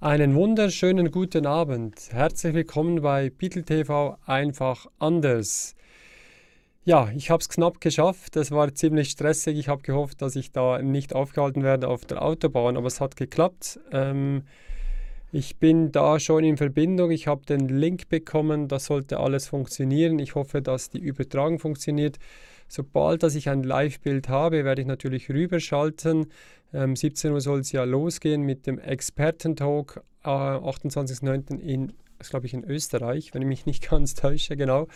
Einen wunderschönen guten Abend. Herzlich willkommen bei Beatle TV einfach anders. Ja, ich habe es knapp geschafft. Es war ziemlich stressig. Ich habe gehofft, dass ich da nicht aufgehalten werde auf der Autobahn, aber es hat geklappt. Ähm, ich bin da schon in Verbindung. Ich habe den Link bekommen. Das sollte alles funktionieren. Ich hoffe, dass die Übertragung funktioniert. Sobald dass ich ein Live-Bild habe, werde ich natürlich rüberschalten. Ähm, 17 Uhr soll es ja losgehen mit dem Expertentalk, äh, 28.09. in, glaube ich, in Österreich, wenn ich mich nicht ganz täusche, genau.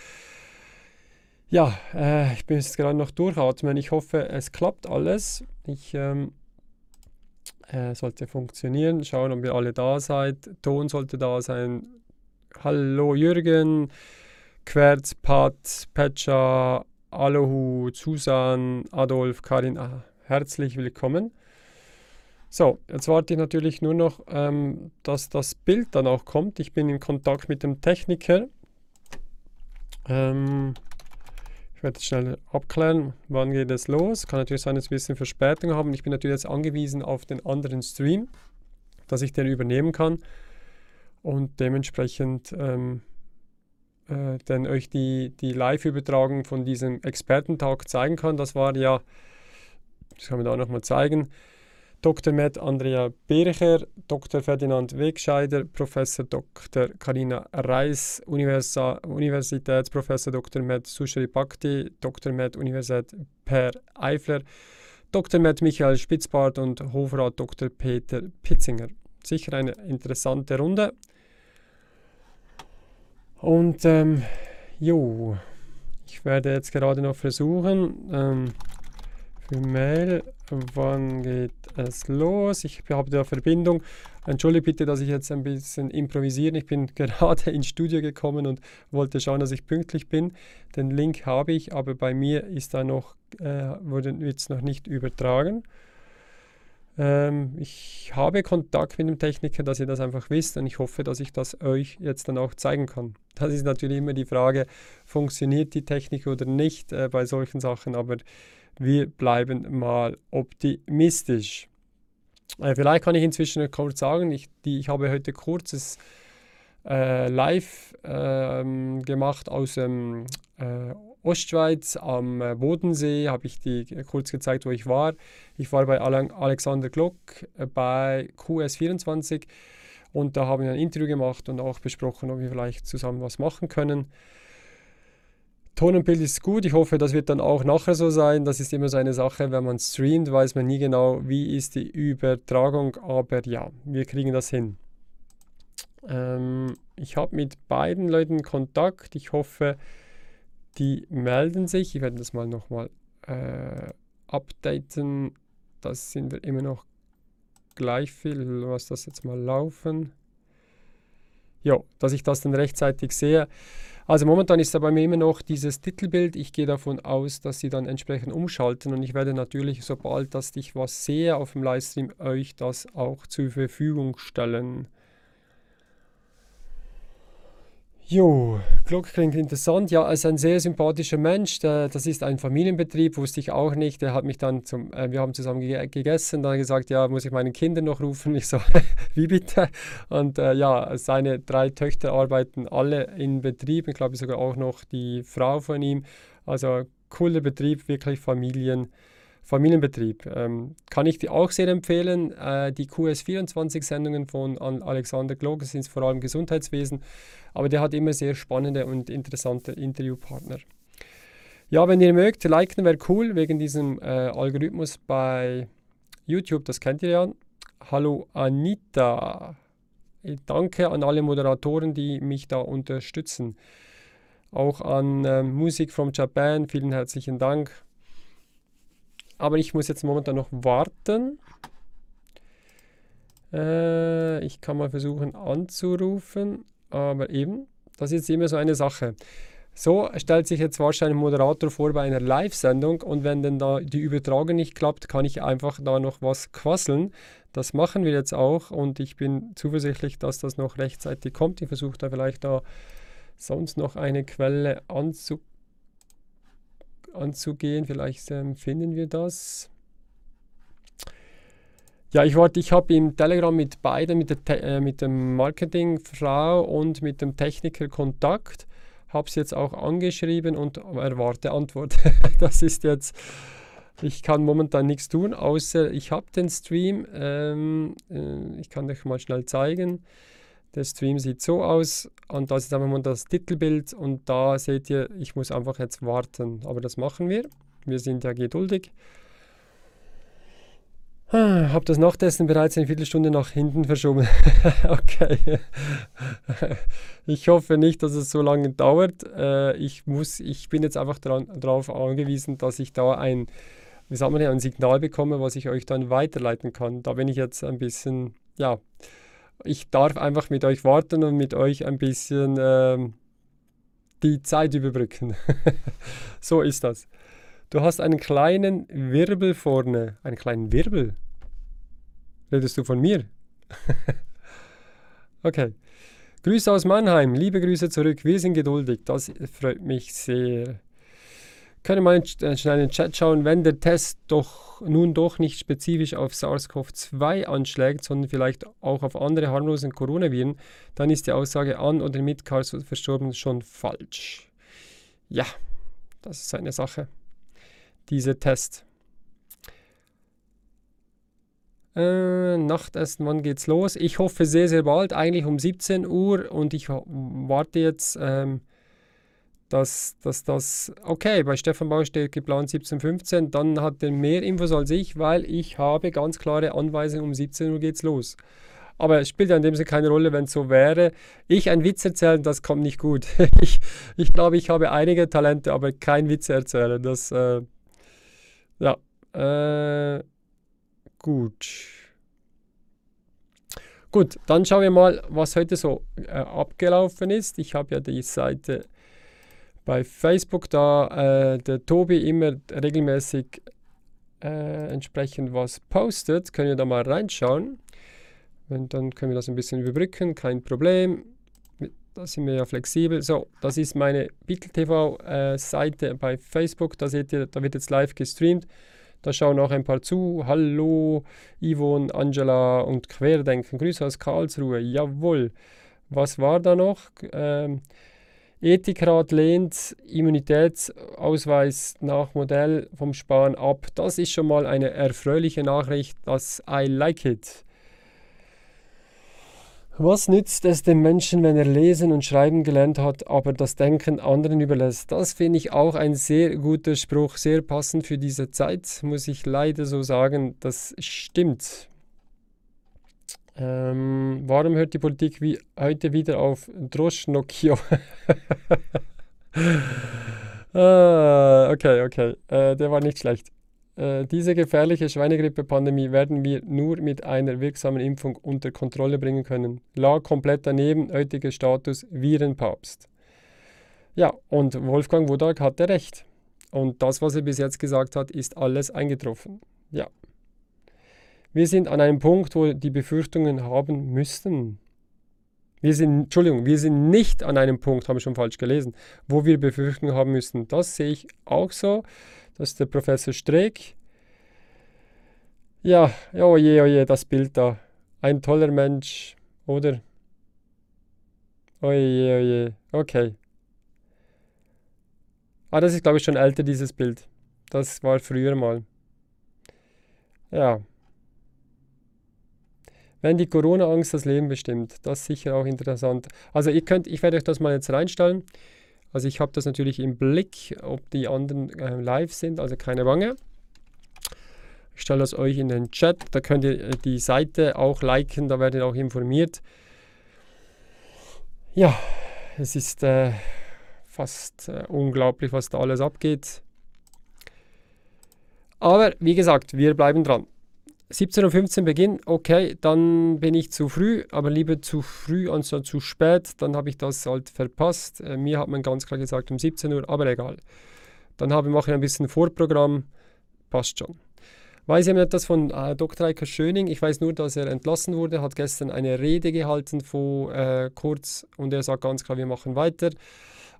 Ja, äh, ich bin jetzt gerade noch durchatmen. Ich hoffe, es klappt alles. Ich ähm, äh, sollte funktionieren. Schauen, ob ihr alle da seid. Ton sollte da sein. Hallo Jürgen, Querz, Pat, Pecha, Alohu, Susan, Adolf, Karin, ah, herzlich willkommen. So, jetzt warte ich natürlich nur noch, ähm, dass das Bild dann auch kommt. Ich bin in Kontakt mit dem Techniker. Ähm, ich werde schnell abklären, wann geht es los. Kann natürlich sein, dass wir ein bisschen Verspätung haben. Ich bin natürlich jetzt angewiesen auf den anderen Stream, dass ich den übernehmen kann und dementsprechend ähm, äh, dann euch die, die Live-Übertragung von diesem Expertentag zeigen kann. Das war ja, das kann man da nochmal zeigen, Dr. Med Andrea Bircher, Dr. Ferdinand Wegscheider, Professor Dr. Karina Reis, Universi Universitätsprofessor Dr. Med Sushri Bhakti, Dr. Med Universität Per Eifler, Dr. Med Michael Spitzbart und Hofrat Dr. Peter Pitzinger. Sicher eine interessante Runde. Und ähm, jo, ich werde jetzt gerade noch versuchen, ähm, für Mail, wann geht es los? Ich habe da Verbindung. Entschuldige bitte, dass ich jetzt ein bisschen improvisiere. Ich bin gerade ins Studio gekommen und wollte schauen, dass ich pünktlich bin. Den Link habe ich, aber bei mir ist da noch, äh, wird es noch nicht übertragen. Ähm, ich habe Kontakt mit dem Techniker, dass ihr das einfach wisst und ich hoffe, dass ich das euch jetzt dann auch zeigen kann. Das ist natürlich immer die Frage, funktioniert die Technik oder nicht äh, bei solchen Sachen, aber wir bleiben mal optimistisch. Äh, vielleicht kann ich inzwischen kurz sagen, ich, die, ich habe heute kurzes äh, Live ähm, gemacht aus dem äh, Ostschweiz am äh, Bodensee, habe ich die kurz gezeigt, wo ich war. Ich war bei Alexander Glock äh, bei QS24 und da haben wir ein Interview gemacht und auch besprochen, ob wir vielleicht zusammen was machen können. Ton und Bild ist gut. Ich hoffe, das wird dann auch nachher so sein. Das ist immer so eine Sache, wenn man streamt, weiß man nie genau, wie ist die Übertragung. Aber ja, wir kriegen das hin. Ähm, ich habe mit beiden Leuten Kontakt. Ich hoffe, die melden sich. Ich werde das mal nochmal äh, updaten. Das sind wir immer noch gleich viel. Lass das jetzt mal laufen. Ja, dass ich das dann rechtzeitig sehe. Also momentan ist da bei mir immer noch dieses Titelbild. Ich gehe davon aus, dass sie dann entsprechend umschalten und ich werde natürlich, sobald dass ich was sehe auf dem Livestream, euch das auch zur Verfügung stellen. Jo, Glock klingt interessant. Ja, er ist ein sehr sympathischer Mensch. Das ist ein Familienbetrieb, wusste ich auch nicht. Der hat mich dann zum, äh, wir haben zusammen ge gegessen, dann gesagt, ja, muss ich meinen Kindern noch rufen? Ich so, wie bitte? Und äh, ja, seine drei Töchter arbeiten alle in Betrieb. Ich glaube sogar auch noch die Frau von ihm. Also cooler Betrieb, wirklich Familien. Familienbetrieb. Ähm, kann ich dir auch sehr empfehlen. Äh, die QS24-Sendungen von Alexander Glog sind vor allem Gesundheitswesen, aber der hat immer sehr spannende und interessante Interviewpartner. Ja, wenn ihr mögt, liken wäre cool, wegen diesem äh, Algorithmus bei YouTube, das kennt ihr ja. Hallo Anita. Danke an alle Moderatoren, die mich da unterstützen. Auch an äh, Musik from Japan, vielen herzlichen Dank. Aber ich muss jetzt momentan noch warten. Äh, ich kann mal versuchen anzurufen, aber eben, das ist immer so eine Sache. So stellt sich jetzt wahrscheinlich ein Moderator vor bei einer Live-Sendung und wenn dann da die Übertragung nicht klappt, kann ich einfach da noch was quasseln. Das machen wir jetzt auch und ich bin zuversichtlich, dass das noch rechtzeitig kommt. Ich versuche da vielleicht da sonst noch eine Quelle anzugucken anzugehen. Vielleicht ähm, finden wir das. Ja, ich warte, ich habe im Telegram mit beiden, mit der, äh, mit dem Marketingfrau und mit dem Techniker Kontakt. Habe es jetzt auch angeschrieben und erwarte Antwort. das ist jetzt, ich kann momentan nichts tun, außer ich habe den Stream. Ähm, äh, ich kann euch mal schnell zeigen. Der Stream sieht so aus und das ist einfach mal das Titelbild und da seht ihr, ich muss einfach jetzt warten. Aber das machen wir. Wir sind ja geduldig. Habe das Nachtessen bereits eine Viertelstunde nach hinten verschoben. okay. ich hoffe nicht, dass es so lange dauert. Äh, ich, muss, ich bin jetzt einfach darauf angewiesen, dass ich da ein, wie sagt man, ein Signal bekomme, was ich euch dann weiterleiten kann. Da bin ich jetzt ein bisschen, ja, ich darf einfach mit euch warten und mit euch ein bisschen äh, die Zeit überbrücken. so ist das. Du hast einen kleinen Wirbel vorne. Einen kleinen Wirbel? Redest du von mir? okay. Grüße aus Mannheim. Liebe Grüße zurück. Wir sind geduldig. Das freut mich sehr. Können mal schnell in den Chat schauen, wenn der Test doch nun doch nicht spezifisch auf SARS-CoV-2 anschlägt, sondern vielleicht auch auf andere harmlosen Coronaviren, dann ist die Aussage an oder mit Karls verstorben schon falsch. Ja, das ist eine Sache dieser Test. Äh, Nachtessen, wann geht's los? Ich hoffe sehr, sehr bald, eigentlich um 17 Uhr und ich warte jetzt, ähm, dass, dass das, okay, bei Stefan Bau steht geplant 17.15 dann hat er mehr Infos als ich, weil ich habe ganz klare Anweisungen, um 17 Uhr geht's los. Aber es spielt ja in dem Sinne keine Rolle, wenn es so wäre. Ich ein Witz erzählen, das kommt nicht gut. ich, ich glaube, ich habe einige Talente, aber kein Witz erzählen. Das, äh, ja, äh, gut. Gut, dann schauen wir mal, was heute so äh, abgelaufen ist. Ich habe ja die Seite bei Facebook, da äh, der Tobi immer regelmäßig äh, entsprechend was postet. Können wir da mal reinschauen. Und dann können wir das ein bisschen überbrücken, kein Problem. Da sind wir ja flexibel. So, das ist meine TV äh, bei Facebook. Da seht ihr, da wird jetzt live gestreamt. Da schauen auch ein paar zu. Hallo, Yvonne, Angela und Querdenken. Grüße aus Karlsruhe. Jawohl. Was war da noch? Ähm, Ethikrat lehnt Immunitätsausweis nach Modell vom Spahn ab. Das ist schon mal eine erfreuliche Nachricht. Das I like it. Was nützt es dem Menschen, wenn er lesen und schreiben gelernt hat, aber das Denken anderen überlässt? Das finde ich auch ein sehr guter Spruch, sehr passend für diese Zeit, muss ich leider so sagen. Das stimmt. Ähm, warum hört die Politik wie heute wieder auf Droschnokio? ah, okay, okay. Äh, der war nicht schlecht. Äh, diese gefährliche Schweinegrippe-Pandemie werden wir nur mit einer wirksamen Impfung unter Kontrolle bringen können. Lag komplett daneben, heutiger Status Virenpapst. Ja, und Wolfgang Wodak hatte recht. Und das, was er bis jetzt gesagt hat, ist alles eingetroffen. Ja. Wir sind an einem Punkt, wo die Befürchtungen haben müssten. Wir sind, Entschuldigung, wir sind nicht an einem Punkt, habe ich schon falsch gelesen, wo wir Befürchtungen haben müssten. Das sehe ich auch so. Das ist der Professor Streeck. Ja, oh je, oh je, das Bild da. Ein toller Mensch, oder? Oh je, oh je. Okay. Ah, das ist, glaube ich, schon älter, dieses Bild. Das war früher mal. Ja. Wenn die Corona-Angst das Leben bestimmt, das ist sicher auch interessant. Also ihr könnt, ich werde euch das mal jetzt reinstellen. Also ich habe das natürlich im Blick, ob die anderen äh, live sind, also keine Bange. Ich stelle das euch in den Chat, da könnt ihr äh, die Seite auch liken, da werdet ihr auch informiert. Ja, es ist äh, fast äh, unglaublich, was da alles abgeht. Aber wie gesagt, wir bleiben dran. 17.15 Uhr Beginn, okay, dann bin ich zu früh, aber lieber zu früh anstatt zu spät, dann habe ich das halt verpasst. Äh, mir hat man ganz klar gesagt um 17 Uhr, aber egal. Dann habe, ich ein bisschen Vorprogramm, passt schon. Weiß jemand etwas von äh, Dr. Eike Schöning? Ich weiß nur, dass er entlassen wurde, hat gestern eine Rede gehalten vor äh, kurz und er sagt ganz klar, wir machen weiter.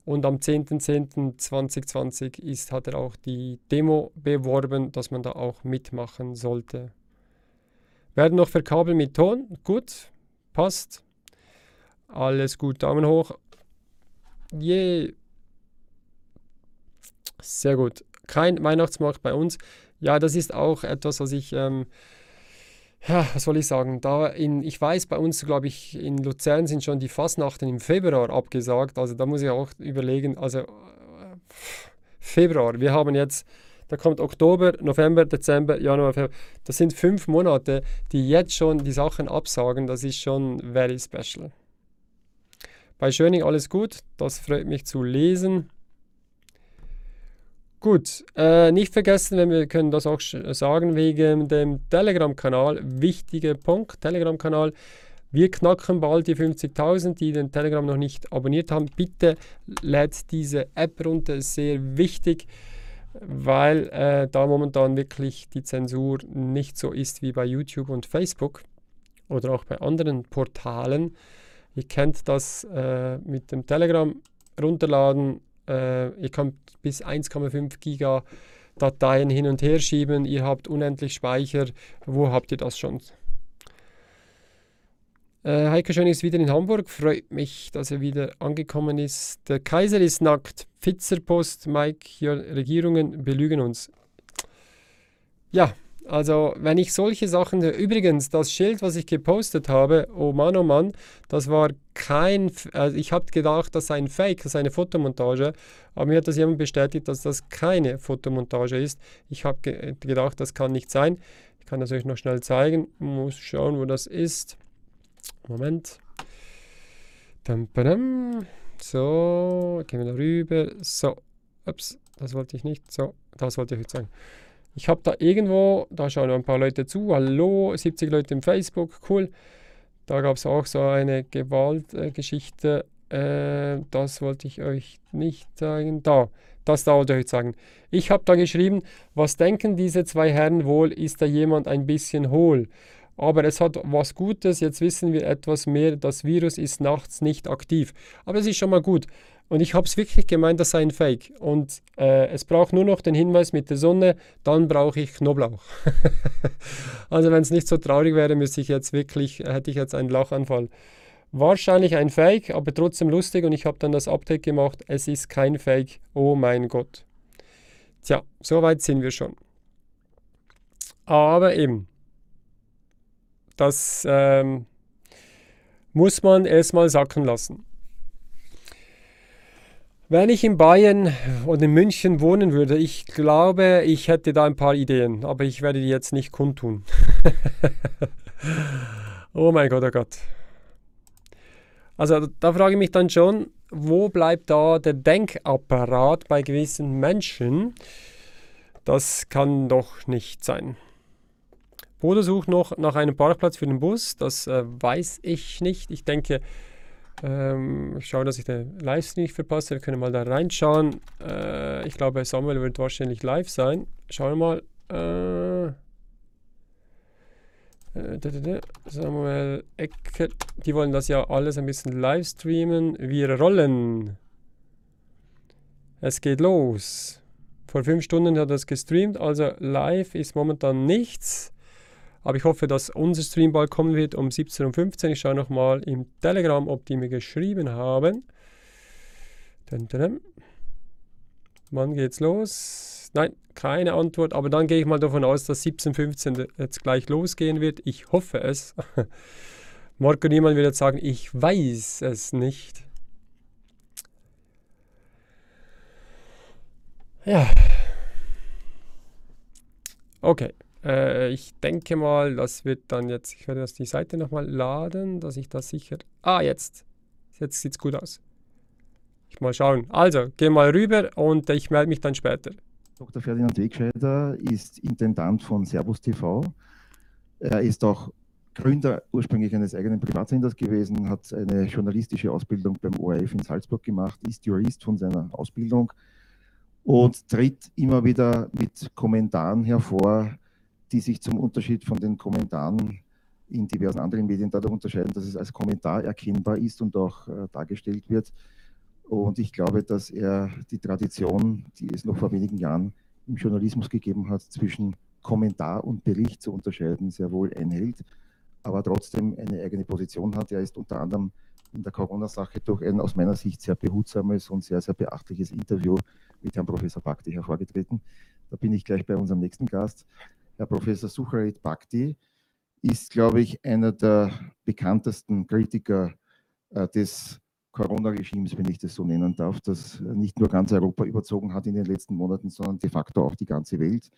Und am 10.10.2020 ist, hat er auch die Demo beworben, dass man da auch mitmachen sollte. Werden noch verkabelt mit Ton. Gut, passt. Alles gut, Daumen hoch. Yeah. Sehr gut. Kein Weihnachtsmarkt bei uns. Ja, das ist auch etwas, was ich, ähm, ja, was soll ich sagen? Da in, ich weiß, bei uns, glaube ich, in Luzern sind schon die Fastnachten im Februar abgesagt. Also da muss ich auch überlegen, also äh, Februar, wir haben jetzt, da kommt Oktober, November, Dezember, Januar, Februar. Das sind fünf Monate, die jetzt schon die Sachen absagen. Das ist schon very special. Bei Schöning alles gut, das freut mich zu lesen. Gut, äh, nicht vergessen, wenn wir können das auch sagen, wegen dem Telegram-Kanal, wichtiger Punkt, Telegram-Kanal, wir knacken bald die 50.000, die den Telegram noch nicht abonniert haben. Bitte lädt diese App runter, ist sehr wichtig, weil äh, da momentan wirklich die Zensur nicht so ist wie bei YouTube und Facebook oder auch bei anderen Portalen. Ihr kennt das äh, mit dem Telegram runterladen. Äh, ihr könnt bis 1,5 Giga Dateien hin und her schieben. Ihr habt unendlich Speicher. Wo habt ihr das schon? Äh, Heike Schön ist wieder in Hamburg. Freut mich, dass er wieder angekommen ist. Der Kaiser ist nackt. Pfitzerpost, Mike, hier Regierungen belügen uns. Ja, also, wenn ich solche Sachen, übrigens, das Schild, was ich gepostet habe, oh Mann, oh Mann, das war kein, also ich habe gedacht, das sei ein Fake, das sei eine Fotomontage, aber mir hat das jemand bestätigt, dass das keine Fotomontage ist. Ich habe ge gedacht, das kann nicht sein. Ich kann das euch noch schnell zeigen, muss schauen, wo das ist. Moment. So, gehen wir da rüber. So, ups, das wollte ich nicht. So, das wollte ich jetzt sagen. Ich habe da irgendwo, da schauen ein paar Leute zu, hallo, 70 Leute im Facebook, cool. Da gab es auch so eine Gewaltgeschichte, äh, das wollte ich euch nicht zeigen. Da, das da wollte ich euch sagen. Ich habe da geschrieben, was denken diese zwei Herren wohl, ist da jemand ein bisschen hohl? Aber es hat was Gutes, jetzt wissen wir etwas mehr, das Virus ist nachts nicht aktiv. Aber es ist schon mal gut. Und ich habe es wirklich gemeint, das sei ein Fake. Und äh, es braucht nur noch den Hinweis mit der Sonne, dann brauche ich Knoblauch. also wenn es nicht so traurig wäre, müsste ich jetzt wirklich, hätte ich jetzt einen Lachanfall. Wahrscheinlich ein Fake, aber trotzdem lustig und ich habe dann das Update gemacht. Es ist kein Fake. Oh mein Gott. Tja, so weit sind wir schon. Aber eben, das ähm, muss man erstmal sacken lassen. Wenn ich in Bayern oder in München wohnen würde, ich glaube, ich hätte da ein paar Ideen, aber ich werde die jetzt nicht kundtun. oh mein Gott, oh Gott. Also da frage ich mich dann schon, wo bleibt da der Denkapparat bei gewissen Menschen? Das kann doch nicht sein. Bruder sucht noch nach einem Parkplatz für den Bus. Das äh, weiß ich nicht. Ich denke, ähm, ich schaue, dass ich den Livestream nicht verpasse. Wir können mal da reinschauen. Äh, ich glaube, Samuel wird wahrscheinlich live sein. Schauen wir mal. Äh, äh, Samuel Ecker. Die wollen das ja alles ein bisschen live streamen. Wir rollen. Es geht los. Vor fünf Stunden hat er es gestreamt, also live ist momentan nichts. Aber ich hoffe, dass unser Stream bald kommen wird um 17.15 Uhr. Ich schaue nochmal im Telegram, ob die mir geschrieben haben. Dun, dun, dun. Wann geht's los? Nein, keine Antwort. Aber dann gehe ich mal davon aus, dass 17.15 Uhr jetzt gleich losgehen wird. Ich hoffe es. Marco Niemann wird jetzt sagen, ich weiß es nicht. Ja. Okay. Äh, ich denke mal, das wird dann jetzt, ich werde das die Seite nochmal laden, dass ich das sicher. Ah, jetzt. Jetzt sieht es gut aus. Ich mal schauen. Also, geh mal rüber und ich melde mich dann später. Dr. Ferdinand Wegscheider ist Intendant von Servus TV. Er ist auch Gründer ursprünglich eines eigenen Privatsenders gewesen, hat eine journalistische Ausbildung beim ORF in Salzburg gemacht, ist Jurist von seiner Ausbildung und tritt immer wieder mit Kommentaren hervor, die sich zum Unterschied von den Kommentaren in diversen anderen Medien dadurch unterscheiden, dass es als Kommentar erkennbar ist und auch äh, dargestellt wird. Und ich glaube, dass er die Tradition, die es noch vor wenigen Jahren im Journalismus gegeben hat, zwischen Kommentar und Bericht zu unterscheiden, sehr wohl einhält, aber trotzdem eine eigene Position hat. Er ist unter anderem in der Corona-Sache durch ein aus meiner Sicht sehr behutsames und sehr, sehr beachtliches Interview mit Herrn Professor Bhakti hervorgetreten. Da bin ich gleich bei unserem nächsten Gast. Herr Professor Sucharit Bhakti ist, glaube ich, einer der bekanntesten Kritiker äh, des Corona-Regimes, wenn ich das so nennen darf, das nicht nur ganz Europa überzogen hat in den letzten Monaten, sondern de facto auch die ganze Welt.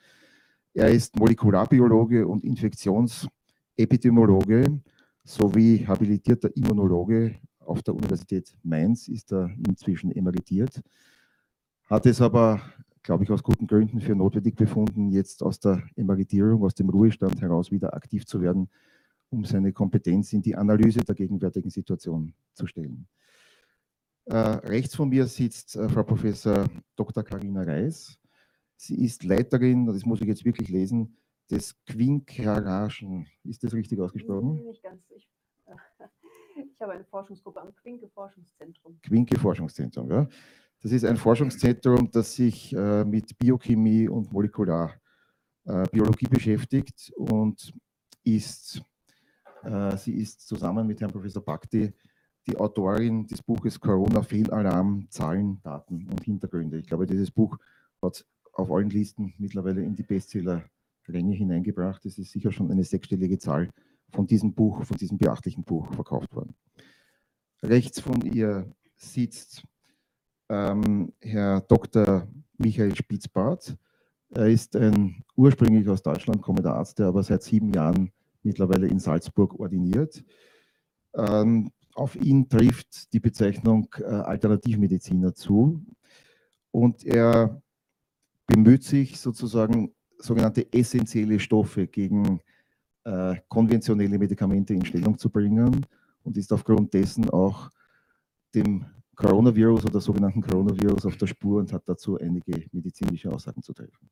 Er ist Molekularbiologe und Infektionsepidemiologe sowie habilitierter Immunologe auf der Universität Mainz, ist er inzwischen emeritiert, hat es aber, glaube ich, aus guten Gründen für notwendig befunden, jetzt aus der Emeritierung, aus dem Ruhestand heraus wieder aktiv zu werden, um seine Kompetenz in die Analyse der gegenwärtigen Situation zu stellen. Äh, rechts von mir sitzt äh, Frau Professor Dr. Karina Reis. Sie ist Leiterin, das muss ich jetzt wirklich lesen, des Quinkeraschen. Ist das richtig ausgesprochen? Nicht ganz. Ich, äh, ich habe eine Forschungsgruppe am Quinke Forschungszentrum. Quinke Forschungszentrum, ja. Das ist ein Forschungszentrum, das sich äh, mit Biochemie und Molekularbiologie äh, beschäftigt und ist, äh, sie ist zusammen mit Herrn Professor Bhakti die Autorin des Buches Corona Fehlalarm, Zahlen, Daten und Hintergründe. Ich glaube, dieses Buch hat auf allen Listen mittlerweile in die Bestseller-Ränge hineingebracht. Es ist sicher schon eine sechsstellige Zahl von diesem Buch, von diesem beachtlichen Buch verkauft worden. Rechts von ihr sitzt ähm, Herr Dr. Michael Spitzbart. Er ist ein ursprünglich aus Deutschland kommender Arzt, der aber seit sieben Jahren mittlerweile in Salzburg ordiniert. Ähm, auf ihn trifft die Bezeichnung äh, Alternativmediziner zu und er bemüht sich sozusagen sogenannte essentielle Stoffe gegen äh, konventionelle Medikamente in Stellung zu bringen und ist aufgrund dessen auch dem Coronavirus oder sogenannten Coronavirus auf der Spur und hat dazu einige medizinische Aussagen zu treffen.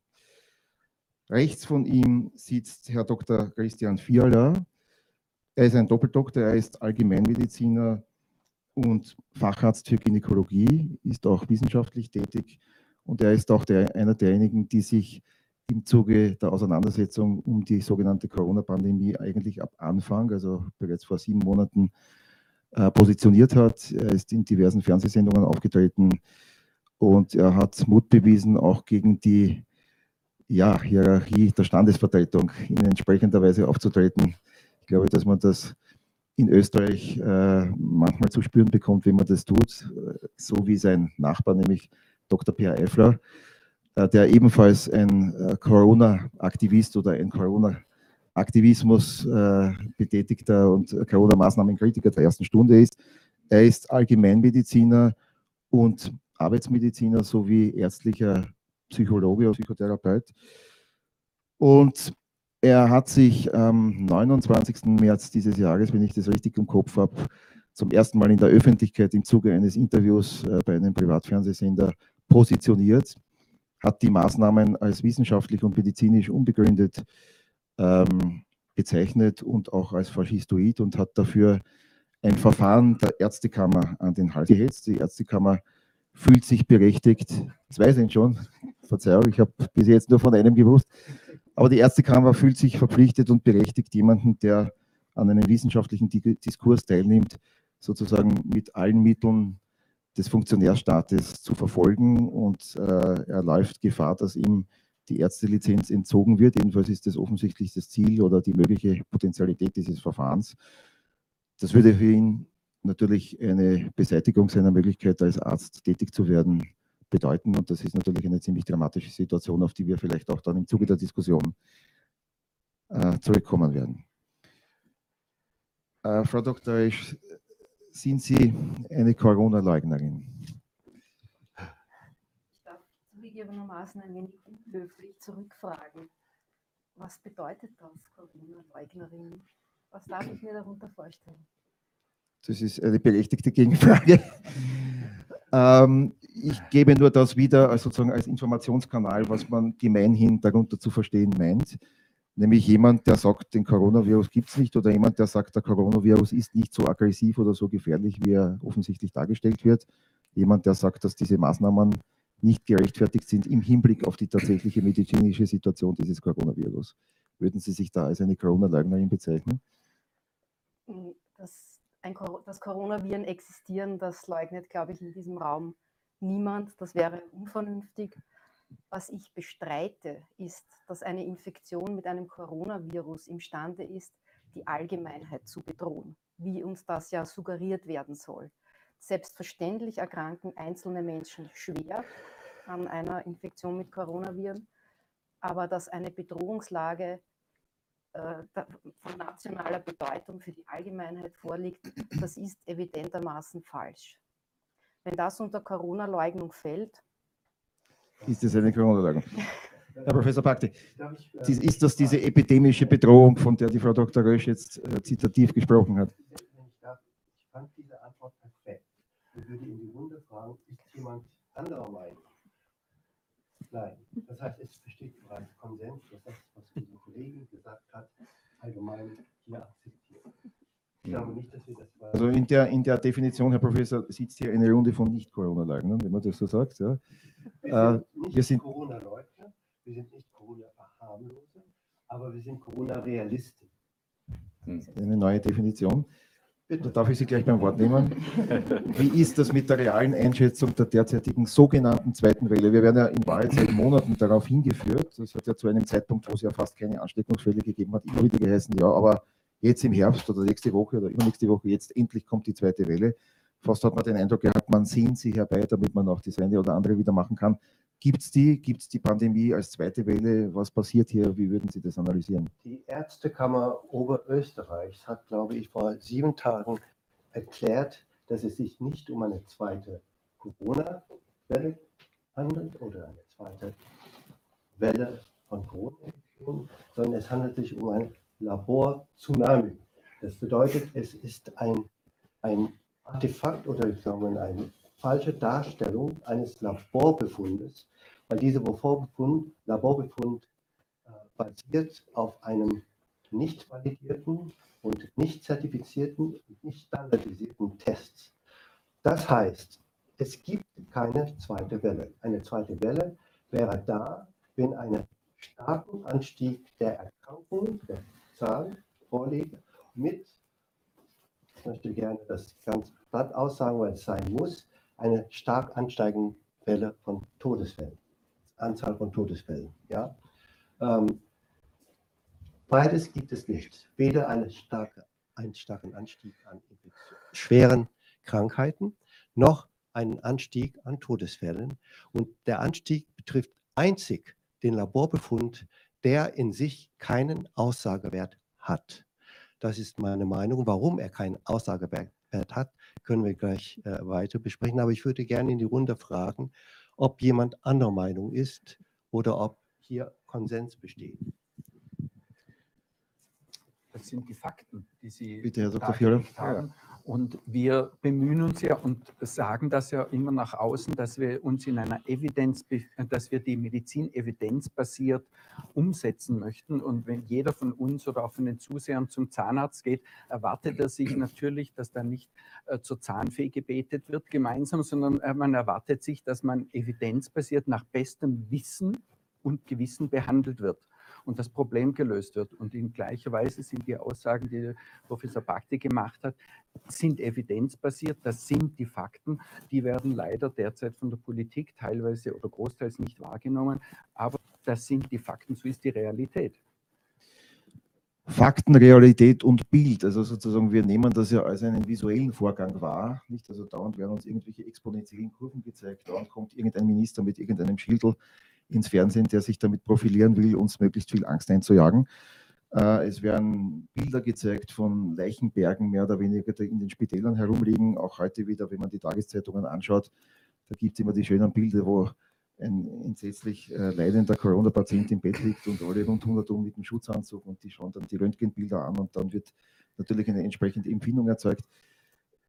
Rechts von ihm sitzt Herr Dr. Christian Fiala. Er ist ein Doppeldoktor, er ist Allgemeinmediziner und Facharzt für Gynäkologie, ist auch wissenschaftlich tätig und er ist auch der, einer derjenigen, die sich im Zuge der Auseinandersetzung um die sogenannte Corona-Pandemie eigentlich ab Anfang, also bereits vor sieben Monaten, positioniert hat. Er ist in diversen Fernsehsendungen aufgetreten und er hat Mut bewiesen, auch gegen die ja, Hierarchie der Standesvertretung in entsprechender Weise aufzutreten. Ich glaube, dass man das in Österreich äh, manchmal zu spüren bekommt, wenn man das tut, so wie sein Nachbar, nämlich Dr. Pierre Eifler, äh, der ebenfalls ein äh, Corona-Aktivist oder ein Corona-Aktivismus äh, betätigter und Corona-Maßnahmenkritiker der ersten Stunde ist. Er ist Allgemeinmediziner und Arbeitsmediziner sowie ärztlicher Psychologe und Psychotherapeut. Und er hat sich am 29. März dieses Jahres, wenn ich das richtig im Kopf habe, zum ersten Mal in der Öffentlichkeit im Zuge eines Interviews äh, bei einem Privatfernsehsender positioniert, hat die Maßnahmen als wissenschaftlich und medizinisch unbegründet ähm, bezeichnet und auch als faschistoid und hat dafür ein Verfahren der Ärztekammer an den Hals gehetzt. Die Ärztekammer fühlt sich berechtigt, das weiß ich schon, Verzeihung, ich habe bis jetzt nur von einem gewusst, aber die Ärztekammer fühlt sich verpflichtet und berechtigt, jemanden, der an einem wissenschaftlichen Diskurs teilnimmt, sozusagen mit allen Mitteln des Funktionärstaates zu verfolgen. Und äh, er läuft Gefahr, dass ihm die Ärztelizenz entzogen wird. Jedenfalls ist das offensichtlich das Ziel oder die mögliche Potentialität dieses Verfahrens. Das würde für ihn natürlich eine Beseitigung seiner Möglichkeit als Arzt tätig zu werden bedeuten und das ist natürlich eine ziemlich dramatische Situation, auf die wir vielleicht auch dann im Zuge der Diskussion äh, zurückkommen werden. Äh, Frau Dr. Esch, sind Sie eine Corona-Leugnerin? Zugegebenermaßen ein wenig unhöflich zurückfragen. Was bedeutet das, Corona-Leugnerin? Was darf ich mir darunter vorstellen? Das ist eine berechtigte Gegenfrage. ähm, ich gebe nur das wieder als sozusagen als Informationskanal, was man gemeinhin darunter zu verstehen meint. Nämlich jemand, der sagt, den Coronavirus gibt es nicht oder jemand, der sagt, der Coronavirus ist nicht so aggressiv oder so gefährlich, wie er offensichtlich dargestellt wird. Jemand, der sagt, dass diese Maßnahmen, nicht gerechtfertigt sind im Hinblick auf die tatsächliche medizinische Situation dieses Coronavirus. Würden Sie sich da als eine Corona-Leugnerin bezeichnen? Das, ein, dass Coronaviren existieren, das leugnet, glaube ich, in diesem Raum niemand. Das wäre unvernünftig. Was ich bestreite, ist, dass eine Infektion mit einem Coronavirus imstande ist, die Allgemeinheit zu bedrohen, wie uns das ja suggeriert werden soll. Selbstverständlich erkranken einzelne Menschen schwer an einer Infektion mit Coronaviren, aber dass eine Bedrohungslage äh, von nationaler Bedeutung für die Allgemeinheit vorliegt, das ist evidentermaßen falsch. Wenn das unter Corona-Leugnung fällt, ist das eine Corona-Leugnung? Herr Professor Bakti, ist das diese epidemische Bedrohung, von der die Frau Dr. Rösch jetzt äh, zitativ gesprochen hat? Ich fand diese Ich würde in die Runde fragen, ist jemand anderer Meinung? Nein. Das heißt, es besteht bereits Konsens, dass das, was unsere Kollegin gesagt hat, allgemein hier akzeptiert. Ich glaube nicht, dass wir das. Also in der, in der Definition, Herr Professor, sitzt hier eine Runde von Nicht-Corona-Leugnern, wenn man das so sagt. Ja. Wir sind äh, nicht wir sind Corona-Leugner, wir sind nicht Corona-Verharmloser, aber wir sind Corona-Realisten. Eine neue Definition. Da darf ich Sie gleich beim Wort nehmen. Wie ist das mit der realen Einschätzung der derzeitigen sogenannten zweiten Welle? Wir werden ja in Wahrheit seit Monaten darauf hingeführt. Das hat ja zu einem Zeitpunkt, wo es ja fast keine Ansteckungsfälle gegeben hat, immer wieder geheißen, ja, aber jetzt im Herbst oder nächste Woche oder übernächste Woche, jetzt endlich kommt die zweite Welle. Fast hat man den Eindruck gehabt, man sehnt sie herbei, damit man auch das eine oder andere wieder machen kann. Gibt es die? Gibt es die Pandemie als zweite Welle? Was passiert hier? Wie würden Sie das analysieren? Die Ärztekammer Oberösterreichs hat, glaube ich, vor sieben Tagen erklärt, dass es sich nicht um eine zweite Corona-Welle handelt oder eine zweite Welle von Corona, sondern es handelt sich um ein Labor-Tsunami. Das bedeutet, es ist ein, ein Artefakt oder sagen wir, eine falsche Darstellung eines Laborbefundes, weil dieser Laborbefund, Laborbefund äh, basiert auf einem nicht validierten und nicht zertifizierten und nicht standardisierten Tests. Das heißt, es gibt keine zweite Welle. Eine zweite Welle wäre da, wenn ein starken Anstieg der Erkrankungen, der Zahlen vorliegt, mit, ich möchte gerne das ganz platt aussagen, weil es sein muss, eine stark ansteigende Welle von Todesfällen, Anzahl von Todesfällen. Ja? Ähm, beides gibt es nicht. Weder eine starke, einen starken Anstieg an schweren Krankheiten, noch einen Anstieg an Todesfällen. Und der Anstieg betrifft einzig den Laborbefund, der in sich keinen Aussagewert hat. Das ist meine Meinung. Warum er keinen Aussagewert hat, können wir gleich äh, weiter besprechen. Aber ich würde gerne in die Runde fragen, ob jemand anderer Meinung ist oder ob hier Konsens besteht. Das sind die Fakten, die Sie Bitte, Herr Dr. haben. Und wir bemühen uns ja und sagen das ja immer nach außen, dass wir uns in einer Evidenz, dass wir die Medizin evidenzbasiert umsetzen möchten. Und wenn jeder von uns oder auch von den Zusehern zum Zahnarzt geht, erwartet er sich natürlich, dass da nicht äh, zur Zahnfee gebetet wird gemeinsam, sondern äh, man erwartet sich, dass man evidenzbasiert nach bestem Wissen und Gewissen behandelt wird und das Problem gelöst wird. Und in gleicher Weise sind die Aussagen, die Professor Bakti gemacht hat, sind evidenzbasiert, das sind die Fakten, die werden leider derzeit von der Politik teilweise oder großteils nicht wahrgenommen, aber das sind die Fakten, so ist die Realität. Fakten, Realität und Bild. Also sozusagen, wir nehmen das ja als einen visuellen Vorgang wahr. Nicht? Also dauernd werden uns irgendwelche exponentiellen Kurven gezeigt, dauernd kommt irgendein Minister mit irgendeinem Schildel ins Fernsehen, der sich damit profilieren will, uns möglichst viel Angst einzujagen. Äh, es werden Bilder gezeigt von Leichenbergen, mehr oder weniger, die in den Spitälern herumliegen. Auch heute wieder, wenn man die Tageszeitungen anschaut, da gibt es immer die schönen Bilder, wo ein entsetzlich äh, leidender Corona-Patient im Bett liegt und alle rund 100 um mit dem Schutzanzug und die schauen dann die Röntgenbilder an und dann wird natürlich eine entsprechende Empfindung erzeugt.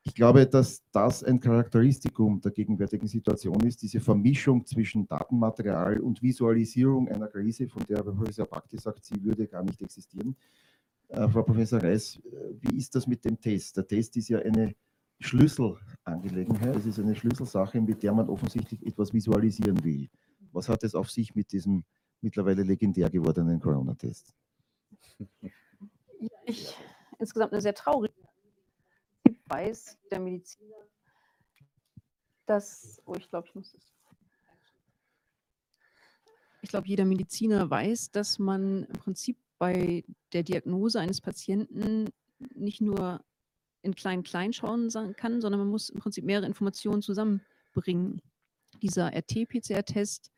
Ich glaube, dass das ein Charakteristikum der gegenwärtigen Situation ist, diese Vermischung zwischen Datenmaterial und Visualisierung einer Krise, von der Professor Bakti sagt, sie würde gar nicht existieren. Äh, Frau Professor Reis, äh, wie ist das mit dem Test? Der Test ist ja eine Schlüssel, Angelegenheit. Es ist eine Schlüsselsache, mit der man offensichtlich etwas visualisieren will. Was hat es auf sich mit diesem mittlerweile legendär gewordenen Corona-Test? Ich insgesamt eine sehr traurige weiß der Mediziner, dass, oh, ich glaube, ich muss es. Ich glaube, jeder Mediziner weiß, dass man im Prinzip bei der Diagnose eines Patienten nicht nur in klein-klein schauen kann, sondern man muss im Prinzip mehrere Informationen zusammenbringen. Dieser RT-PCR-Test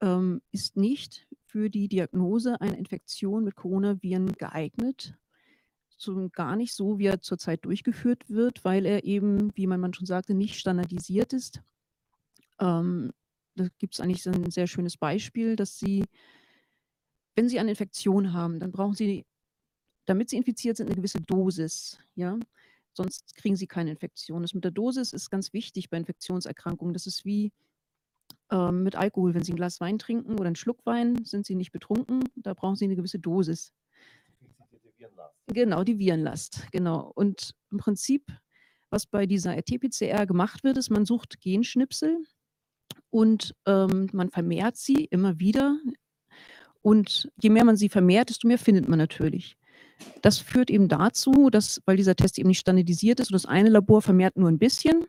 ähm, ist nicht für die Diagnose einer Infektion mit Coronaviren geeignet. So gar nicht so, wie er zurzeit durchgeführt wird, weil er eben, wie man schon sagte, nicht standardisiert ist. Ähm, da gibt es eigentlich ein sehr schönes Beispiel, dass Sie, wenn Sie eine Infektion haben, dann brauchen Sie, damit Sie infiziert sind, eine gewisse Dosis. Ja? Sonst kriegen Sie keine Infektion. Das mit der Dosis ist ganz wichtig bei Infektionserkrankungen. Das ist wie ähm, mit Alkohol. Wenn Sie ein Glas Wein trinken oder einen Schluck Wein, sind Sie nicht betrunken. Da brauchen Sie eine gewisse Dosis. Genau, die Virenlast. Genau. Und im Prinzip, was bei dieser RT-PCR gemacht wird, ist, man sucht Genschnipsel und ähm, man vermehrt sie immer wieder. Und je mehr man sie vermehrt, desto mehr findet man natürlich. Das führt eben dazu, dass, weil dieser Test eben nicht standardisiert ist und das eine Labor vermehrt nur ein bisschen,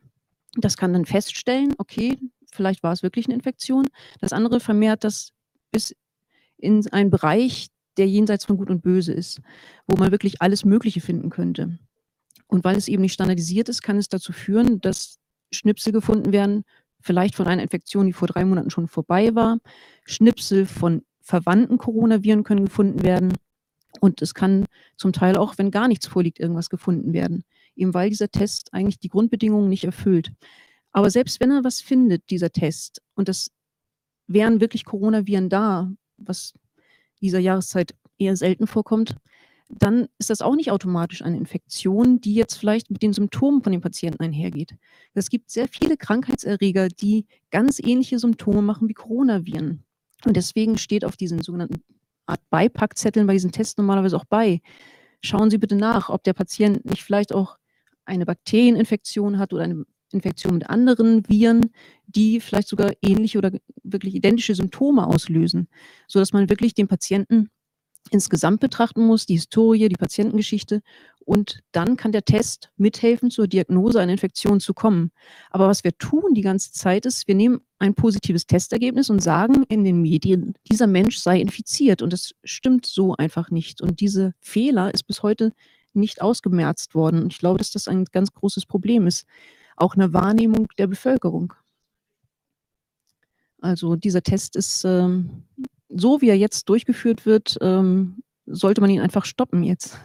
das kann dann feststellen, okay, vielleicht war es wirklich eine Infektion. Das andere vermehrt das bis in einen Bereich, der jenseits von Gut und Böse ist, wo man wirklich alles Mögliche finden könnte. Und weil es eben nicht standardisiert ist, kann es dazu führen, dass Schnipsel gefunden werden, vielleicht von einer Infektion, die vor drei Monaten schon vorbei war. Schnipsel von verwandten Coronaviren können gefunden werden. Und es kann zum Teil auch, wenn gar nichts vorliegt, irgendwas gefunden werden. Eben weil dieser Test eigentlich die Grundbedingungen nicht erfüllt. Aber selbst wenn er was findet, dieser Test, und das wären wirklich Coronaviren da, was dieser Jahreszeit eher selten vorkommt, dann ist das auch nicht automatisch eine Infektion, die jetzt vielleicht mit den Symptomen von den Patienten einhergeht. Es gibt sehr viele Krankheitserreger, die ganz ähnliche Symptome machen wie Coronaviren. Und deswegen steht auf diesen sogenannten Art Beipackzetteln bei diesen Tests normalerweise auch bei. Schauen Sie bitte nach, ob der Patient nicht vielleicht auch eine Bakterieninfektion hat oder eine Infektion mit anderen Viren, die vielleicht sogar ähnliche oder wirklich identische Symptome auslösen, sodass man wirklich den Patienten insgesamt betrachten muss, die Historie, die Patientengeschichte und dann kann der Test mithelfen, zur Diagnose einer Infektion zu kommen. Aber was wir tun die ganze Zeit ist, wir nehmen ein positives Testergebnis und sagen in den Medien, dieser Mensch sei infiziert und das stimmt so einfach nicht. Und diese Fehler ist bis heute nicht ausgemerzt worden. Und ich glaube, dass das ein ganz großes Problem ist auch eine Wahrnehmung der Bevölkerung. Also dieser Test ist ähm, so, wie er jetzt durchgeführt wird, ähm, sollte man ihn einfach stoppen jetzt.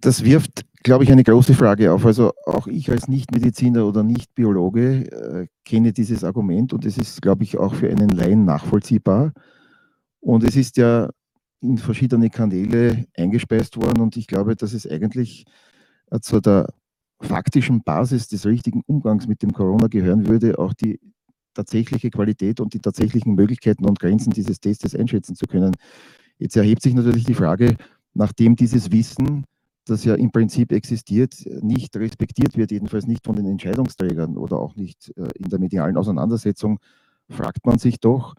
Das wirft, glaube ich, eine große Frage auf. Also auch ich als Nichtmediziner oder Nicht-Biologe äh, kenne dieses Argument und es ist, glaube ich, auch für einen Laien nachvollziehbar. Und es ist ja in verschiedene Kanäle eingespeist worden und ich glaube, dass es eigentlich zu der faktischen Basis des richtigen Umgangs mit dem Corona gehören würde, auch die tatsächliche Qualität und die tatsächlichen Möglichkeiten und Grenzen dieses Testes einschätzen zu können. Jetzt erhebt sich natürlich die Frage, nachdem dieses Wissen, das ja im Prinzip existiert, nicht respektiert wird, jedenfalls nicht von den Entscheidungsträgern oder auch nicht äh, in der medialen Auseinandersetzung, fragt man sich doch,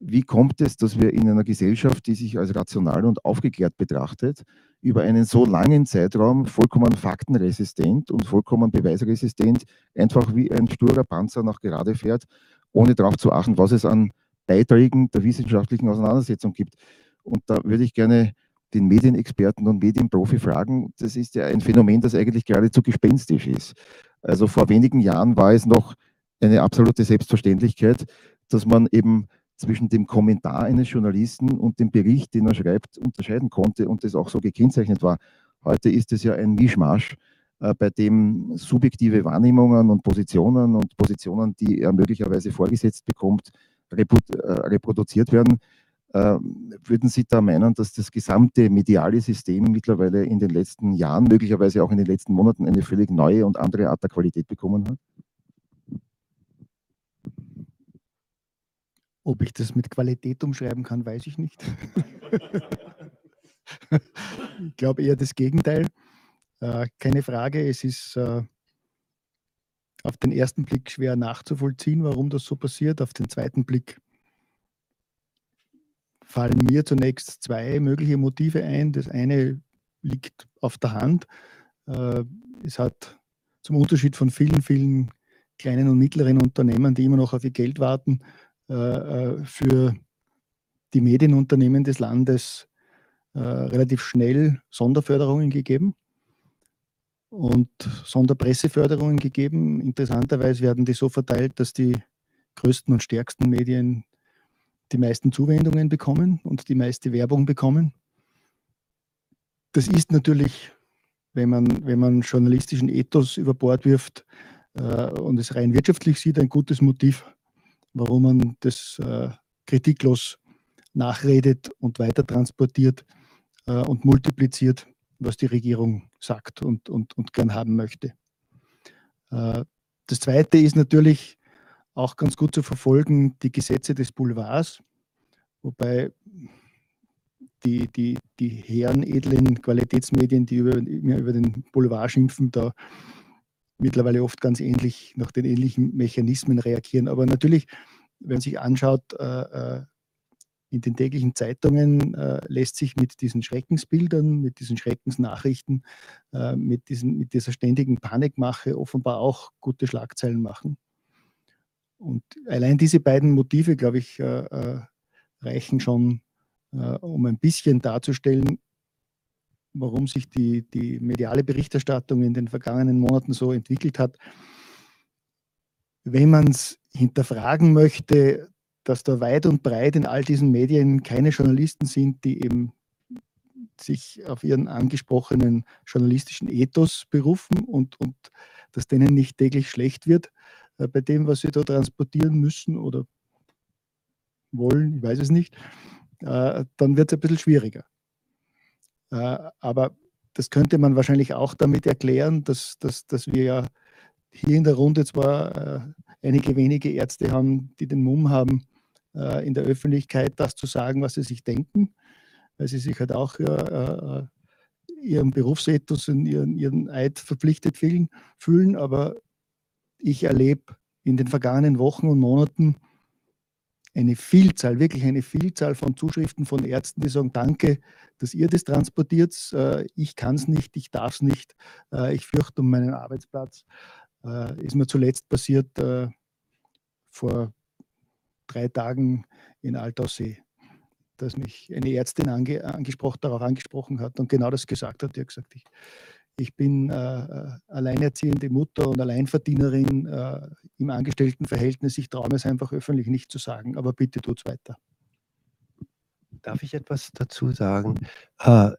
wie kommt es, dass wir in einer Gesellschaft, die sich als rational und aufgeklärt betrachtet, über einen so langen Zeitraum vollkommen faktenresistent und vollkommen beweisresistent einfach wie ein sturer Panzer nach gerade fährt, ohne darauf zu achten, was es an Beiträgen der wissenschaftlichen Auseinandersetzung gibt. Und da würde ich gerne den Medienexperten und Medienprofi fragen, das ist ja ein Phänomen, das eigentlich geradezu gespenstisch ist. Also vor wenigen Jahren war es noch eine absolute Selbstverständlichkeit, dass man eben zwischen dem Kommentar eines Journalisten und dem Bericht, den er schreibt, unterscheiden konnte und das auch so gekennzeichnet war. Heute ist es ja ein Mischmasch, äh, bei dem subjektive Wahrnehmungen und Positionen und Positionen, die er möglicherweise vorgesetzt bekommt, äh, reproduziert werden. Äh, würden Sie da meinen, dass das gesamte mediale System mittlerweile in den letzten Jahren, möglicherweise auch in den letzten Monaten, eine völlig neue und andere Art der Qualität bekommen hat? Ob ich das mit Qualität umschreiben kann, weiß ich nicht. ich glaube eher das Gegenteil. Äh, keine Frage, es ist äh, auf den ersten Blick schwer nachzuvollziehen, warum das so passiert. Auf den zweiten Blick fallen mir zunächst zwei mögliche Motive ein. Das eine liegt auf der Hand. Äh, es hat zum Unterschied von vielen, vielen kleinen und mittleren Unternehmen, die immer noch auf ihr Geld warten, für die Medienunternehmen des Landes relativ schnell Sonderförderungen gegeben und Sonderpresseförderungen gegeben. Interessanterweise werden die so verteilt, dass die größten und stärksten Medien die meisten Zuwendungen bekommen und die meiste Werbung bekommen. Das ist natürlich, wenn man, wenn man journalistischen Ethos über Bord wirft äh, und es rein wirtschaftlich sieht, ein gutes Motiv, warum man das äh, kritiklos nachredet und weiter transportiert äh, und multipliziert was die Regierung sagt und, und, und gern haben möchte. Äh, das Zweite ist natürlich auch ganz gut zu verfolgen, die Gesetze des Boulevards, wobei die, die, die Herren edlen Qualitätsmedien, die über, über den Boulevard schimpfen, da mittlerweile oft ganz ähnlich nach den ähnlichen Mechanismen reagieren. Aber natürlich, wenn man sich anschaut, äh, äh in den täglichen Zeitungen äh, lässt sich mit diesen Schreckensbildern, mit diesen Schreckensnachrichten, mit, diesen, mit dieser ständigen Panikmache offenbar auch gute Schlagzeilen machen. Und allein diese beiden Motive, glaube ich, reichen schon, um ein bisschen darzustellen, warum sich die, die mediale Berichterstattung in den vergangenen Monaten so entwickelt hat. Wenn man es hinterfragen möchte, dass da weit und breit in all diesen Medien keine Journalisten sind, die eben sich auf ihren angesprochenen journalistischen Ethos berufen und, und dass denen nicht täglich schlecht wird äh, bei dem, was sie da transportieren müssen oder wollen, ich weiß es nicht, äh, dann wird es ein bisschen schwieriger. Äh, aber das könnte man wahrscheinlich auch damit erklären, dass, dass, dass wir ja hier in der Runde zwar äh, einige wenige Ärzte haben, die den Mumm haben, äh, in der Öffentlichkeit das zu sagen, was sie sich denken, weil sie sich halt auch ihrem Berufsethos und ihren, ihren Eid verpflichtet fühlen. Aber ich erlebe in den vergangenen Wochen und Monaten eine Vielzahl, wirklich eine Vielzahl von Zuschriften von Ärzten, die sagen, danke, dass ihr das transportiert. Äh, ich kann es nicht, ich darf es nicht, äh, ich fürchte um meinen Arbeitsplatz. Äh, ist mir zuletzt passiert vor drei Tagen in Altaussee, dass mich eine Ärztin ange, angesprochen, darauf angesprochen hat und genau das gesagt hat. Die hat gesagt, ich, ich bin äh, äh, alleinerziehende Mutter und Alleinverdienerin äh, im Angestelltenverhältnis. Ich traue mir es einfach öffentlich nicht zu sagen, aber bitte tut es weiter. Darf ich etwas dazu sagen? Äh,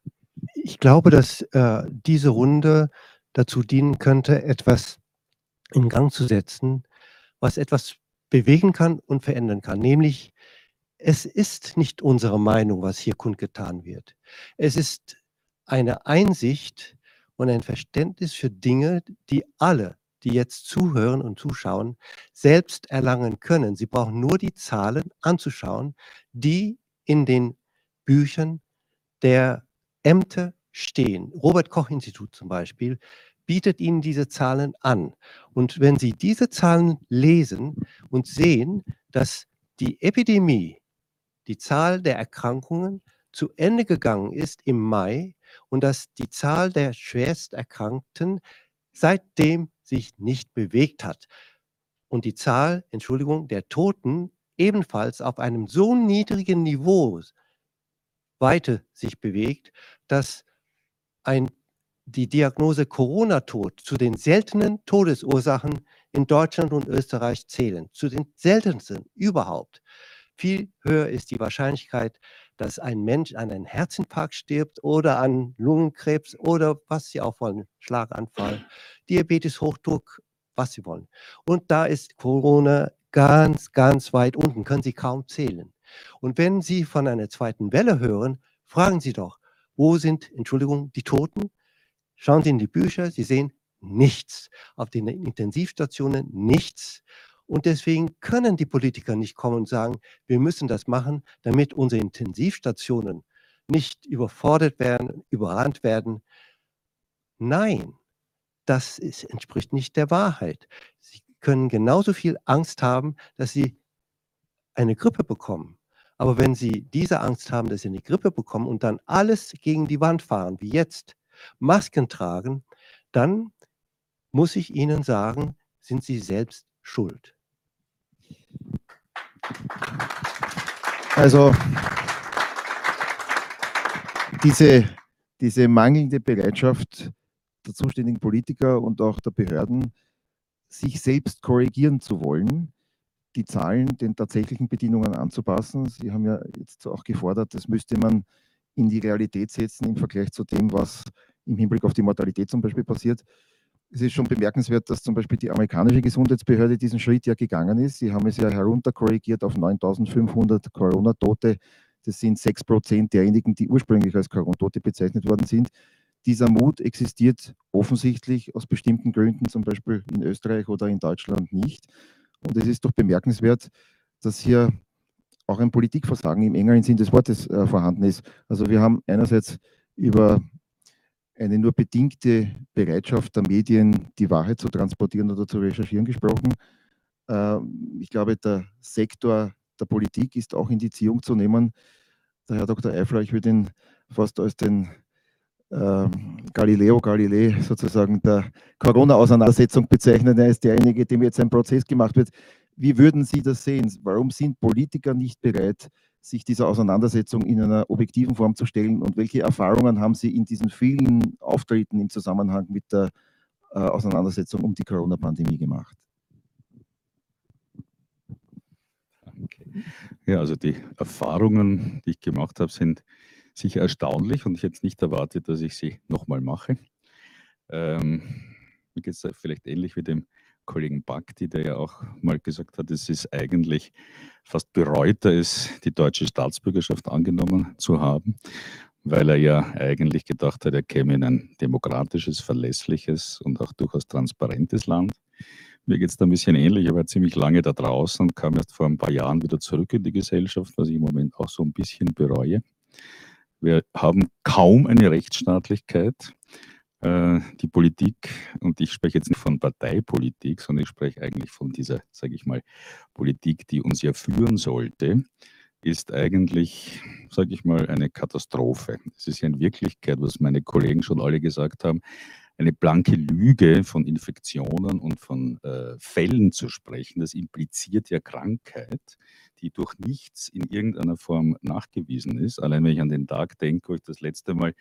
ich glaube, dass äh, diese Runde dazu dienen könnte, etwas in Gang zu setzen, was etwas bewegen kann und verändern kann. Nämlich, es ist nicht unsere Meinung, was hier kundgetan wird. Es ist eine Einsicht und ein Verständnis für Dinge, die alle, die jetzt zuhören und zuschauen, selbst erlangen können. Sie brauchen nur die Zahlen anzuschauen, die in den Büchern der Ämter stehen. Robert Koch Institut zum Beispiel bietet Ihnen diese Zahlen an. Und wenn Sie diese Zahlen lesen und sehen, dass die Epidemie, die Zahl der Erkrankungen zu Ende gegangen ist im Mai und dass die Zahl der Schwersterkrankten seitdem sich nicht bewegt hat. Und die Zahl, Entschuldigung, der Toten ebenfalls auf einem so niedrigen Niveau weiter sich bewegt, dass ein die Diagnose Corona-Tod zu den seltenen Todesursachen in Deutschland und Österreich zählen, zu den seltensten überhaupt. Viel höher ist die Wahrscheinlichkeit, dass ein Mensch an einem Herzinfarkt stirbt oder an Lungenkrebs oder was Sie auch wollen, Schlaganfall, Diabetes, Hochdruck, was Sie wollen. Und da ist Corona ganz, ganz weit unten, können Sie kaum zählen. Und wenn Sie von einer zweiten Welle hören, fragen Sie doch, wo sind, Entschuldigung, die Toten? Schauen Sie in die Bücher, Sie sehen nichts. Auf den Intensivstationen nichts. Und deswegen können die Politiker nicht kommen und sagen, wir müssen das machen, damit unsere Intensivstationen nicht überfordert werden, überrannt werden. Nein, das ist, entspricht nicht der Wahrheit. Sie können genauso viel Angst haben, dass Sie eine Grippe bekommen. Aber wenn Sie diese Angst haben, dass Sie eine Grippe bekommen und dann alles gegen die Wand fahren, wie jetzt, Masken tragen, dann muss ich Ihnen sagen, sind Sie selbst schuld. Also diese, diese mangelnde Bereitschaft der zuständigen Politiker und auch der Behörden, sich selbst korrigieren zu wollen, die Zahlen den tatsächlichen Bedingungen anzupassen. Sie haben ja jetzt auch gefordert, das müsste man in die Realität setzen im Vergleich zu dem, was im Hinblick auf die Mortalität zum Beispiel passiert. Es ist schon bemerkenswert, dass zum Beispiel die amerikanische Gesundheitsbehörde diesen Schritt ja gegangen ist. Sie haben es ja herunterkorrigiert auf 9500 Corona-Tote. Das sind 6 Prozent derjenigen, die ursprünglich als Corona-Tote bezeichnet worden sind. Dieser Mut existiert offensichtlich aus bestimmten Gründen, zum Beispiel in Österreich oder in Deutschland nicht. Und es ist doch bemerkenswert, dass hier auch ein Politikversagen im engeren Sinn des Wortes äh, vorhanden ist. Also wir haben einerseits über eine nur bedingte Bereitschaft der Medien, die Wahrheit zu transportieren oder zu recherchieren gesprochen. Äh, ich glaube, der Sektor der Politik ist auch in die Ziehung zu nehmen. Der Herr Dr. Eifler, ich würde ihn fast als den äh, Galileo Galilei sozusagen der Corona-Auseinandersetzung bezeichnen. Er ist derjenige, dem jetzt ein Prozess gemacht wird. Wie würden Sie das sehen? Warum sind Politiker nicht bereit, sich dieser Auseinandersetzung in einer objektiven Form zu stellen und welche Erfahrungen haben Sie in diesen vielen Auftritten im Zusammenhang mit der äh, Auseinandersetzung um die Corona-Pandemie gemacht? Ja, also die Erfahrungen, die ich gemacht habe, sind sicher erstaunlich und ich hätte nicht erwartet, dass ich sie nochmal mache. Ähm, mir geht es vielleicht ähnlich wie dem Kollegen Bakti, der ja auch mal gesagt hat, es ist eigentlich fast bereut er es, die deutsche Staatsbürgerschaft angenommen zu haben, weil er ja eigentlich gedacht hat, er käme in ein demokratisches, verlässliches und auch durchaus transparentes Land. Mir geht es da ein bisschen ähnlich. Ich war ziemlich lange da draußen und kam erst vor ein paar Jahren wieder zurück in die Gesellschaft, was ich im Moment auch so ein bisschen bereue. Wir haben kaum eine Rechtsstaatlichkeit. Äh, die Politik, und ich spreche jetzt nicht von Parteipolitik, sondern ich spreche eigentlich von dieser, sage ich mal, Politik, die uns ja führen sollte, ist eigentlich, sage ich mal, eine Katastrophe. Es ist ja in Wirklichkeit, was meine Kollegen schon alle gesagt haben, eine blanke Lüge von Infektionen und von äh, Fällen zu sprechen. Das impliziert ja Krankheit, die durch nichts in irgendeiner Form nachgewiesen ist. Allein wenn ich an den Tag denke, wo ich das letzte Mal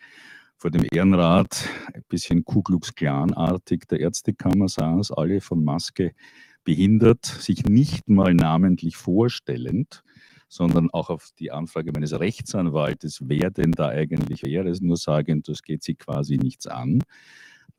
vor dem Ehrenrat ein bisschen Ku Klux Klan-artig der Ärztekammer saß, alle von Maske behindert, sich nicht mal namentlich vorstellend, sondern auch auf die Anfrage meines Rechtsanwaltes, wer denn da eigentlich wäre, nur sagen, das geht sie quasi nichts an.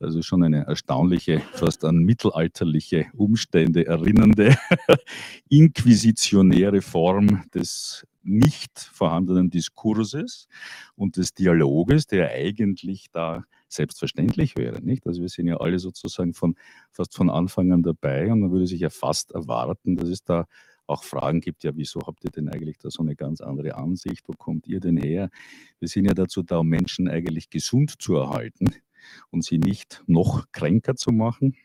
Also schon eine erstaunliche, fast an mittelalterliche Umstände erinnernde, inquisitionäre Form des nicht vorhandenen Diskurses und des Dialoges, der eigentlich da selbstverständlich wäre. Nicht? Also wir sind ja alle sozusagen von, fast von Anfang an dabei und man würde sich ja fast erwarten, dass es da auch Fragen gibt, ja, wieso habt ihr denn eigentlich da so eine ganz andere Ansicht? Wo kommt ihr denn her? Wir sind ja dazu da, um Menschen eigentlich gesund zu erhalten und sie nicht noch kränker zu machen.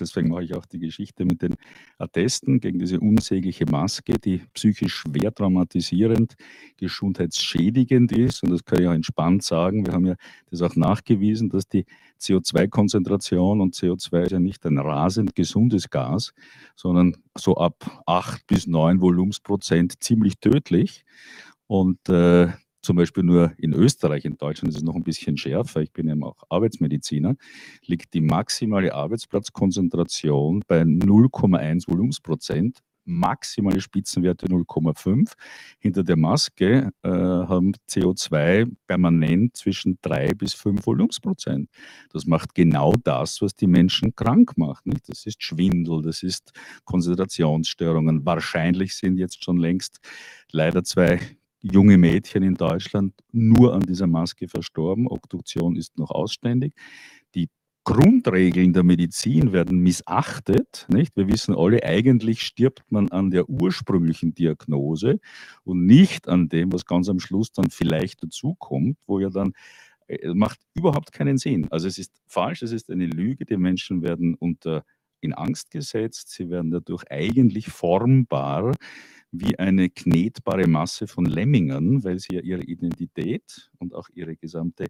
Deswegen mache ich auch die Geschichte mit den Attesten gegen diese unsägliche Maske, die psychisch schwer traumatisierend, gesundheitsschädigend ist. Und das kann ich auch entspannt sagen. Wir haben ja das auch nachgewiesen, dass die CO2-Konzentration und CO2 ist ja nicht ein rasend gesundes Gas, sondern so ab 8 bis 9 Volumensprozent ziemlich tödlich. Und äh, zum Beispiel nur in Österreich, in Deutschland ist es noch ein bisschen schärfer, ich bin eben auch Arbeitsmediziner, liegt die maximale Arbeitsplatzkonzentration bei 0,1 Volumensprozent, maximale Spitzenwerte 0,5. Hinter der Maske äh, haben CO2 permanent zwischen 3 bis 5 Volumensprozent. Das macht genau das, was die Menschen krank macht. Nicht? Das ist Schwindel, das ist Konzentrationsstörungen. Wahrscheinlich sind jetzt schon längst leider zwei junge Mädchen in Deutschland nur an dieser Maske verstorben. Obduktion ist noch ausständig. Die Grundregeln der Medizin werden missachtet. Nicht? Wir wissen alle, eigentlich stirbt man an der ursprünglichen Diagnose und nicht an dem, was ganz am Schluss dann vielleicht dazukommt, wo ja dann äh, macht überhaupt keinen Sinn. Also es ist falsch, es ist eine Lüge. Die Menschen werden unter in Angst gesetzt, sie werden dadurch eigentlich formbar wie eine knetbare Masse von Lemmingen, weil sie ja ihre Identität und auch ihre gesamte,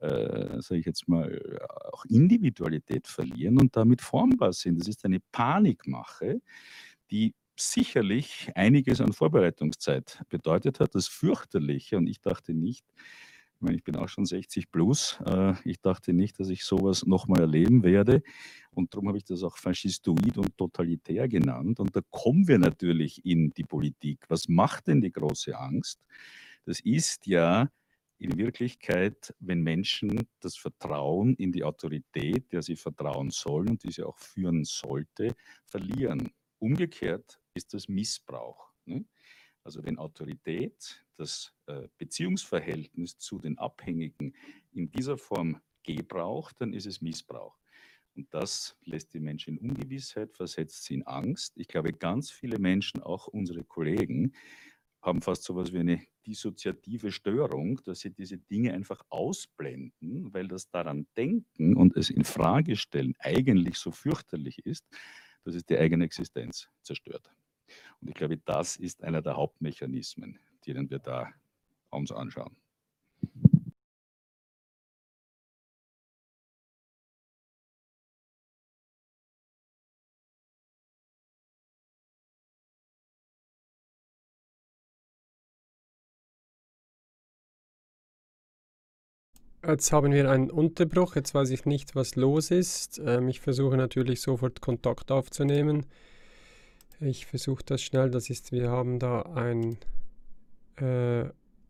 äh, sage ich jetzt mal, auch Individualität verlieren und damit formbar sind. Das ist eine Panikmache, die sicherlich einiges an Vorbereitungszeit bedeutet hat. Das fürchterliche, und ich dachte nicht, ich meine, ich bin auch schon 60 plus. Äh, ich dachte nicht, dass ich sowas nochmal erleben werde. Und darum habe ich das auch faschistoid und totalitär genannt. Und da kommen wir natürlich in die Politik. Was macht denn die große Angst? Das ist ja in Wirklichkeit, wenn Menschen das Vertrauen in die Autorität, der sie vertrauen sollen und die sie auch führen sollte, verlieren. Umgekehrt ist das Missbrauch. Ne? Also wenn Autorität das äh, Beziehungsverhältnis zu den Abhängigen in dieser Form gebraucht, dann ist es Missbrauch. Und das lässt die Menschen in Ungewissheit, versetzt sie in Angst. Ich glaube, ganz viele Menschen, auch unsere Kollegen, haben fast so etwas wie eine dissoziative Störung, dass sie diese Dinge einfach ausblenden, weil das daran Denken und es in Frage stellen eigentlich so fürchterlich ist, dass es die eigene Existenz zerstört. Und ich glaube, das ist einer der Hauptmechanismen, denen wir da uns anschauen. Jetzt haben wir einen Unterbruch. Jetzt weiß ich nicht, was los ist. Ähm, ich versuche natürlich sofort Kontakt aufzunehmen. Ich versuche das schnell. Das ist, wir haben da ein. Äh,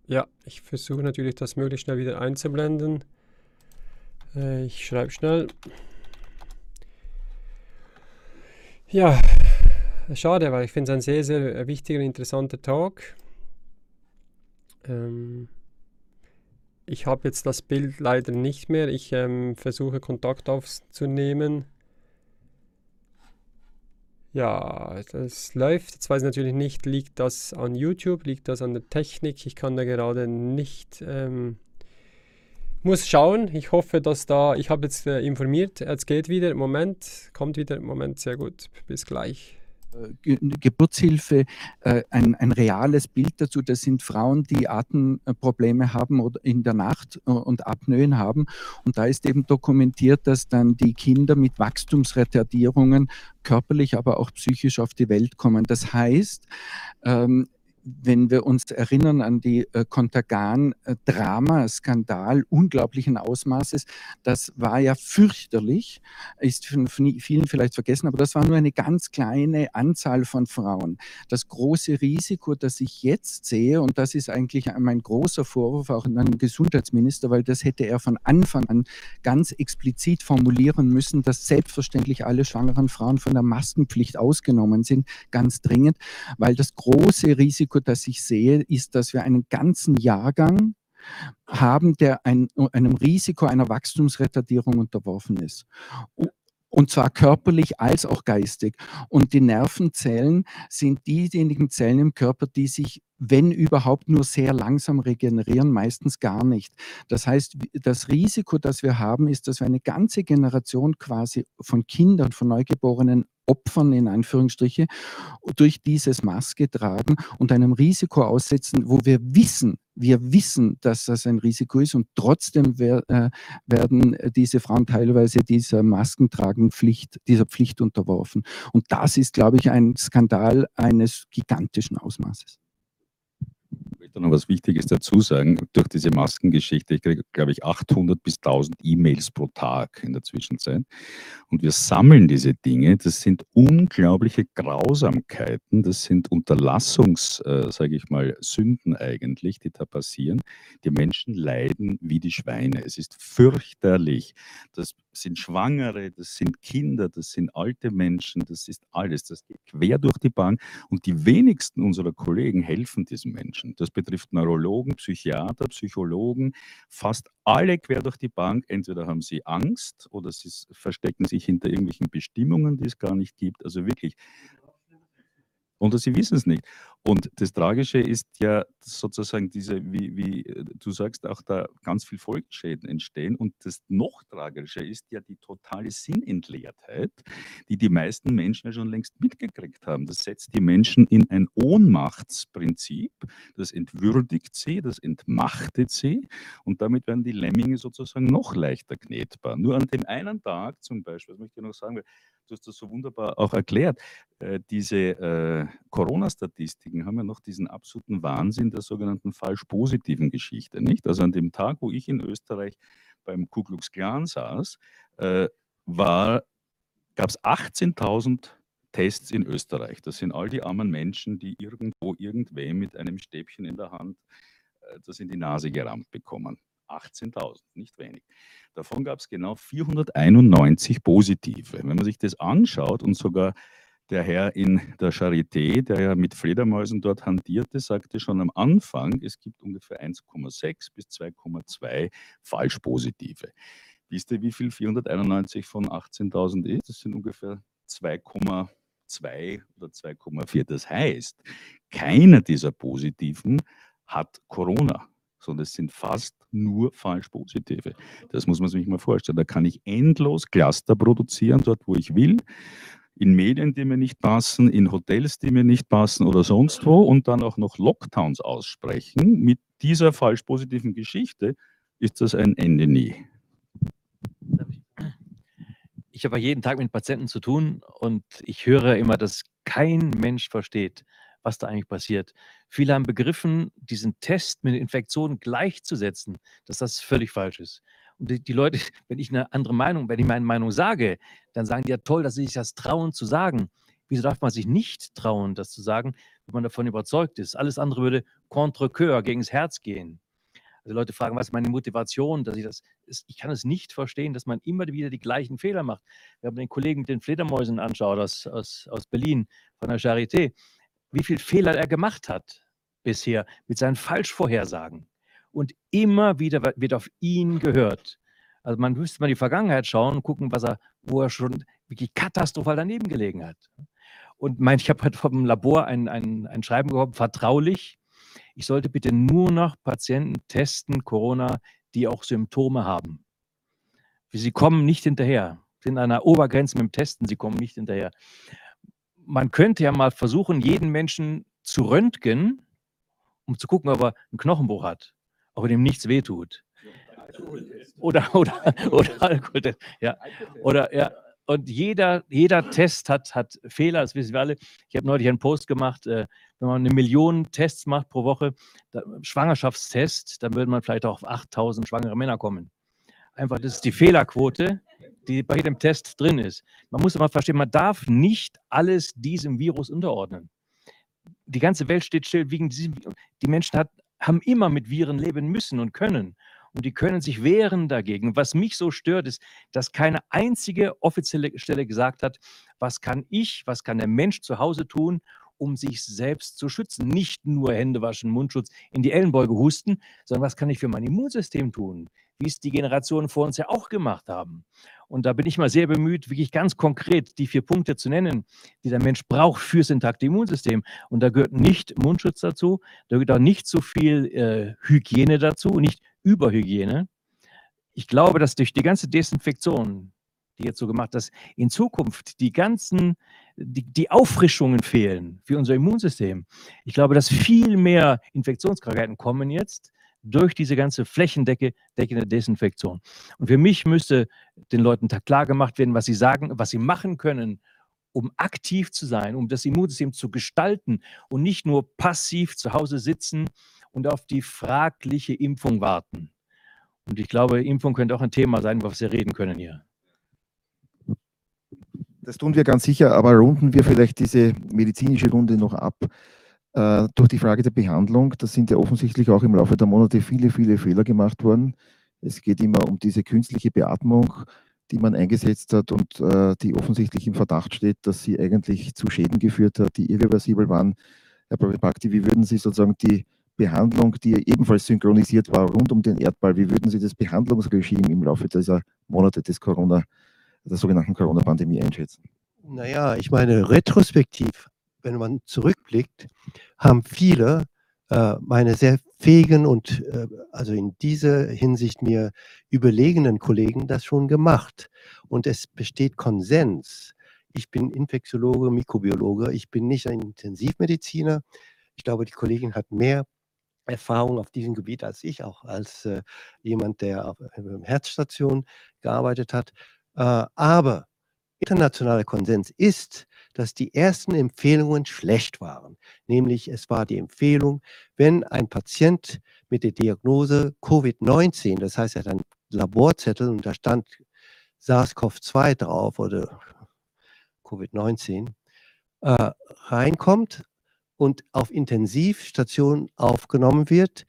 ja, ich versuche natürlich das möglichst schnell wieder einzublenden. Äh, ich schreibe schnell. Ja, schade, weil ich finde es ein sehr, sehr wichtiger, interessanter Talk. Ähm, ich habe jetzt das Bild leider nicht mehr. Ich ähm, versuche Kontakt aufzunehmen. Ja, das läuft. Jetzt weiß ich natürlich nicht, liegt das an YouTube, liegt das an der Technik? Ich kann da gerade nicht. Ähm, muss schauen. Ich hoffe, dass da. Ich habe jetzt äh, informiert. Es geht wieder. Moment, kommt wieder. Moment, sehr gut. Bis gleich. Ge Geburtshilfe äh, ein, ein reales Bild dazu. Das sind Frauen, die Atemprobleme haben oder in der Nacht äh, und Apnoen haben. Und da ist eben dokumentiert, dass dann die Kinder mit Wachstumsretardierungen körperlich, aber auch psychisch auf die Welt kommen. Das heißt, ähm, wenn wir uns erinnern an die äh, Kontergan-Drama-Skandal unglaublichen Ausmaßes, das war ja fürchterlich, ist von vielen vielleicht vergessen, aber das war nur eine ganz kleine Anzahl von Frauen. Das große Risiko, das ich jetzt sehe, und das ist eigentlich mein großer Vorwurf auch an den Gesundheitsminister, weil das hätte er von Anfang an ganz explizit formulieren müssen, dass selbstverständlich alle schwangeren Frauen von der Maskenpflicht ausgenommen sind, ganz dringend, weil das große Risiko Risiko, das ich sehe, ist, dass wir einen ganzen Jahrgang haben, der ein, einem Risiko einer Wachstumsretardierung unterworfen ist. Und zwar körperlich als auch geistig. Und die Nervenzellen sind diejenigen Zellen im Körper, die sich wenn überhaupt nur sehr langsam regenerieren, meistens gar nicht. Das heißt, das Risiko, das wir haben, ist, dass wir eine ganze Generation quasi von Kindern, von Neugeborenen Opfern in Anführungsstriche durch dieses Maske tragen und einem Risiko aussetzen, wo wir wissen, wir wissen, dass das ein Risiko ist und trotzdem äh, werden diese Frauen teilweise dieser Maskentragenpflicht, dieser Pflicht unterworfen. Und das ist, glaube ich, ein Skandal eines gigantischen Ausmaßes möchte noch was Wichtiges dazu sagen. Durch diese Maskengeschichte, ich kriege, glaube ich, 800 bis 1000 E-Mails pro Tag in der Zwischenzeit. Und wir sammeln diese Dinge. Das sind unglaubliche Grausamkeiten. Das sind Unterlassungs, äh, sage ich mal, Sünden eigentlich, die da passieren. Die Menschen leiden wie die Schweine. Es ist fürchterlich. Das sind Schwangere, das sind Kinder, das sind alte Menschen, das ist alles. Das geht quer durch die Bank. Und die wenigsten unserer Kollegen helfen diesen Menschen. Das betrifft Neurologen, Psychiater, Psychologen, fast alle quer durch die Bank. Entweder haben sie Angst oder sie verstecken sich hinter irgendwelchen Bestimmungen, die es gar nicht gibt. Also wirklich Oder sie wissen es nicht. Und das Tragische ist ja sozusagen diese, wie, wie äh, du sagst, auch da ganz viel Folgeschäden entstehen. Und das noch Tragische ist ja die totale Sinnentleertheit, die die meisten Menschen ja schon längst mitgekriegt haben. Das setzt die Menschen in ein Ohnmachtsprinzip, das entwürdigt sie, das entmachtet sie und damit werden die Lemminge sozusagen noch leichter knetbar. Nur an dem einen Tag zum Beispiel, das möchte ich noch sagen, du hast das so wunderbar auch erklärt, äh, diese äh, Corona-Statistiken haben ja noch diesen absoluten Wahnsinn der sogenannten falsch positiven Geschichte, nicht? Also an dem Tag, wo ich in Österreich beim Ku Klux Klan saß, äh, gab es 18.000 Tests in Österreich. Das sind all die armen Menschen, die irgendwo irgendwem mit einem Stäbchen in der Hand äh, das in die Nase gerammt bekommen. 18.000, nicht wenig. Davon gab es genau 491 positive. Wenn man sich das anschaut und sogar der Herr in der Charité, der ja mit Fledermäusen dort hantierte, sagte schon am Anfang, es gibt ungefähr 1,6 bis 2,2 Falschpositive. Wisst ihr, wie viel 491 von 18.000 ist? Das sind ungefähr 2,2 oder 2,4. Das heißt, keiner dieser Positiven hat Corona sondern es sind fast nur falsch positive. Das muss man sich mal vorstellen. Da kann ich endlos Cluster produzieren, dort wo ich will, in Medien, die mir nicht passen, in Hotels, die mir nicht passen oder sonst wo und dann auch noch Lockdowns aussprechen. Mit dieser falsch positiven Geschichte ist das ein Ende nie. Ich habe jeden Tag mit Patienten zu tun und ich höre immer, dass kein Mensch versteht, was da eigentlich passiert. Viele haben begriffen, diesen Test mit Infektionen gleichzusetzen, dass das völlig falsch ist. Und die, die, Leute, wenn ich eine andere Meinung, wenn ich meine Meinung sage, dann sagen die ja toll, dass sie sich das trauen zu sagen. Wieso darf man sich nicht trauen, das zu sagen, wenn man davon überzeugt ist? Alles andere würde contre coeur, gegen das Herz gehen. Also Leute fragen, was ist meine Motivation, dass ich das, ich kann es nicht verstehen, dass man immer wieder die gleichen Fehler macht. Wir haben den Kollegen mit den Fledermäusen anschaut aus, aus, aus Berlin von der Charité wie viele Fehler er gemacht hat bisher mit seinen Falschvorhersagen. Und immer wieder wird auf ihn gehört. Also man müsste mal in die Vergangenheit schauen und gucken, was er, wo er schon wirklich katastrophal daneben gelegen hat. Und mein, ich habe heute vom Labor ein, ein, ein Schreiben gehabt, vertraulich. Ich sollte bitte nur noch Patienten testen, Corona, die auch Symptome haben. Sie kommen nicht hinterher. Sind an einer Obergrenze mit dem Testen, sie kommen nicht hinterher man könnte ja mal versuchen, jeden Menschen zu röntgen, um zu gucken, ob er einen Knochenbruch hat, ob er dem nichts wehtut. Oder, oder, oder Alkohol, ja. Oder, ja. Und jeder, jeder Test hat, hat Fehler, das wissen wir alle. Ich habe neulich einen Post gemacht, äh, wenn man eine Million Tests macht pro Woche, da, Schwangerschaftstest, dann würde man vielleicht auch auf 8000 schwangere Männer kommen. Einfach, das ist die Fehlerquote die bei jedem Test drin ist. Man muss aber verstehen, man darf nicht alles diesem Virus unterordnen. Die ganze Welt steht still wegen diesem. Die Menschen hat, haben immer mit Viren leben müssen und können. Und die können sich wehren dagegen. Was mich so stört, ist, dass keine einzige offizielle Stelle gesagt hat, was kann ich, was kann der Mensch zu Hause tun, um sich selbst zu schützen. Nicht nur Hände waschen, Mundschutz, in die Ellenbeuge husten, sondern was kann ich für mein Immunsystem tun, wie es die Generationen vor uns ja auch gemacht haben. Und da bin ich mal sehr bemüht, wirklich ganz konkret die vier Punkte zu nennen, die der Mensch braucht fürs intakte Immunsystem. Und da gehört nicht Mundschutz dazu, da gehört auch nicht so viel äh, Hygiene dazu, nicht Überhygiene. Ich glaube, dass durch die ganze Desinfektion, die jetzt so gemacht, dass in Zukunft die ganzen, die, die Auffrischungen fehlen für unser Immunsystem. Ich glaube, dass viel mehr Infektionskrankheiten kommen jetzt, durch diese ganze flächendeckende Desinfektion. Und für mich müsste den Leuten klar gemacht werden, was sie sagen, was sie machen können, um aktiv zu sein, um das Immunsystem zu gestalten und nicht nur passiv zu Hause sitzen und auf die fragliche Impfung warten. Und ich glaube, Impfung könnte auch ein Thema sein, über was wir reden können hier. Das tun wir ganz sicher, aber runden wir vielleicht diese medizinische Runde noch ab. Äh, durch die Frage der Behandlung, da sind ja offensichtlich auch im Laufe der Monate viele, viele Fehler gemacht worden. Es geht immer um diese künstliche Beatmung, die man eingesetzt hat und äh, die offensichtlich im Verdacht steht, dass sie eigentlich zu Schäden geführt hat, die irreversibel waren. Herr Bakti, wie würden Sie sozusagen die Behandlung, die ebenfalls synchronisiert war, rund um den Erdball, wie würden Sie das Behandlungsregime im Laufe dieser Monate des Corona, der sogenannten Corona-Pandemie einschätzen? Naja, ich meine, retrospektiv wenn man zurückblickt, haben viele äh, meine sehr fähigen und äh, also in dieser Hinsicht mir überlegenen Kollegen das schon gemacht. Und es besteht Konsens. Ich bin Infektiologe, Mikrobiologe, ich bin nicht ein Intensivmediziner. Ich glaube, die Kollegin hat mehr Erfahrung auf diesem Gebiet als ich, auch als äh, jemand, der auf einer äh, Herzstation gearbeitet hat. Äh, aber internationaler Konsens ist, dass die ersten Empfehlungen schlecht waren. Nämlich es war die Empfehlung, wenn ein Patient mit der Diagnose Covid-19, das heißt, er hat einen Laborzettel und da stand SARS-CoV-2 drauf oder Covid-19, äh, reinkommt und auf Intensivstation aufgenommen wird,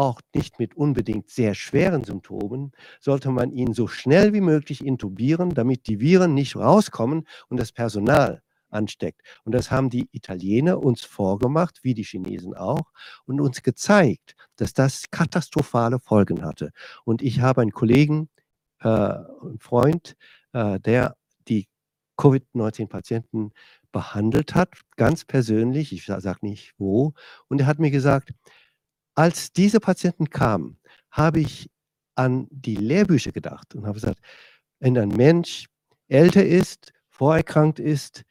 auch nicht mit unbedingt sehr schweren Symptomen, sollte man ihn so schnell wie möglich intubieren, damit die Viren nicht rauskommen und das Personal ansteckt. Und das haben die Italiener uns vorgemacht, wie die Chinesen auch, und uns gezeigt, dass das katastrophale Folgen hatte. Und ich habe einen Kollegen, äh, einen Freund, äh, der die Covid-19-Patienten behandelt hat, ganz persönlich, ich sage nicht wo, und er hat mir gesagt, als diese Patienten kamen, habe ich an die Lehrbücher gedacht und habe gesagt, wenn ein Mensch älter ist, vorerkrankt ist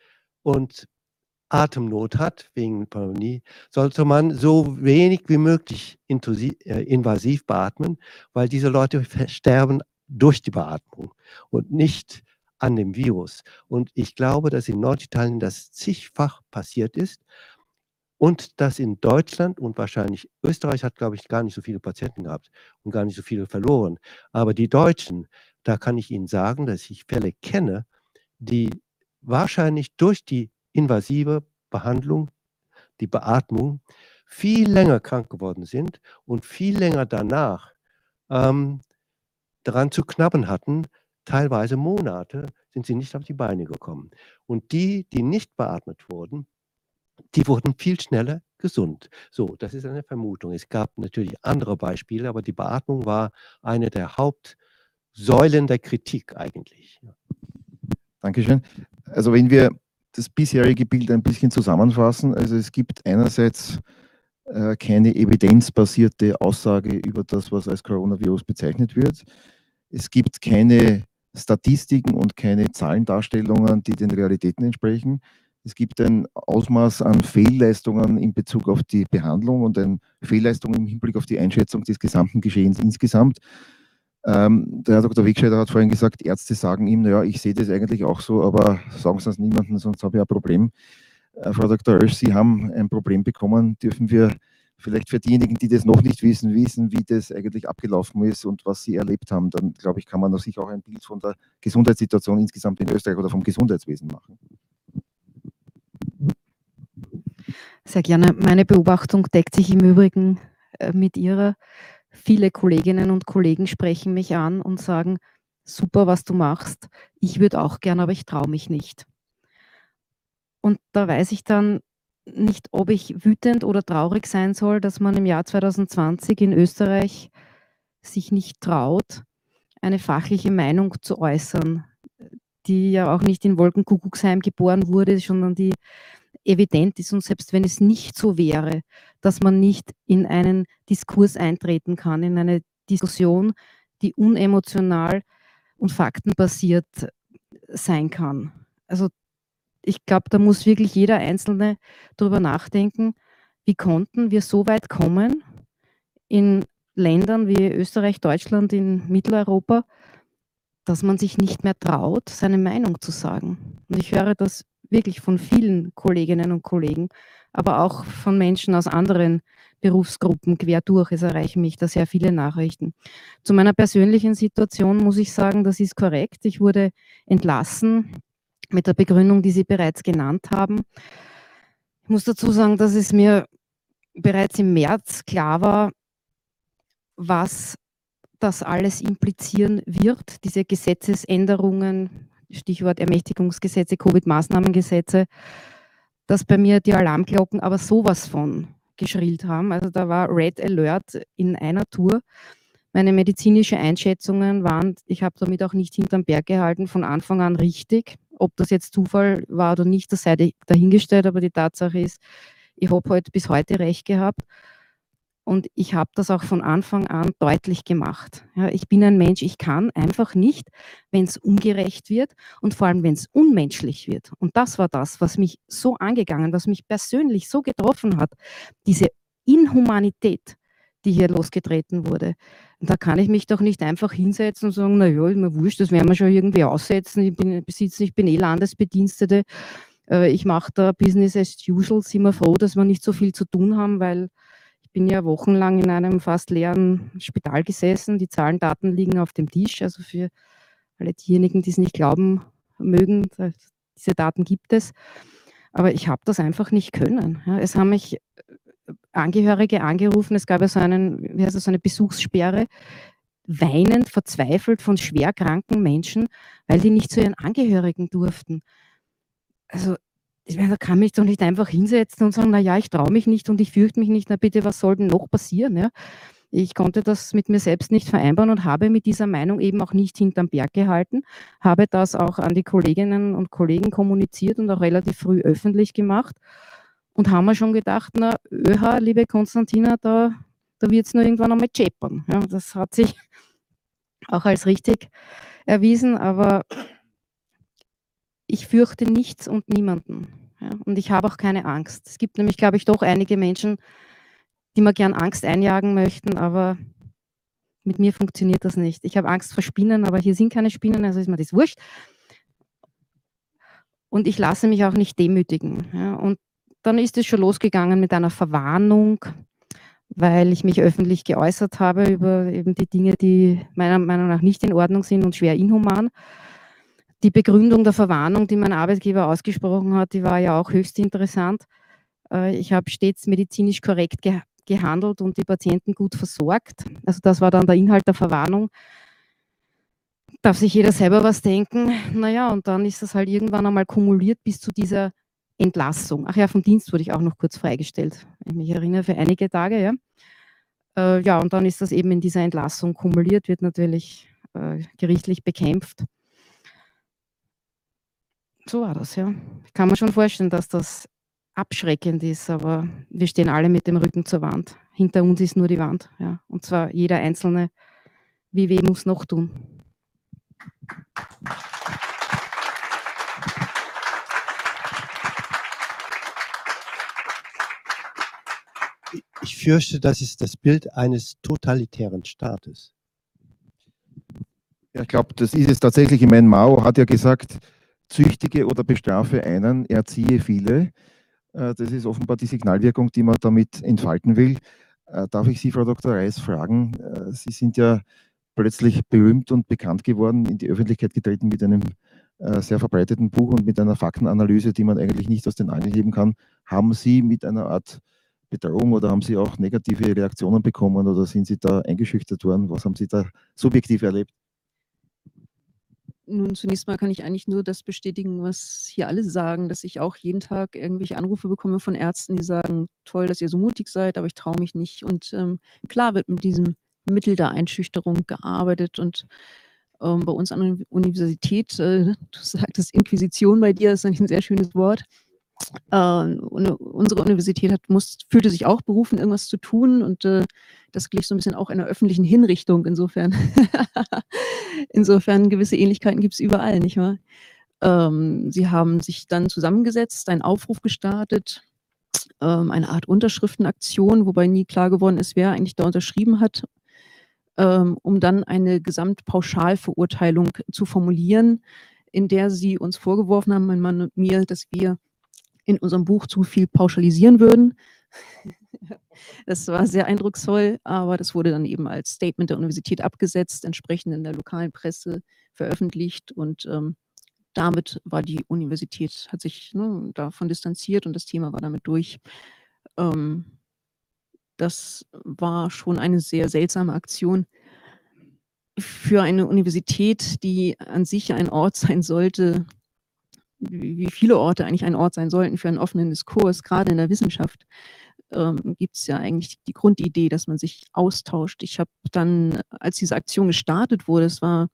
und Atemnot hat wegen Pneumonie, sollte man so wenig wie möglich äh, invasiv beatmen, weil diese Leute sterben durch die Beatmung und nicht an dem Virus. Und ich glaube, dass in Norditalien das zigfach passiert ist und dass in Deutschland und wahrscheinlich Österreich hat, glaube ich, gar nicht so viele Patienten gehabt und gar nicht so viele verloren. Aber die Deutschen, da kann ich Ihnen sagen, dass ich Fälle kenne, die wahrscheinlich durch die invasive Behandlung, die Beatmung, viel länger krank geworden sind und viel länger danach ähm, daran zu knappen hatten, teilweise Monate sind sie nicht auf die Beine gekommen. Und die, die nicht beatmet wurden, die wurden viel schneller gesund. So, das ist eine Vermutung. Es gab natürlich andere Beispiele, aber die Beatmung war eine der Hauptsäulen der Kritik eigentlich. Dankeschön. Also wenn wir das bisherige Bild ein bisschen zusammenfassen, also es gibt einerseits äh, keine evidenzbasierte Aussage über das, was als Coronavirus bezeichnet wird. Es gibt keine Statistiken und keine Zahlendarstellungen, die den Realitäten entsprechen. Es gibt ein Ausmaß an Fehlleistungen in Bezug auf die Behandlung und eine Fehlleistung im Hinblick auf die Einschätzung des gesamten Geschehens insgesamt. Ähm, der Herr Dr. Wegscheider hat vorhin gesagt, Ärzte sagen ihm, naja, ich sehe das eigentlich auch so, aber sagen Sie es niemandem, sonst habe ich ein Problem. Äh, Frau Dr. Oesch, Sie haben ein Problem bekommen. Dürfen wir vielleicht für diejenigen, die das noch nicht wissen, wissen, wie das eigentlich abgelaufen ist und was sie erlebt haben, dann glaube ich, kann man sich auch ein Bild von der Gesundheitssituation insgesamt in Österreich oder vom Gesundheitswesen machen. Sehr gerne. Meine Beobachtung deckt sich im Übrigen äh, mit Ihrer. Viele Kolleginnen und Kollegen sprechen mich an und sagen, super, was du machst. Ich würde auch gerne, aber ich traue mich nicht. Und da weiß ich dann, nicht, ob ich wütend oder traurig sein soll, dass man im Jahr 2020 in Österreich sich nicht traut, eine fachliche Meinung zu äußern, die ja auch nicht in Wolkenkuckucksheim geboren wurde, sondern die evident ist und selbst wenn es nicht so wäre, dass man nicht in einen Diskurs eintreten kann, in eine Diskussion, die unemotional und faktenbasiert sein kann. Also ich glaube, da muss wirklich jeder Einzelne darüber nachdenken, wie konnten wir so weit kommen in Ländern wie Österreich, Deutschland, in Mitteleuropa, dass man sich nicht mehr traut, seine Meinung zu sagen. Und ich höre das wirklich von vielen Kolleginnen und Kollegen, aber auch von Menschen aus anderen Berufsgruppen quer durch. Es erreichen mich da sehr viele Nachrichten. Zu meiner persönlichen Situation muss ich sagen, das ist korrekt. Ich wurde entlassen mit der Begründung, die Sie bereits genannt haben. Ich muss dazu sagen, dass es mir bereits im März klar war, was das alles implizieren wird, diese Gesetzesänderungen, Stichwort Ermächtigungsgesetze, Covid-Maßnahmengesetze, dass bei mir die Alarmglocken aber sowas von geschrillt haben. Also da war Red Alert in einer Tour. Meine medizinische Einschätzungen waren, ich habe damit auch nicht hinterm Berg gehalten, von Anfang an richtig ob das jetzt Zufall war oder nicht, das sei dahingestellt, aber die Tatsache ist, ich habe halt bis heute recht gehabt. Und ich habe das auch von Anfang an deutlich gemacht. Ja, ich bin ein Mensch, ich kann einfach nicht, wenn es ungerecht wird und vor allem, wenn es unmenschlich wird. Und das war das, was mich so angegangen, was mich persönlich so getroffen hat. Diese Inhumanität, die hier losgetreten wurde. Und da kann ich mich doch nicht einfach hinsetzen und sagen, naja, ist mir wurscht, das werden wir schon irgendwie aussetzen. Ich bin, besitze, ich bin eh Landesbedienstete. Äh, ich mache da Business as usual. Sind wir froh, dass wir nicht so viel zu tun haben, weil ich bin ja wochenlang in einem fast leeren Spital gesessen. Die Zahlen, Daten liegen auf dem Tisch. Also für alle diejenigen, die es nicht glauben mögen, diese Daten gibt es. Aber ich habe das einfach nicht können. Ja, es haben mich äh, Angehörige angerufen, es gab ja so, einen, wie heißt das, so eine Besuchssperre, weinend, verzweifelt von schwerkranken Menschen, weil die nicht zu ihren Angehörigen durften. Also ich meine, da kann mich doch nicht einfach hinsetzen und sagen, na ja, ich traue mich nicht und ich fürchte mich nicht, na bitte, was soll denn noch passieren? Ja? Ich konnte das mit mir selbst nicht vereinbaren und habe mit dieser Meinung eben auch nicht hinterm Berg gehalten, habe das auch an die Kolleginnen und Kollegen kommuniziert und auch relativ früh öffentlich gemacht und haben mir schon gedacht, na, öha, liebe Konstantina, da, da wird es nur irgendwann einmal scheppern. Ja, das hat sich auch als richtig erwiesen, aber ich fürchte nichts und niemanden. Ja, und ich habe auch keine Angst. Es gibt nämlich, glaube ich, doch einige Menschen, die mir gern Angst einjagen möchten, aber mit mir funktioniert das nicht. Ich habe Angst vor Spinnen, aber hier sind keine Spinnen, also ist mir das wurscht. Und ich lasse mich auch nicht demütigen. Ja, und dann ist es schon losgegangen mit einer Verwarnung, weil ich mich öffentlich geäußert habe über eben die Dinge, die meiner Meinung nach nicht in Ordnung sind und schwer inhuman die Begründung der Verwarnung, die mein Arbeitgeber ausgesprochen hat, die war ja auch höchst interessant. Äh, ich habe stets medizinisch korrekt ge gehandelt und die Patienten gut versorgt. Also das war dann der Inhalt der Verwarnung. Darf sich jeder selber was denken? Naja, und dann ist das halt irgendwann einmal kumuliert bis zu dieser Entlassung. Ach ja, vom Dienst wurde ich auch noch kurz freigestellt, wenn ich mich erinnere, für einige Tage. Ja, äh, ja und dann ist das eben in dieser Entlassung kumuliert, wird natürlich äh, gerichtlich bekämpft. So war das, ja. Ich kann mir schon vorstellen, dass das abschreckend ist, aber wir stehen alle mit dem Rücken zur Wand. Hinter uns ist nur die Wand, ja. Und zwar jeder Einzelne. Wie weh muss noch tun? Ich fürchte, das ist das Bild eines totalitären Staates. Ja, ich glaube, das ist es tatsächlich. Ich meine, Mao hat ja gesagt, züchtige oder bestrafe einen, erziehe viele. Äh, das ist offenbar die Signalwirkung, die man damit entfalten will. Äh, darf ich Sie, Frau Dr. Reis, fragen? Äh, Sie sind ja plötzlich berühmt und bekannt geworden, in die Öffentlichkeit getreten mit einem sehr verbreiteten Buch und mit einer Faktenanalyse, die man eigentlich nicht aus den Augen heben kann. Haben Sie mit einer Art Bedrohung oder haben Sie auch negative Reaktionen bekommen oder sind Sie da eingeschüchtert worden? Was haben Sie da subjektiv erlebt? Nun, zunächst mal kann ich eigentlich nur das bestätigen, was hier alle sagen, dass ich auch jeden Tag irgendwelche Anrufe bekomme von Ärzten, die sagen, toll, dass ihr so mutig seid, aber ich traue mich nicht. Und ähm, klar wird mit diesem Mittel der Einschüchterung gearbeitet und ähm, bei uns an der Universität, äh, du sagtest Inquisition bei dir, ist eigentlich ein sehr schönes Wort. Äh, unsere Universität hat, muss, fühlte sich auch berufen, irgendwas zu tun und äh, das glich so ein bisschen auch einer öffentlichen Hinrichtung. Insofern, insofern gewisse Ähnlichkeiten gibt es überall, nicht wahr? Ähm, sie haben sich dann zusammengesetzt, einen Aufruf gestartet, ähm, eine Art Unterschriftenaktion, wobei nie klar geworden ist, wer eigentlich da unterschrieben hat, ähm, um dann eine Gesamtpauschalverurteilung zu formulieren, in der sie uns vorgeworfen haben, mein Mann und mir, dass wir in unserem Buch zu viel pauschalisieren würden. Das war sehr eindrucksvoll, aber das wurde dann eben als Statement der Universität abgesetzt, entsprechend in der lokalen Presse veröffentlicht und ähm, damit war die Universität, hat sich ne, davon distanziert und das Thema war damit durch. Ähm, das war schon eine sehr seltsame Aktion für eine Universität, die an sich ein Ort sein sollte, wie viele Orte eigentlich ein Ort sein sollten für einen offenen Diskurs, gerade in der Wissenschaft, ähm, gibt es ja eigentlich die Grundidee, dass man sich austauscht. Ich habe dann, als diese Aktion gestartet wurde, es war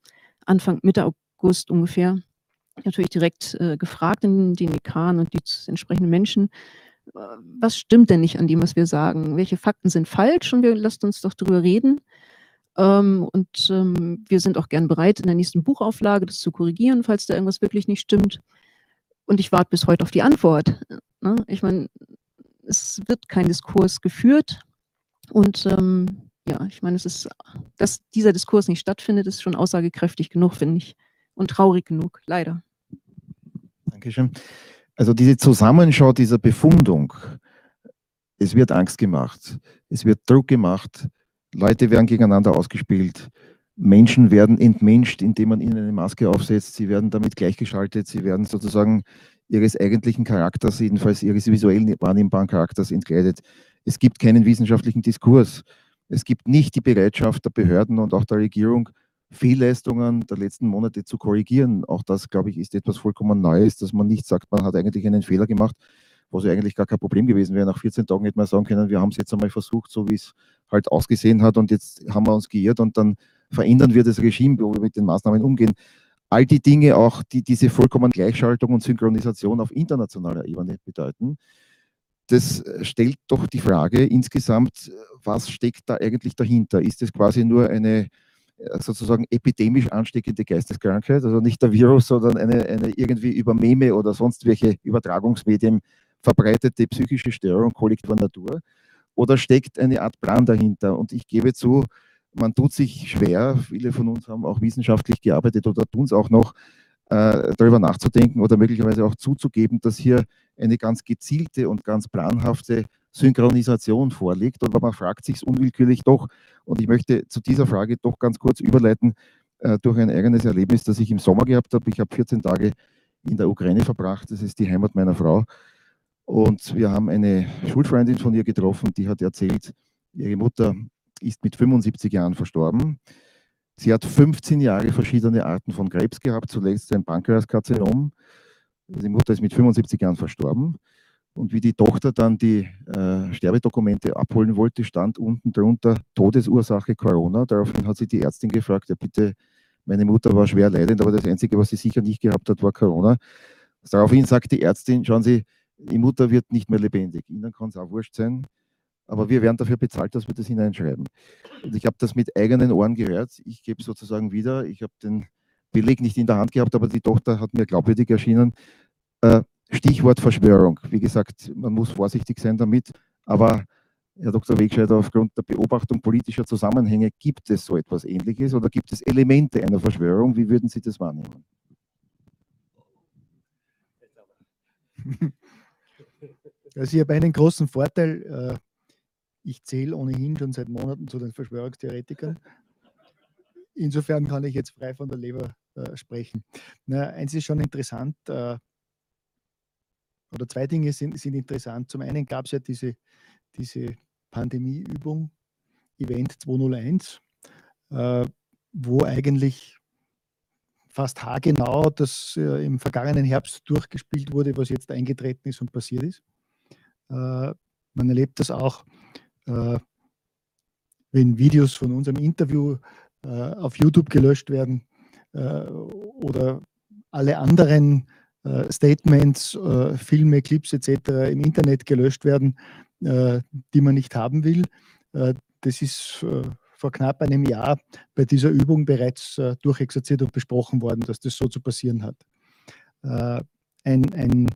Anfang, Mitte August ungefähr, natürlich direkt äh, gefragt in den Dekan und die entsprechenden Menschen, äh, was stimmt denn nicht an dem, was wir sagen? Welche Fakten sind falsch? Und wir lasst uns doch darüber reden. Ähm, und ähm, wir sind auch gern bereit, in der nächsten Buchauflage das zu korrigieren, falls da irgendwas wirklich nicht stimmt. Und ich warte bis heute auf die Antwort. Ne? Ich meine, es wird kein Diskurs geführt. Und ähm, ja, ich meine, es ist, dass dieser Diskurs nicht stattfindet, ist schon aussagekräftig genug, finde ich. Und traurig genug, leider. Dankeschön. Also diese Zusammenschau dieser Befundung, es wird Angst gemacht, es wird Druck gemacht, Leute werden gegeneinander ausgespielt, Menschen werden entmenscht, indem man ihnen eine Maske aufsetzt, sie werden damit gleichgeschaltet, sie werden sozusagen ihres eigentlichen Charakters, jedenfalls ihres visuellen wahrnehmbaren Charakters entkleidet. Es gibt keinen wissenschaftlichen Diskurs. Es gibt nicht die Bereitschaft der Behörden und auch der Regierung, Fehlleistungen der letzten Monate zu korrigieren. Auch das, glaube ich, ist etwas vollkommen Neues, dass man nicht sagt, man hat eigentlich einen Fehler gemacht, was ja eigentlich gar kein Problem gewesen wäre. Nach 14 Tagen hätte man sagen können, wir haben es jetzt einmal versucht, so wie es halt ausgesehen hat und jetzt haben wir uns geirrt und dann verändern wir das Regime, wo wir mit den Maßnahmen umgehen. All die Dinge auch, die diese vollkommene Gleichschaltung und Synchronisation auf internationaler Ebene bedeuten, das stellt doch die Frage insgesamt, was steckt da eigentlich dahinter? Ist es quasi nur eine äh, sozusagen epidemisch ansteckende Geisteskrankheit, also nicht der Virus, sondern eine, eine irgendwie über Meme oder sonst welche Übertragungsmedien verbreitete psychische Störung kollektiver Natur? Oder steckt eine Art Plan dahinter? Und ich gebe zu, man tut sich schwer, viele von uns haben auch wissenschaftlich gearbeitet oder tun es auch noch, äh, darüber nachzudenken oder möglicherweise auch zuzugeben, dass hier eine ganz gezielte und ganz planhafte Synchronisation vorliegt. Und man fragt sich unwillkürlich doch, und ich möchte zu dieser Frage doch ganz kurz überleiten, äh, durch ein eigenes Erlebnis, das ich im Sommer gehabt habe. Ich habe 14 Tage in der Ukraine verbracht, das ist die Heimat meiner Frau. Und wir haben eine Schulfreundin von ihr getroffen, die hat erzählt, ihre Mutter ist mit 75 Jahren verstorben. Sie hat 15 Jahre verschiedene Arten von Krebs gehabt, zuletzt ein Pankreaskarzinom. Die Mutter ist mit 75 Jahren verstorben. Und wie die Tochter dann die äh, Sterbedokumente abholen wollte, stand unten drunter Todesursache Corona. Daraufhin hat sie die Ärztin gefragt, ja bitte, meine Mutter war schwer leidend, aber das Einzige, was sie sicher nicht gehabt hat, war Corona. Daraufhin sagt die Ärztin, schauen Sie, die Mutter wird nicht mehr lebendig. Ihnen kann es auch wurscht sein, aber wir werden dafür bezahlt, dass wir das hineinschreiben. Und ich habe das mit eigenen Ohren gehört. Ich gebe sozusagen wieder, ich habe den Beleg nicht in der Hand gehabt, aber die Tochter hat mir glaubwürdig erschienen. Äh, Stichwort Verschwörung. Wie gesagt, man muss vorsichtig sein damit, aber Herr Dr. Wegscheider, aufgrund der Beobachtung politischer Zusammenhänge gibt es so etwas Ähnliches oder gibt es Elemente einer Verschwörung? Wie würden Sie das wahrnehmen? Also ich habe einen großen Vorteil. Ich zähle ohnehin schon seit Monaten zu den Verschwörungstheoretikern. Insofern kann ich jetzt frei von der Leber äh, sprechen. Na, eins ist schon interessant, äh, oder zwei Dinge sind, sind interessant. Zum einen gab es ja diese, diese Pandemieübung, Event 201, äh, wo eigentlich fast haargenau das äh, im vergangenen Herbst durchgespielt wurde, was jetzt eingetreten ist und passiert ist. Äh, man erlebt das auch, äh, wenn Videos von unserem Interview äh, auf YouTube gelöscht werden äh, oder alle anderen äh, Statements, äh, Filme, Clips etc. im Internet gelöscht werden, äh, die man nicht haben will. das ist vor knapp einem Jahr bei dieser Übung bereits durchexerziert und besprochen worden, dass das so zu passieren hat. ein, ein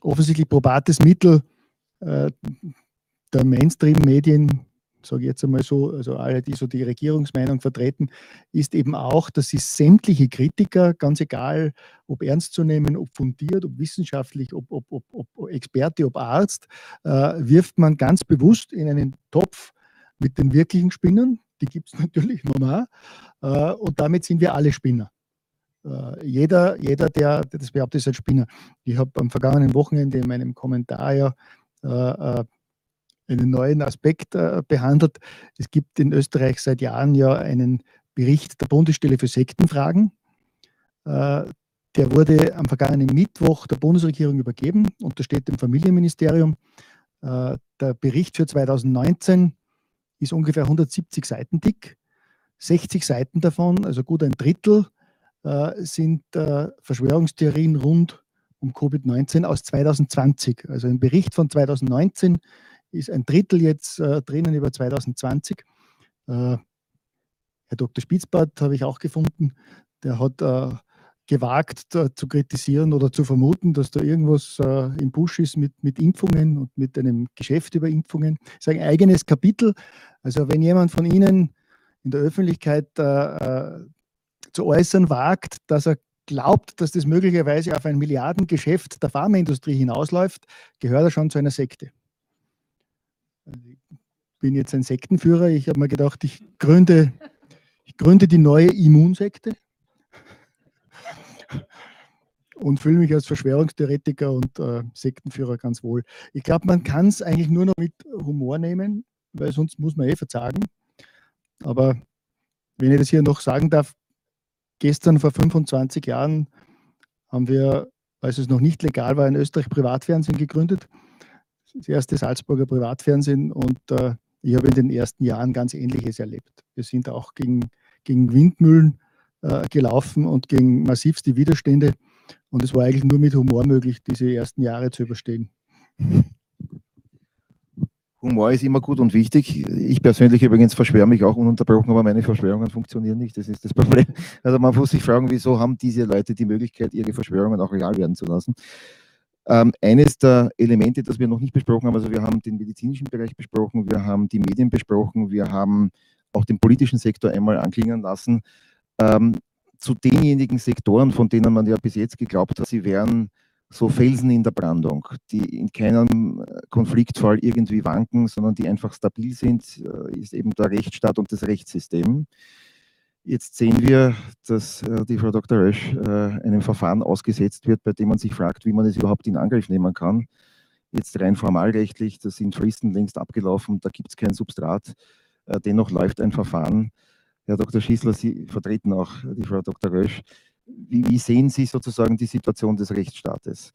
offensichtlich probates Mittel der Mainstream-Medien sage ich jetzt einmal so, also alle, die so die Regierungsmeinung vertreten, ist eben auch, dass sie sämtliche Kritiker, ganz egal, ob ernst zu nehmen, ob fundiert, ob wissenschaftlich, ob, ob, ob, ob Experte, ob Arzt, äh, wirft man ganz bewusst in einen Topf mit den wirklichen Spinnern, die gibt es natürlich normal, äh, und damit sind wir alle Spinner. Uh, jeder, jeder, der, das behauptet, ist ein Spinner. Ich habe am vergangenen Wochenende in meinem Kommentar ja uh, einen neuen Aspekt äh, behandelt. Es gibt in Österreich seit Jahren ja einen Bericht der Bundesstelle für Sektenfragen. Äh, der wurde am vergangenen Mittwoch der Bundesregierung übergeben, untersteht dem Familienministerium. Äh, der Bericht für 2019 ist ungefähr 170 Seiten dick. 60 Seiten davon, also gut ein Drittel, sind Verschwörungstheorien rund um Covid-19 aus 2020. Also ein Bericht von 2019 ist ein Drittel jetzt äh, drinnen über 2020. Äh, Herr Dr. Spitzbart habe ich auch gefunden, der hat äh, gewagt äh, zu kritisieren oder zu vermuten, dass da irgendwas äh, im Busch ist mit, mit Impfungen und mit einem Geschäft über Impfungen. Das ist ein eigenes Kapitel. Also wenn jemand von Ihnen in der Öffentlichkeit äh, zu äußern wagt, dass er glaubt, dass das möglicherweise auf ein Milliardengeschäft der Pharmaindustrie hinausläuft, gehört er schon zu einer Sekte. Bin jetzt ein Sektenführer. Ich habe mir gedacht, ich gründe, ich gründe die neue Immunsekte und fühle mich als Verschwörungstheoretiker und äh, Sektenführer ganz wohl. Ich glaube, man kann es eigentlich nur noch mit Humor nehmen, weil sonst muss man eh verzagen. Aber wenn ich das hier noch sagen darf, gestern vor 25 Jahren haben wir, als es noch nicht legal war, in Österreich Privatfernsehen gegründet. Das erste Salzburger Privatfernsehen und äh, ich habe in den ersten Jahren ganz Ähnliches erlebt. Wir sind auch gegen, gegen Windmühlen äh, gelaufen und gegen massivste Widerstände. Und es war eigentlich nur mit Humor möglich, diese ersten Jahre zu überstehen. Humor ist immer gut und wichtig. Ich persönlich übrigens verschwöre mich auch ununterbrochen, aber meine Verschwörungen funktionieren nicht. Das ist das Problem. Also man muss sich fragen, wieso haben diese Leute die Möglichkeit, ihre Verschwörungen auch real werden zu lassen. Ähm, eines der Elemente, das wir noch nicht besprochen haben, also wir haben den medizinischen Bereich besprochen, wir haben die Medien besprochen, wir haben auch den politischen Sektor einmal anklingen lassen. Ähm, zu denjenigen Sektoren, von denen man ja bis jetzt geglaubt hat, sie wären so Felsen in der Brandung, die in keinem äh, Konfliktfall irgendwie wanken, sondern die einfach stabil sind, äh, ist eben der Rechtsstaat und das Rechtssystem. Jetzt sehen wir, dass äh, die Frau Dr. Rösch einem Verfahren ausgesetzt wird, bei dem man sich fragt, wie man es überhaupt in Angriff nehmen kann. Jetzt rein formalrechtlich, da sind Fristen längst abgelaufen, da gibt es kein Substrat. Dennoch läuft ein Verfahren. Herr Dr. Schießler, Sie vertreten auch die Frau Dr. Rösch. Wie sehen Sie sozusagen die Situation des Rechtsstaates?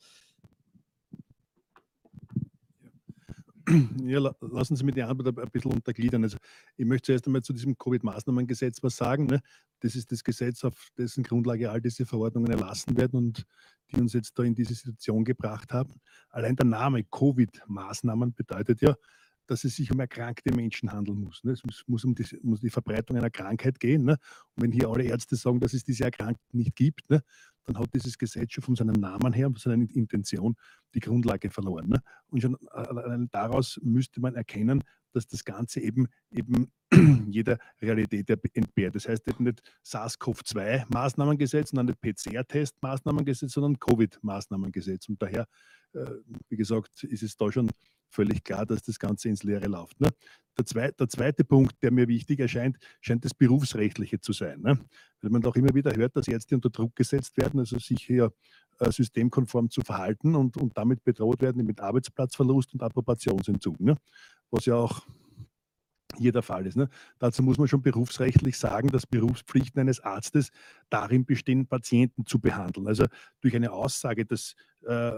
Ja, lassen Sie mich die Antwort ein bisschen untergliedern. Also ich möchte zuerst einmal zu diesem Covid-Maßnahmengesetz was sagen. Ne? Das ist das Gesetz, auf dessen Grundlage all diese Verordnungen erlassen werden und die uns jetzt da in diese Situation gebracht haben. Allein der Name Covid-Maßnahmen bedeutet ja, dass es sich um erkrankte Menschen handeln muss. Ne? Es muss, um die, muss die Verbreitung einer Krankheit gehen. Ne? Und wenn hier alle Ärzte sagen, dass es diese Erkrankung nicht gibt, ne? Dann hat dieses Gesetz schon von seinem Namen her von seiner Intention die Grundlage verloren. Ne? Und schon äh, daraus müsste man erkennen, dass das Ganze eben, eben jeder Realität entbehrt. Das heißt eben nicht SARS-CoV-2-Maßnahmengesetz, sondern nicht PCR-Test-Maßnahmengesetz, sondern Covid-Maßnahmengesetz. Und daher, äh, wie gesagt, ist es da schon völlig klar, dass das Ganze ins Leere läuft. Ne? Der, zwei, der, zweite Punkt, der mir wichtig erscheint, scheint das Berufsrechtliche zu sein. Ne? Weil man doch immer wieder hört, dass Ärzte unter Druck gesetzt werden, also sich hier äh, systemkonform zu verhalten und, und damit bedroht werden mit Arbeitsplatzverlust und Approbationsentzug. Ne? Was ja auch hier der Fall ist. Ne? Dazu muss man schon berufsrechtlich sagen, dass Berufspflichten eines Arztes darin bestehen, Patienten zu behandeln. Also durch eine Aussage des, äh,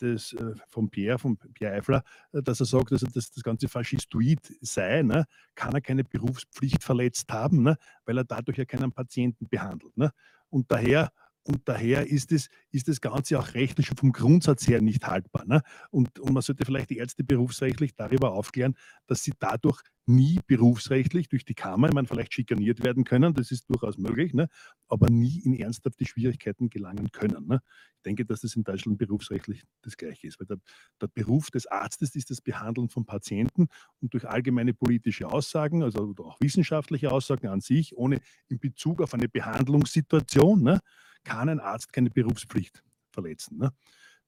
des, äh, von Pierre, von Pierre Eifler, äh, dass er sagt, dass das, das Ganze faschistoid sei, ne? kann er keine Berufspflicht verletzt haben, ne? weil er dadurch ja keinen Patienten behandelt. Ne? Und daher und daher ist, es, ist das Ganze auch rechtlich vom Grundsatz her nicht haltbar. Ne? Und, und man sollte vielleicht die Ärzte berufsrechtlich darüber aufklären, dass sie dadurch nie berufsrechtlich durch die Kammer, ich meine, vielleicht schikaniert werden können, das ist durchaus möglich, ne? aber nie in ernsthafte Schwierigkeiten gelangen können. Ne? Ich denke, dass das in Deutschland berufsrechtlich das Gleiche ist, weil der, der, Beruf des Arztes ist das Behandeln von Patienten und durch allgemeine politische Aussagen, also auch wissenschaftliche Aussagen an sich, ohne in Bezug auf eine Behandlungssituation, ne? Kann ein Arzt keine Berufspflicht verletzen. Ne?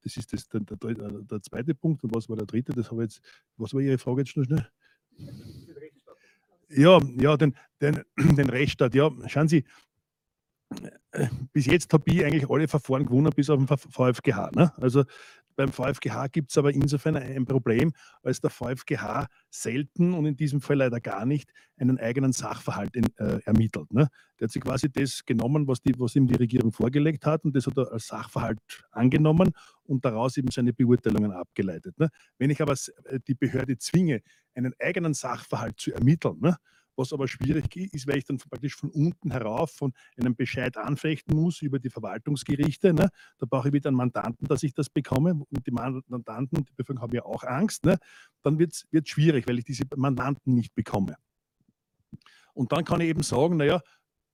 Das ist das, der, der, der, zweite Punkt. Und was war der dritte? Das habe jetzt, was war Ihre Frage jetzt noch schnell? Ja, ja, den, den, den Rechtsstaat. Ja, schauen Sie, bis jetzt habe ich eigentlich alle Verfahren gewonnen, bis auf den VfGH. Ne? Also beim VfGH gibt es aber insofern ein Problem, als der VfGH selten und in diesem Fall leider gar nicht einen eigenen Sachverhalt in, äh, ermittelt. Ne? Der hat sich quasi das genommen, was, die, was ihm die Regierung vorgelegt hat und das hat er als Sachverhalt angenommen und daraus eben seine Beurteilungen abgeleitet. Ne? Wenn ich aber äh, die Behörde zwinge, einen eigenen Sachverhalt zu ermitteln, ne? Was aber schwierig ist, weil ich dann praktisch von unten herauf von einem Bescheid anfechten muss über die Verwaltungsgerichte. Ne? Da brauche ich wieder einen Mandanten, dass ich das bekomme. Und die Mandanten, die Bevölkerung haben ja auch Angst. Ne? Dann wird es schwierig, weil ich diese Mandanten nicht bekomme. Und dann kann ich eben sagen, naja,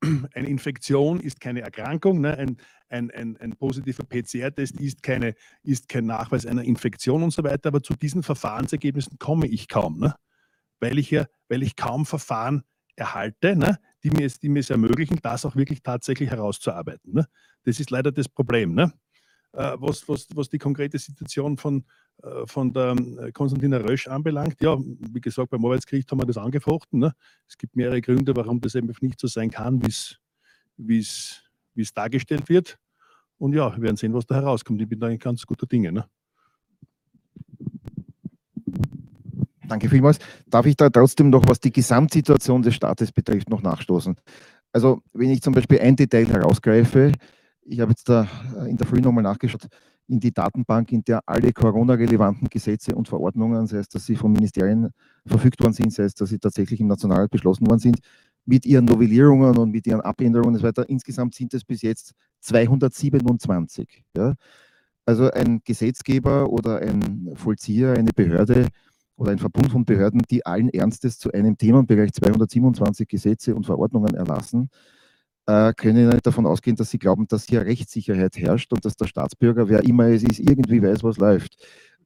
eine Infektion ist keine Erkrankung, ne? ein, ein, ein, ein positiver PCR-Test ist, ist kein Nachweis einer Infektion und so weiter, aber zu diesen Verfahrensergebnissen komme ich kaum, ne? Weil, ich ja, weil ich kaum Verfahren erhalte, ne? die, mir es, die mir es ermöglichen, das auch wirklich tatsächlich herauszuarbeiten. Ne? Das ist leider das Problem. Ne? Äh, was, was, was die konkrete Situation von, äh, von der äh, Konstantina Rösch anbelangt, ja, wie gesagt, beim Arbeitsgericht haben wir das angefochten. Ne? Es gibt mehrere Gründe, warum das eben nicht so sein kann, wie es dargestellt wird. Und ja, wir werden sehen, was da herauskommt. Ich bin da eigentlich ganz guter Dinge. Ne? Danke vielmals. Darf ich da trotzdem noch, was die Gesamtsituation des Staates betrifft, noch nachstoßen? Also, wenn ich zum Beispiel ein Detail herausgreife, ich habe jetzt da äh, in der Früh nochmal nachgeschaut, in die Datenbank, in der alle Corona-relevanten Gesetze und Verordnungen, sei es, dass sie von Ministerien verfügt worden sind, sei es, dass sie tatsächlich im Nationalrat beschlossen worden sind, mit ihren Novellierungen und mit ihren Abänderungen und so weiter. Insgesamt sind es bis jetzt 227. Ja? Also ein Gesetzgeber oder ein Vollzieher, eine Behörde oder ein Verbund von Behörden, die allen Ernstes zu einem Themenbereich 227 Gesetze und Verordnungen erlassen, äh, können nicht davon ausgehen, dass sie glauben, dass hier Rechtssicherheit herrscht und dass der Staatsbürger, wer immer es ist, irgendwie weiß, was läuft.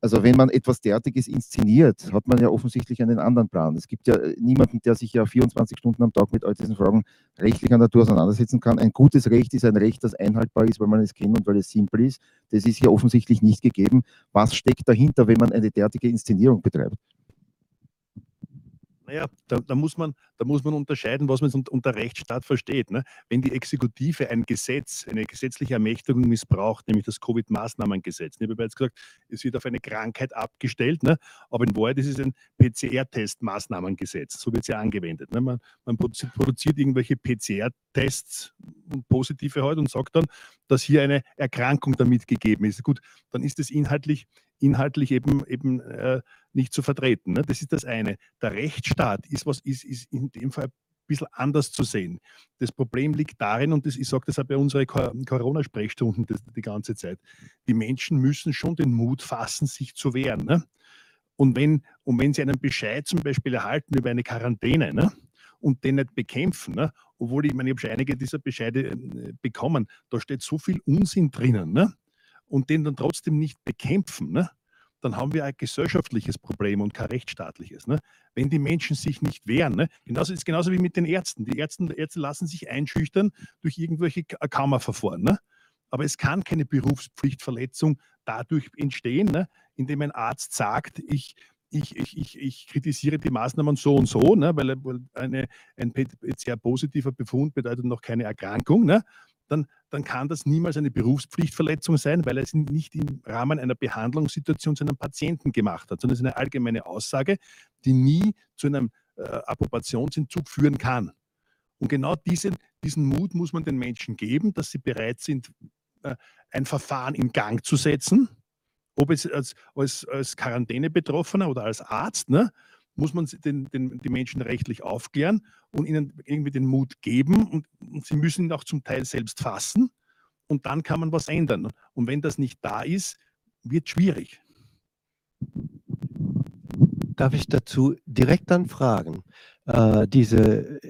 Also wenn man etwas derartiges inszeniert, hat man ja offensichtlich einen anderen Plan. Es gibt ja äh, niemanden, der sich ja 24 Stunden am Tag mit all diesen Fragen rechtlicher Natur auseinandersetzen kann. Ein gutes Recht ist ein Recht, das einhaltbar ist, weil man es kennt und weil es simpel ist. Das ist hier offensichtlich nicht gegeben. Was steckt dahinter, wenn man eine derartige Inszenierung betreibt? Naja, da, da, muss man, da muss man unterscheiden, was man unter Rechtsstaat versteht. Ne? Wenn die Exekutive ein Gesetz, eine gesetzliche Ermächtigung missbraucht, nämlich das Covid-Maßnahmengesetz. Ich habe jetzt gesagt, es wird auf eine Krankheit abgestellt, ne? aber in Wahrheit ist es ein PCR-Test-Maßnahmengesetz. So wird es ja angewendet. Ne? Man, man, produziert irgendwelche PCR-Tests und positive halt und sagt dann, dass hier eine Erkrankung damit gegeben ist. Gut, dann ist es inhaltlich inhaltlich eben, eben äh, nicht zu vertreten. Ne? Das ist das eine. Der Rechtsstaat ist, was, ist, ist in dem Fall ein bisschen anders zu sehen. Das Problem liegt darin, und das, ich sage das auch bei unseren Corona-Sprechstunden die ganze Zeit, die Menschen müssen schon den Mut fassen, sich zu wehren. Ne? Und, wenn, und wenn sie einen Bescheid zum Beispiel erhalten über eine Quarantäne, ne? und den nicht bekämpfen. Ne? Obwohl ich, meine, ich habe schon einige dieser Bescheide äh, bekommen. Da steht so viel Unsinn drinnen. Ne? und den dann trotzdem nicht bekämpfen, ne, dann haben wir ein gesellschaftliches Problem und kein rechtsstaatliches. Ne? Wenn die Menschen sich nicht wehren, ne? genauso ist genauso wie mit den Ärzten. Die Ärzte, Ärzte lassen sich einschüchtern durch irgendwelche Kammerverfahren. Ne? Aber es kann keine Berufspflichtverletzung dadurch entstehen, ne? indem ein Arzt sagt, ich, ich, ich, ich, ich kritisiere die Maßnahmen so und so, ne? weil, eine, ein sehr positiver Befund bedeutet noch keine Erkrankung. Ne? Dann, dann kann das niemals eine Berufspflichtverletzung sein, weil er es nicht im Rahmen einer Behandlungssituation zu einem Patienten gemacht hat, sondern es ist eine allgemeine Aussage, die nie zu einem äh, Approbationsentzug führen kann. Und genau diesen, diesen Mut muss man den Menschen geben, dass sie bereit sind, äh, ein Verfahren in Gang zu setzen, ob es als, als, als Quarantänebetroffener oder als Arzt, ne, muss man den, den, die Menschen rechtlich aufklären und ihnen irgendwie den Mut geben und, und sie müssen ihn auch zum Teil selbst fassen und dann kann man was ändern. Und wenn das nicht da ist, wird schwierig. Darf ich dazu direkt dann fragen? Äh, diese,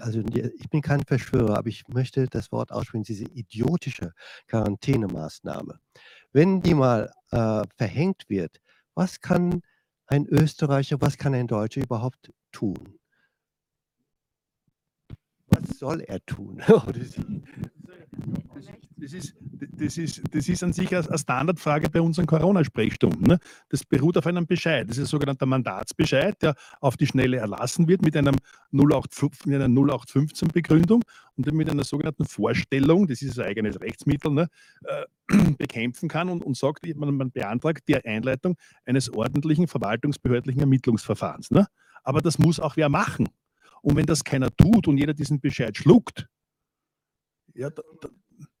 also ich bin kein Verschwörer, aber ich möchte das Wort aussprechen, diese idiotische Quarantänemaßnahme. Wenn die mal äh, verhängt wird, was kann ein Österreicher, was kann ein Deutscher überhaupt tun? Was soll er tun? Das ist, das, ist, das ist an sich eine Standardfrage bei unseren Corona-Sprechstunden. Ne? Das beruht auf einem Bescheid. Das ist ein sogenannter Mandatsbescheid, der auf die Schnelle erlassen wird mit, einem 08, mit einer 0815-Begründung und dann mit einer sogenannten Vorstellung, das ist ein eigenes Rechtsmittel, ne, äh, bekämpfen kann und, und sagt, man, man, beantragt die Einleitung eines ordentlichen verwaltungsbehördlichen Ermittlungsverfahrens. Ne? Aber das muss auch wer machen. Und wenn das keiner tut und jeder diesen Bescheid schluckt, ja, da, da,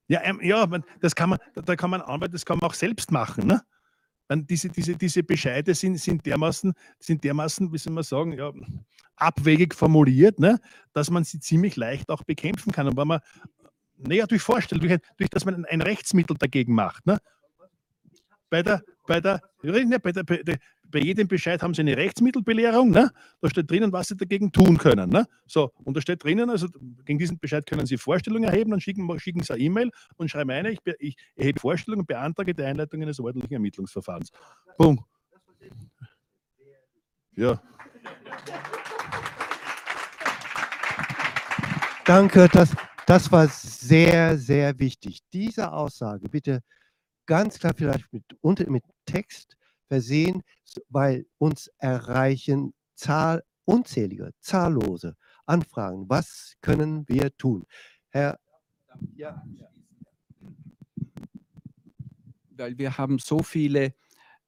ja, ähm, ja, das kann man, da kann man arbeiten, das kann man auch selbst machen. Ne? Diese, diese, diese Bescheide sind, sind, dermaßen, sind dermaßen, wie soll man sagen, ja, abwegig formuliert, ne, dass man sie ziemlich leicht auch bekämpfen kann. Und wenn man, naja, durch Vorstellung, durch, durch dass man ein Rechtsmittel dagegen macht. Ne? Bei der, bei der, bei der, bei der bei jedem Bescheid haben Sie eine Rechtsmittelbelehrung. Ne? Da steht drinnen, was Sie dagegen tun können. Ne? So, und da steht drinnen, also gegen diesen Bescheid können Sie Vorstellungen erheben, dann schicken, schicken Sie eine E-Mail und schreiben eine, ich, ich erhebe Vorstellungen beantrage die Einleitung eines ordentlichen Ermittlungsverfahrens. Punkt. Ja. Danke, das, das war sehr, sehr wichtig. Diese Aussage bitte ganz klar vielleicht mit, mit Text versehen, weil uns erreichen Zahl, unzählige, zahllose Anfragen. Was können wir tun? Herr, ja. Weil wir haben so viele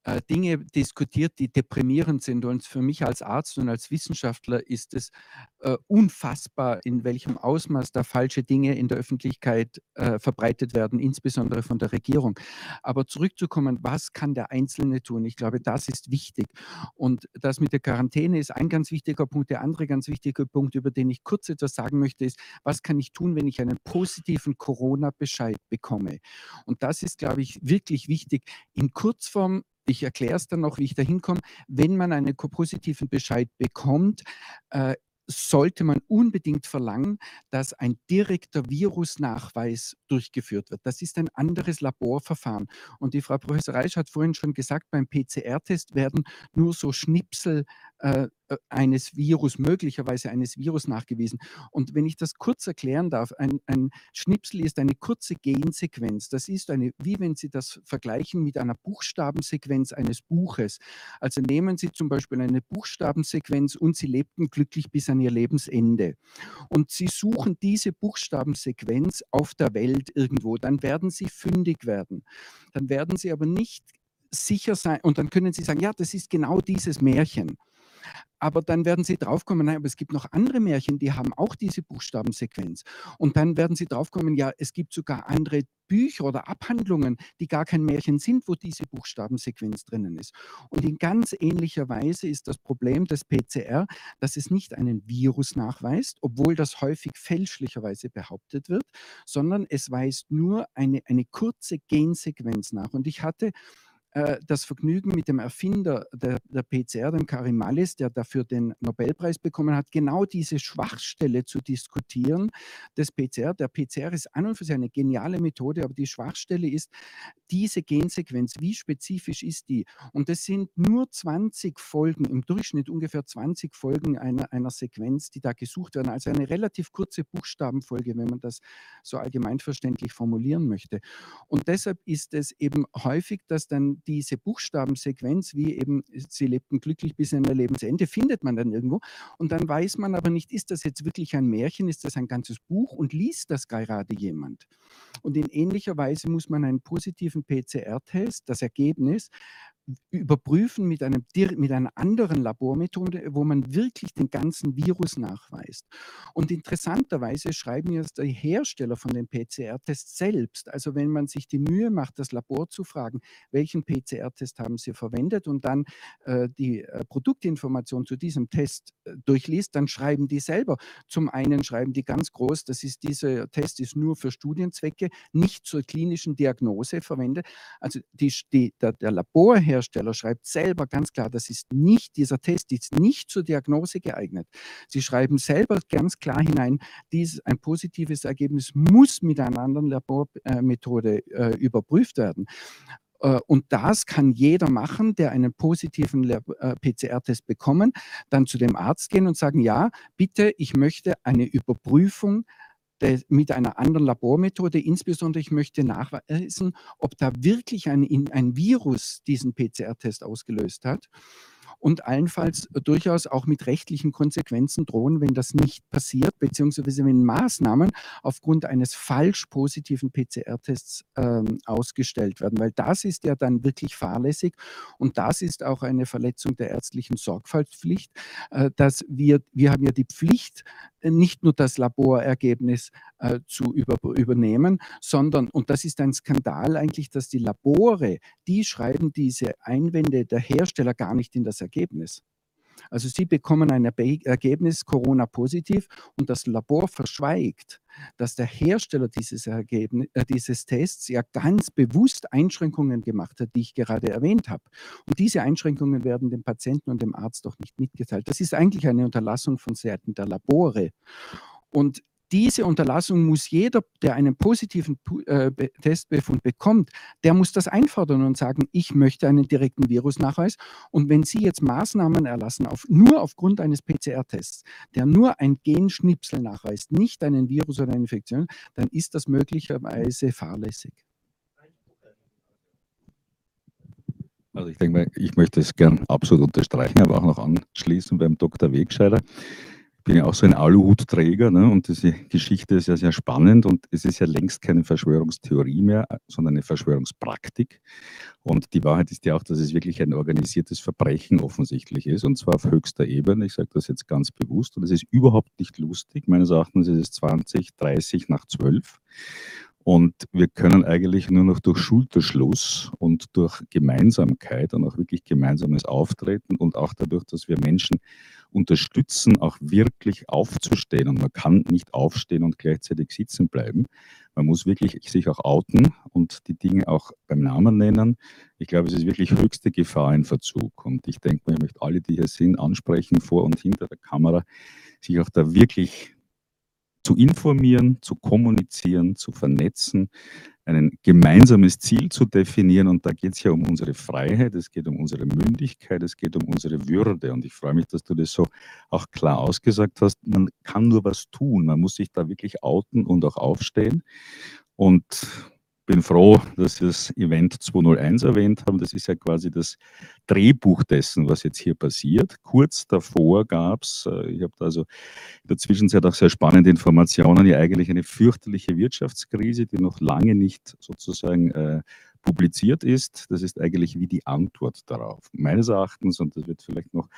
äh, Dinge diskutiert, die deprimierend sind. Und für mich als Arzt und als Wissenschaftler ist es äh, unfassbar, in welchem Ausmaß da falsche Dinge in der Öffentlichkeit äh, verbreitet werden, insbesondere von der Regierung. Aber zurückzukommen, was kann der Einzelne tun? Ich glaube, das ist wichtig. Und das mit der Quarantäne ist ein ganz wichtiger Punkt. Der andere ganz wichtige Punkt, über den ich kurz etwas sagen möchte, ist, was kann ich tun, wenn ich einen positiven Corona-Bescheid bekomme? Und das ist, glaube ich, wirklich wichtig. In Kurzform ich erkläre es dann noch, wie ich da hinkomme. Wenn man einen positiven Bescheid bekommt, äh, sollte man unbedingt verlangen, dass ein direkter Virusnachweis durchgeführt wird. Das ist ein anderes Laborverfahren. Und die Frau Professor Reisch hat vorhin schon gesagt, beim PCR-Test werden nur so Schnipsel äh, äh, eines Virus, möglicherweise eines Virus nachgewiesen. Und wenn ich das kurz erklären darf, ein, ein Schnipsel ist eine kurze Gensequenz. Das ist eine, wie wenn Sie das vergleichen mit einer Buchstabensequenz eines Buches. Also nehmen Sie zum Beispiel eine Buchstabensequenz und Sie lebten glücklich bis an Ihr Lebensende. Und Sie suchen diese Buchstabensequenz auf der Welt irgendwo, dann werden Sie fündig werden. Dann werden Sie aber nicht sicher sein und dann können Sie sagen, ja, das ist genau dieses Märchen. Aber dann werden Sie draufkommen, nein, aber es gibt noch andere Märchen, die haben auch diese Buchstabensequenz. Und dann werden Sie draufkommen, ja, es gibt sogar andere Bücher oder Abhandlungen, die gar kein Märchen sind, wo diese Buchstabensequenz drinnen ist. Und in ganz ähnlicher Weise ist das Problem des PCR, dass es nicht einen Virus nachweist, obwohl das häufig fälschlicherweise behauptet wird, sondern es weist nur eine, eine kurze Gensequenz nach. Und ich hatte das Vergnügen mit dem Erfinder der, der PCR, dem Karim Mallis, der dafür den Nobelpreis bekommen hat, genau diese Schwachstelle zu diskutieren des PCR. Der PCR ist an und für sich eine geniale Methode, aber die Schwachstelle ist diese Gensequenz. Wie spezifisch ist die? Und das sind nur 20 Folgen, im Durchschnitt ungefähr 20 Folgen einer, einer Sequenz, die da gesucht werden. Also eine relativ kurze Buchstabenfolge, wenn man das so allgemeinverständlich formulieren möchte. Und deshalb ist es eben häufig, dass dann diese Buchstabensequenz, wie eben sie lebten glücklich bis in ihr Lebensende, findet man dann irgendwo. Und dann weiß man aber nicht, ist das jetzt wirklich ein Märchen, ist das ein ganzes Buch und liest das gerade jemand? Und in ähnlicher Weise muss man einen positiven PCR-Test, das Ergebnis, überprüfen mit, einem, mit einer anderen Labormethode, wo man wirklich den ganzen Virus nachweist. Und interessanterweise schreiben jetzt die Hersteller von den PCR-Tests selbst, also wenn man sich die Mühe macht, das Labor zu fragen, welchen PCR-Test haben sie verwendet und dann äh, die äh, Produktinformation zu diesem Test äh, durchliest, dann schreiben die selber. Zum einen schreiben die ganz groß, das ist dieser Test ist nur für Studienzwecke, nicht zur klinischen Diagnose verwendet. Also die, die, der, der Laborhersteller Hersteller schreibt selber ganz klar, das ist nicht, dieser Test ist nicht zur Diagnose geeignet. Sie schreiben selber ganz klar hinein, dies, ein positives Ergebnis muss mit einer anderen Labormethode äh, überprüft werden. Äh, und das kann jeder machen, der einen positiven äh, PCR-Test bekommen, dann zu dem Arzt gehen und sagen, ja, bitte, ich möchte eine Überprüfung mit einer anderen Labormethode. Insbesondere, ich möchte nachweisen, ob da wirklich ein, ein Virus diesen PCR-Test ausgelöst hat und allenfalls durchaus auch mit rechtlichen Konsequenzen drohen, wenn das nicht passiert, beziehungsweise wenn Maßnahmen aufgrund eines falsch positiven PCR-Tests ähm, ausgestellt werden, weil das ist ja dann wirklich fahrlässig und das ist auch eine Verletzung der ärztlichen Sorgfaltspflicht, äh, dass wir, wir haben ja die Pflicht, nicht nur das Laborergebnis äh, zu über, übernehmen, sondern, und das ist ein Skandal eigentlich, dass die Labore, die schreiben diese Einwände der Hersteller gar nicht in das Ergebnis. Also Sie bekommen ein Ergebnis Corona positiv und das Labor verschweigt, dass der Hersteller dieses, Ergebnis, äh, dieses Tests ja ganz bewusst Einschränkungen gemacht hat, die ich gerade erwähnt habe. Und diese Einschränkungen werden dem Patienten und dem Arzt doch nicht mitgeteilt. Das ist eigentlich eine Unterlassung von Seiten der Labore. Und diese Unterlassung muss jeder, der einen positiven äh, Be- Testbefund bekommt, der muss das einfordern und sagen, ich möchte einen direkten Virusnachweis. Und wenn Sie jetzt Maßnahmen erlassen, auf, nur aufgrund eines PCR-Tests, der nur ein Genschnipsel nachweist, nicht einen Virus oder eine Infektion, dann ist das möglicherweise fahrlässig. Also ich denke mal, ich möchte es gern absolut unterstreichen, aber auch noch anschließen beim Dr. Wegscheider. Bin ja auch so ein Aluhutträger ne? und diese Geschichte ist ja sehr spannend und es ist ja längst keine Verschwörungstheorie mehr, sondern eine Verschwörungspraktik. Und die Wahrheit ist ja auch, dass es wirklich ein organisiertes Verbrechen offensichtlich ist und zwar auf höchster Ebene. Ich sage das jetzt ganz bewusst und es ist überhaupt nicht lustig. Meines Erachtens ist es 20, 30 nach 12. Und wir können eigentlich nur noch durch Schulterschluss und durch Gemeinsamkeit und auch wirklich gemeinsames Auftreten und auch dadurch, dass wir Menschen unterstützen, auch wirklich aufzustehen. Und man kann nicht aufstehen und gleichzeitig sitzen bleiben. Man muss wirklich sich auch outen und die Dinge auch beim Namen nennen. Ich glaube, es ist wirklich höchste Gefahr in Verzug. Und ich denke ich möchte alle, die hier sind, ansprechen, vor und hinter der Kamera, sich auch da wirklich zu informieren, zu kommunizieren, zu vernetzen, ein gemeinsames Ziel zu definieren. Und da geht es ja um unsere Freiheit, es geht um unsere Mündigkeit, es geht um unsere Würde. Und ich freue mich, dass du das so auch klar ausgesagt hast. Man kann nur was tun, man muss sich da wirklich outen und auch aufstehen. Und bin froh, dass Sie das Event 201 erwähnt haben. Das ist ja quasi das Drehbuch dessen, was jetzt hier passiert. Kurz davor gab es, ich habe da also in der Zwischenzeit auch sehr spannende Informationen, ja eigentlich eine fürchterliche Wirtschaftskrise, die noch lange nicht sozusagen äh, publiziert ist. Das ist eigentlich wie die Antwort darauf. Meines Erachtens, und das wird vielleicht noch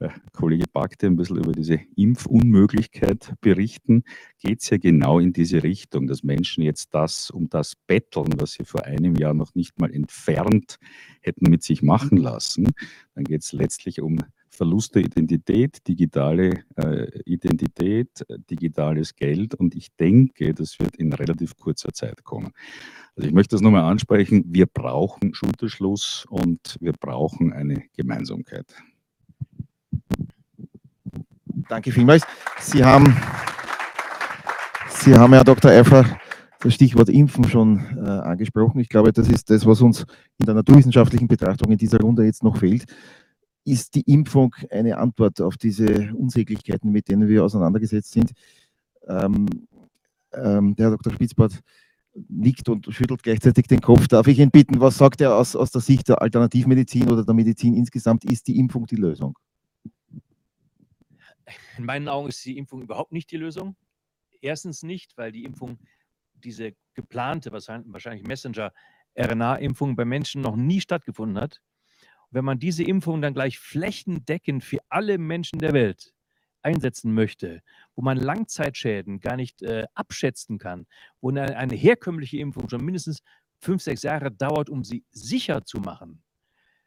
der Kollege Bagte ein bisschen über diese Impfunmöglichkeit berichten, geht es ja genau in diese Richtung, dass Menschen jetzt das um das betteln, was sie vor einem Jahr noch nicht mal entfernt hätten mit sich machen lassen. Dann geht es letztlich um Verlust der Identität, digitale äh, Identität, äh, digitales Geld und ich denke, das wird in relativ kurzer Zeit kommen. Also ich möchte das nochmal ansprechen, wir brauchen Schulterschluss und wir brauchen eine Gemeinsamkeit. Danke vielmals. Sie haben, Sie haben ja, Dr. Eifer, das Stichwort Impfen schon äh, angesprochen. Ich glaube, das ist das, was uns in der naturwissenschaftlichen Betrachtung in dieser Runde jetzt noch fehlt. Ist die Impfung eine Antwort auf diese Unsäglichkeiten, mit denen wir auseinandergesetzt sind? Ähm, ähm, der Herr Dr. Spitzbart nickt und schüttelt gleichzeitig den Kopf. Darf ich ihn bitten, was sagt er aus, aus der Sicht der Alternativmedizin oder der Medizin insgesamt? Ist die Impfung die Lösung? In meinen Augen ist die Impfung überhaupt nicht die Lösung. Erstens nicht, weil die Impfung, diese geplante, wahrscheinlich Messenger-RNA-Impfung bei Menschen noch nie stattgefunden hat. Und wenn man diese Impfung dann gleich flächendeckend für alle Menschen der Welt einsetzen möchte, wo man Langzeitschäden gar nicht äh, abschätzen kann, wo eine, eine herkömmliche Impfung schon mindestens fünf, sechs Jahre dauert, um sie sicher zu machen,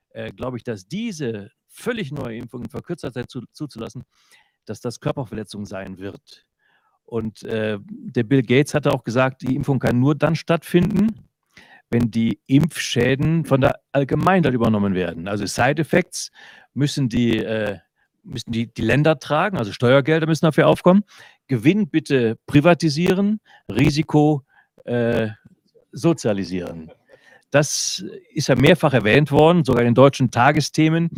äh, glaube ich, dass diese völlig neue Impfung in verkürzter Zeit zu, zuzulassen, dass das Körperverletzung sein wird. Und äh, der Bill Gates hatte auch gesagt, die Impfung kann nur dann stattfinden, wenn die Impfschäden von der Allgemeinheit übernommen werden. Also Side-Effects müssen die, äh, müssen die, die Länder tragen, also Steuergelder müssen dafür aufkommen. Gewinn bitte privatisieren, Risiko äh, sozialisieren. Das ist ja mehrfach erwähnt worden, sogar in deutschen Tagesthemen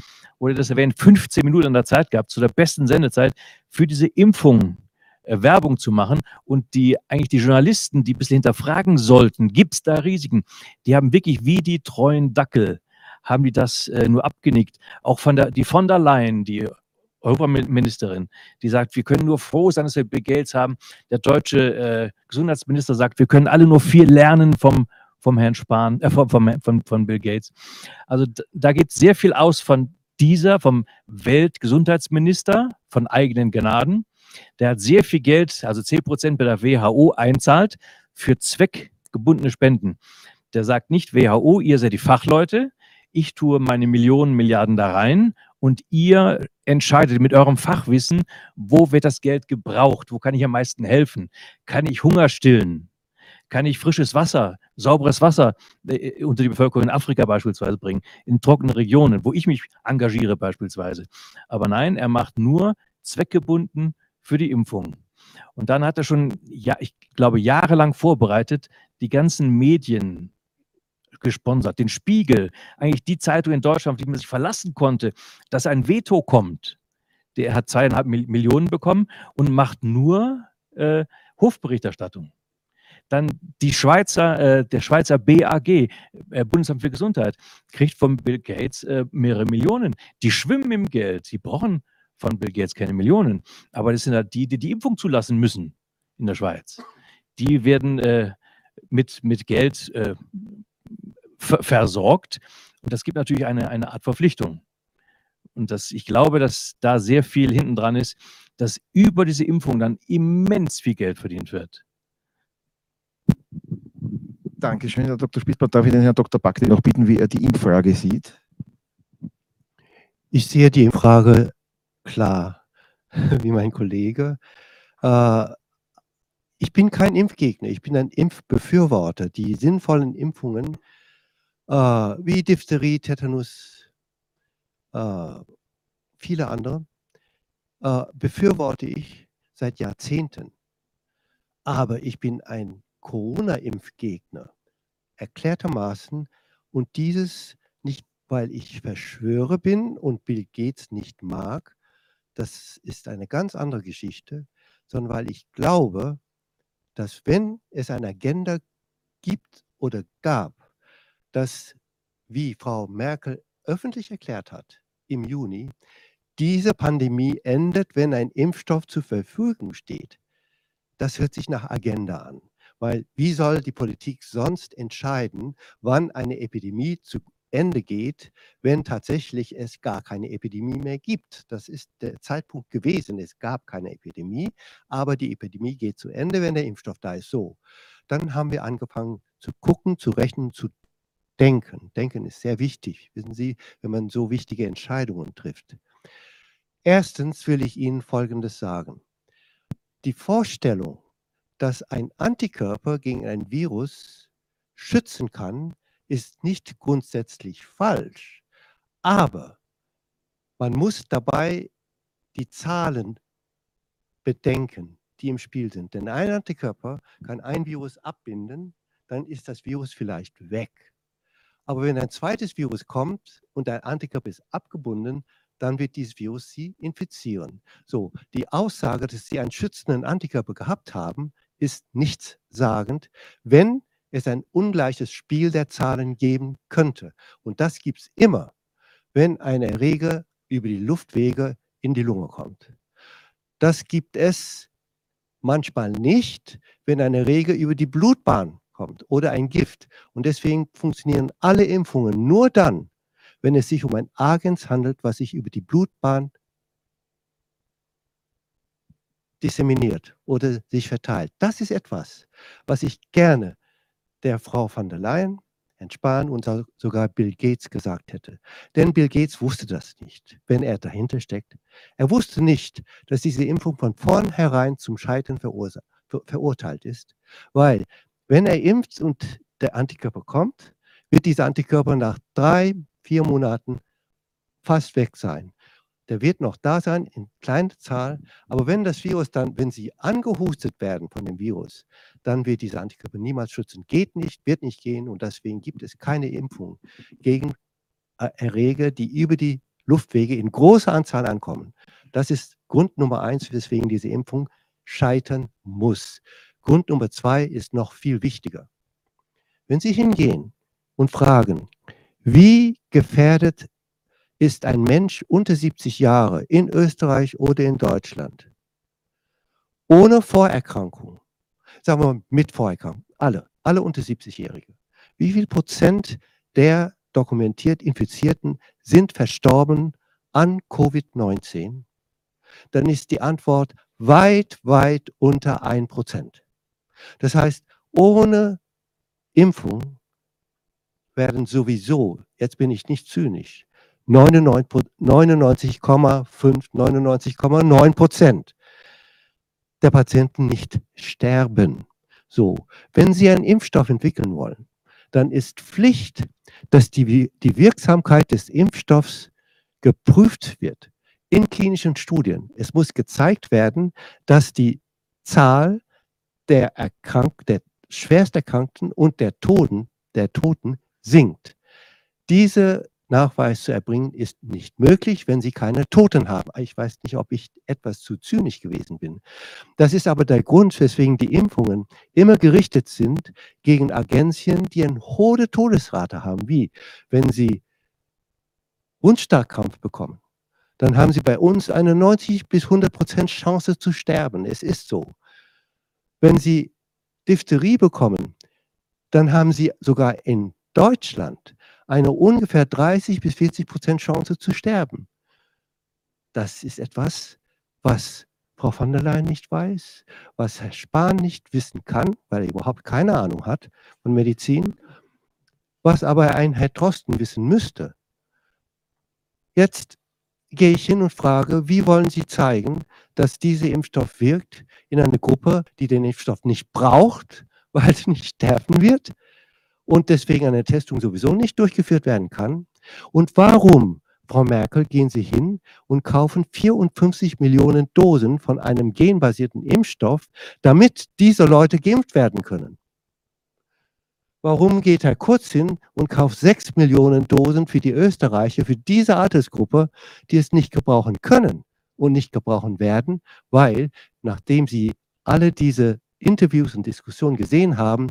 wurde das erwähnt, 15 Minuten an der Zeit gehabt, zu der besten Sendezeit, für diese Impfung äh, Werbung zu machen. Und die eigentlich die Journalisten, die ein bisschen hinterfragen sollten, gibt es da Risiken, die haben wirklich wie die treuen Dackel, haben die das äh, nur abgenickt. Auch von der, die von der Leyen, die Europaministerin, die sagt, wir können nur froh sein, dass wir Bill Gates haben. Der deutsche äh, Gesundheitsminister sagt, wir können alle nur viel lernen vom, vom Herrn Spahn, äh, vom, von, von Bill Gates. Also da geht sehr viel aus von dieser, vom Weltgesundheitsminister, von eigenen Gnaden. Der hat sehr viel Geld, also 10 Prozent bei der WHO einzahlt, für zweckgebundene Spenden. Der sagt nicht WHO, ihr seid die Fachleute, ich tue meine Millionen, Milliarden da rein und ihr entscheidet mit eurem Fachwissen, wo wird das Geld gebraucht, wo kann ich am meisten helfen, kann ich Hunger stillen, kann ich frisches Wasser, sauberes Wasser äh, unter die Bevölkerung in Afrika beispielsweise bringen, in trockenen Regionen, wo ich mich engagiere beispielsweise. Aber nein, er macht nur zweckgebunden für die Impfung. Und dann hat er schon, ja, ich glaube, jahrelang vorbereitet, die ganzen Medien gesponsert, den Spiegel, eigentlich die Zeitung in Deutschland, auf die man sich verlassen konnte, dass ein Veto kommt. Der hat zweieinhalb Millionen bekommen und macht nur äh, Hofberichterstattung. Dann die Schweizer, äh, der Schweizer BAG, äh, Bundesamt für Gesundheit, kriegt von Bill Gates äh, mehrere Millionen. Die schwimmen im Geld. Sie brauchen von Bill Gates keine Millionen. Aber das sind halt die, die die Impfung zulassen müssen in der Schweiz. Die werden äh, mit, mit Geld äh, versorgt. Und das gibt natürlich eine, eine Art Verpflichtung. Und das, ich glaube, dass da sehr viel hinten dran ist, dass über diese Impfung dann immens viel Geld verdient wird. Dankeschön, Herr Dr. Spitzbart. Darf ich den Herrn Dr. Bakti noch bitten, wie er die Impffrage sieht? Ich sehe die Frage klar, wie mein Kollege. Äh, ich bin kein Impfgegner, ich bin ein Impfbefürworter. Die sinnvollen Impfungen äh, wie Diphtherie, Tetanus, äh, viele andere, befürworte ich seit Jahrzehnten. Aber ich bin ein Corona-Impfgegner, erklärtermaßen, und dieses nicht, weil ich Verschwörer bin und Bill Gates nicht mag, das ist eine ganz andere Geschichte, sondern weil ich glaube, dass wenn es eine Agenda gibt oder gab, dass, wie Frau Merkel öffentlich erklärt hat im Juni, diese Pandemie endet, wenn ein Impfstoff zur Verfügung steht. Das hört sich nach Agenda an. Weil wie soll die Politik sonst entscheiden, wann eine Epidemie zu Ende geht, wenn tatsächlich es gar keine Epidemie mehr gibt. Das ist der Zeitpunkt gewesen. Es gab keine Epidemie, aber die Epidemie geht zu Ende, wenn der Impfstoff da ist. So, dann haben wir angefangen zu gucken, zu rechnen, zu denken. Denken ist sehr wichtig, wissen Sie, wenn man so wichtige Entscheidungen trifft. Erstens will ich Ihnen Folgendes sagen. Die Vorstellung, dass ein Antikörper gegen ein Virus schützen kann, ist nicht grundsätzlich falsch. Aber man muss dabei die Zahlen bedenken, die im Spiel sind. Denn ein Antikörper kann ein Virus abbinden, dann ist das Virus vielleicht weg. Aber wenn ein zweites Virus kommt und ein Antikörper ist abgebunden, dann wird dieses Virus sie infizieren. So, die Aussage, dass sie einen schützenden Antikörper gehabt haben, ist nichtssagend, wenn es ein ungleiches Spiel der Zahlen geben könnte. Und das gibt es immer, wenn ein Erreger über die Luftwege in die Lunge kommt. Das gibt es manchmal nicht, wenn ein Erreger über die Blutbahn kommt oder ein Gift. Und deswegen funktionieren alle Impfungen nur dann, wenn es sich um ein Agens handelt, was sich über die Blutbahn disseminiert oder sich verteilt. Das ist etwas, was ich gerne der Frau von der Leyen, Herrn Spahn und sogar Bill Gates gesagt hätte. Denn Bill Gates wusste das nicht, wenn er dahinter steckt. Er wusste nicht, dass diese Impfung von vornherein zum Scheitern ver verurteilt ist, weil wenn er impft und der Antikörper kommt, wird dieser Antikörper nach drei, vier Monaten fast weg sein der wird noch da sein in kleiner Zahl. Aber wenn das Virus dann, wenn sie angehustet werden von dem Virus, dann wird dieser Antikörper niemals schützen. Geht nicht, wird nicht gehen und deswegen gibt es keine Impfung gegen äh, Erreger, die über die Luftwege in großer Anzahl ankommen. Das ist Grund Nummer eins, weswegen diese Impfung scheitern muss. Grund Nummer zwei ist noch viel wichtiger. Wenn Sie hingehen und fragen, wie gefährdet ist ein Mensch unter 70 Jahre in Österreich oder in Deutschland ohne Vorerkrankung, sagen wir mit Vorerkrankung, alle, alle unter 70-Jährige, wie viel Prozent der dokumentiert Infizierten sind verstorben an Covid-19? Dann ist die Antwort weit, weit unter 1 Prozent. Das heißt, ohne Impfung werden sowieso, jetzt bin ich nicht zynisch, 99,5, 99,9 Prozent der Patienten nicht sterben. So, wenn Sie einen Impfstoff entwickeln wollen, dann ist Pflicht, dass die, die Wirksamkeit des Impfstoffs geprüft wird in klinischen Studien. Es muss gezeigt werden, dass die Zahl der, Erkrank der Schwersterkrankten und der Toten, der Toten sinkt. Diese Nachweis zu erbringen, ist nicht möglich, wenn Sie keine Toten haben. Ich weiß nicht, ob ich etwas zu zynisch gewesen bin. Das ist aber der Grund, weswegen die Impfungen immer gerichtet sind gegen Agenzien, die eine hohe Todesrate haben, wie wenn Sie Wundstarkrampf bekommen, dann haben Sie bei uns eine 90 bis 100 Prozent Chance zu sterben. Es ist so. Wenn Sie Diphtherie bekommen, dann haben Sie sogar in Deutschland eine ungefähr 30 bis 40 Prozent Chance zu sterben. Das ist etwas, was Frau von der Leyen nicht weiß, was Herr Spahn nicht wissen kann, weil er überhaupt keine Ahnung hat von Medizin, was aber ein Herr Drosten wissen müsste. Jetzt gehe ich hin und frage, wie wollen Sie zeigen, dass dieser Impfstoff wirkt in einer Gruppe, die den Impfstoff nicht braucht, weil sie nicht sterben wird? Und deswegen eine Testung sowieso nicht durchgeführt werden kann? Und warum, Frau Merkel, gehen Sie hin und kaufen 54 Millionen Dosen von einem genbasierten Impfstoff, damit diese Leute geimpft werden können? Warum geht Herr Kurz hin und kauft 6 Millionen Dosen für die Österreicher, für diese Altersgruppe, die es nicht gebrauchen können und nicht gebrauchen werden, weil nachdem sie alle diese Interviews und Diskussionen gesehen haben,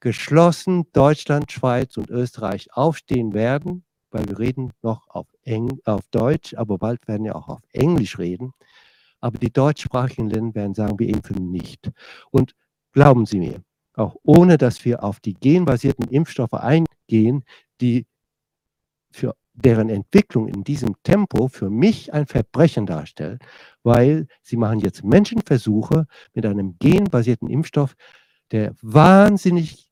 geschlossen Deutschland, Schweiz und Österreich aufstehen werden, weil wir reden noch auf, Eng auf Deutsch, aber bald werden wir auch auf Englisch reden. Aber die deutschsprachigen Länder werden sagen, wir impfen nicht. Und glauben Sie mir, auch ohne dass wir auf die genbasierten Impfstoffe eingehen, die für deren Entwicklung in diesem Tempo für mich ein Verbrechen darstellt, weil sie machen jetzt Menschenversuche mit einem genbasierten Impfstoff, der wahnsinnig